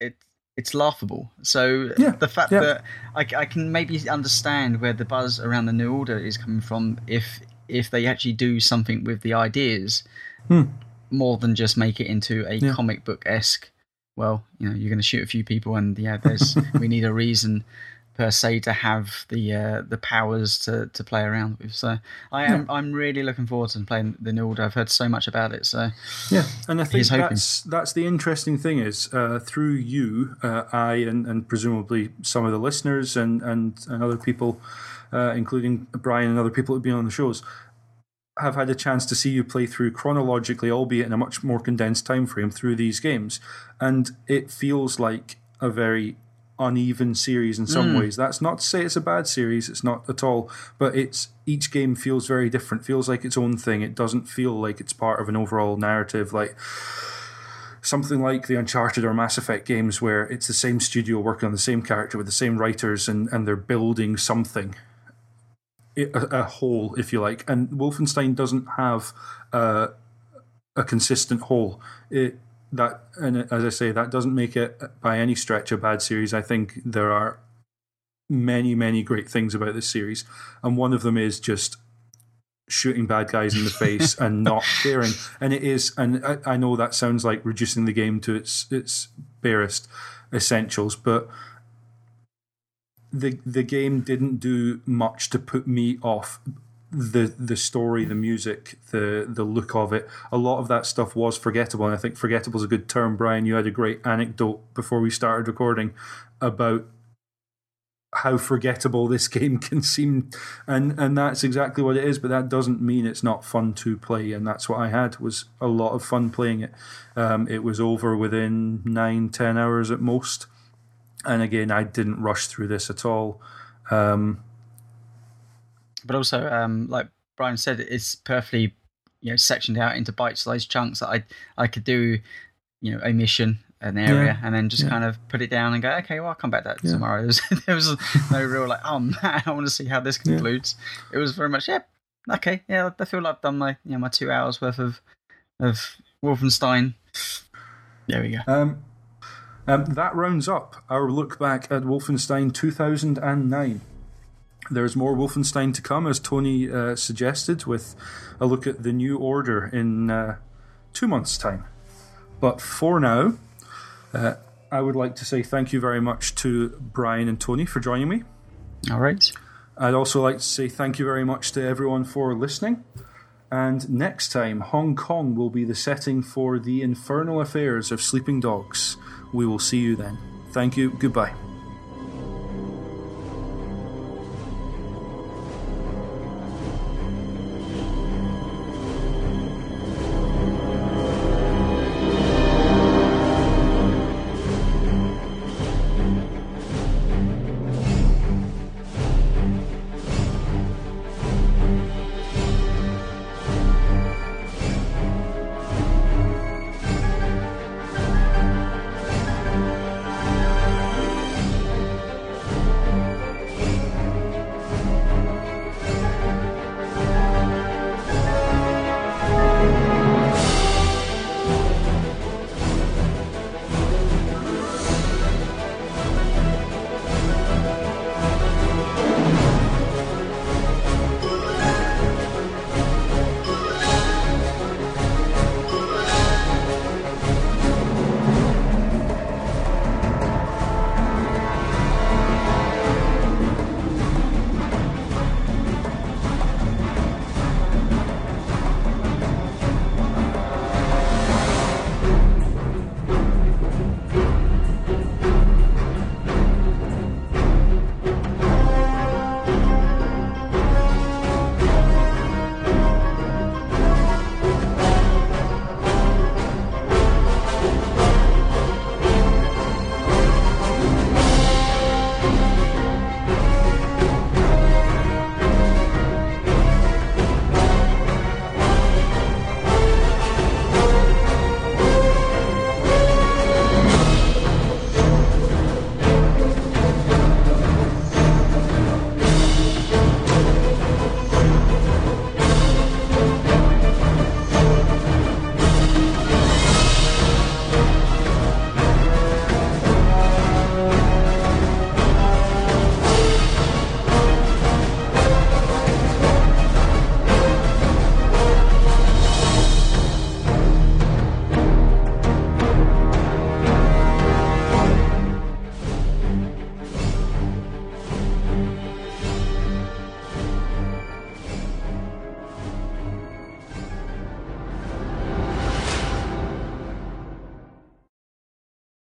it it's laughable. So yeah, the fact yeah. that I, I, can maybe understand where the buzz around the new order is coming from if if they actually do something with the ideas hmm. more than just make it into a yeah. comic book esque. Well, you know, you're going to shoot a few people, and yeah, there's we need a reason per se to have the uh, the powers to, to play around with. So I am yeah. I'm really looking forward to playing the new order. I've heard so much about it. So yeah, and I think that's that's the interesting thing is uh, through you, uh, I and, and presumably some of the listeners and and, and other people uh, including Brian and other people who've been on the shows, have had a chance to see you play through chronologically, albeit in a much more condensed time frame, through these games, and it feels like a very uneven series in some mm. ways. That's not to say it's a bad series; it's not at all. But it's each game feels very different. Feels like its own thing. It doesn't feel like it's part of an overall narrative. Like something like the Uncharted or Mass Effect games, where it's the same studio working on the same character with the same writers, and and they're building something a, a whole, if you like. And Wolfenstein doesn't have uh, a consistent whole. It that and as I say, that doesn't make it by any stretch a bad series. I think there are many, many great things about this series, and one of them is just shooting bad guys in the face and not caring. And it is, and I, I know that sounds like reducing the game to its its barest essentials, but the the game didn't do much to put me off the the story, the music, the the look of it. A lot of that stuff was forgettable, and I think forgettable is a good term. Brian, you had a great anecdote before we started recording about how forgettable this game can seem, and and that's exactly what it is. But that doesn't mean it's not fun to play, and that's what I had was a lot of fun playing it. Um, it was over within nine ten hours at most and again, I didn't rush through this at all. Um, but also, um, like Brian said, it's perfectly you know sectioned out into bite-sized chunks that I I could do, you know, a mission, an area, yeah. and then just yeah. kind of put it down and go, okay, well, I'll come back to that yeah. tomorrow. There was, there was, no real like, oh man, I want to see how this concludes. It was very much, yeah, okay, yeah, I feel like I've done my you know my two hours worth of of Wolfenstein. There we go. Um, um, that rounds up our look back at Wolfenstein 2009. There's more Wolfenstein to come, as Tony uh, suggested, with a look at the new order in uh, two months' time. But for now, uh, I would like to say thank you very much to Brian and Tony for joining me. All right. I'd also like to say thank you very much to everyone for listening. And next time, Hong Kong will be the setting for the infernal affairs of sleeping dogs. We will see you then. Thank you. Goodbye.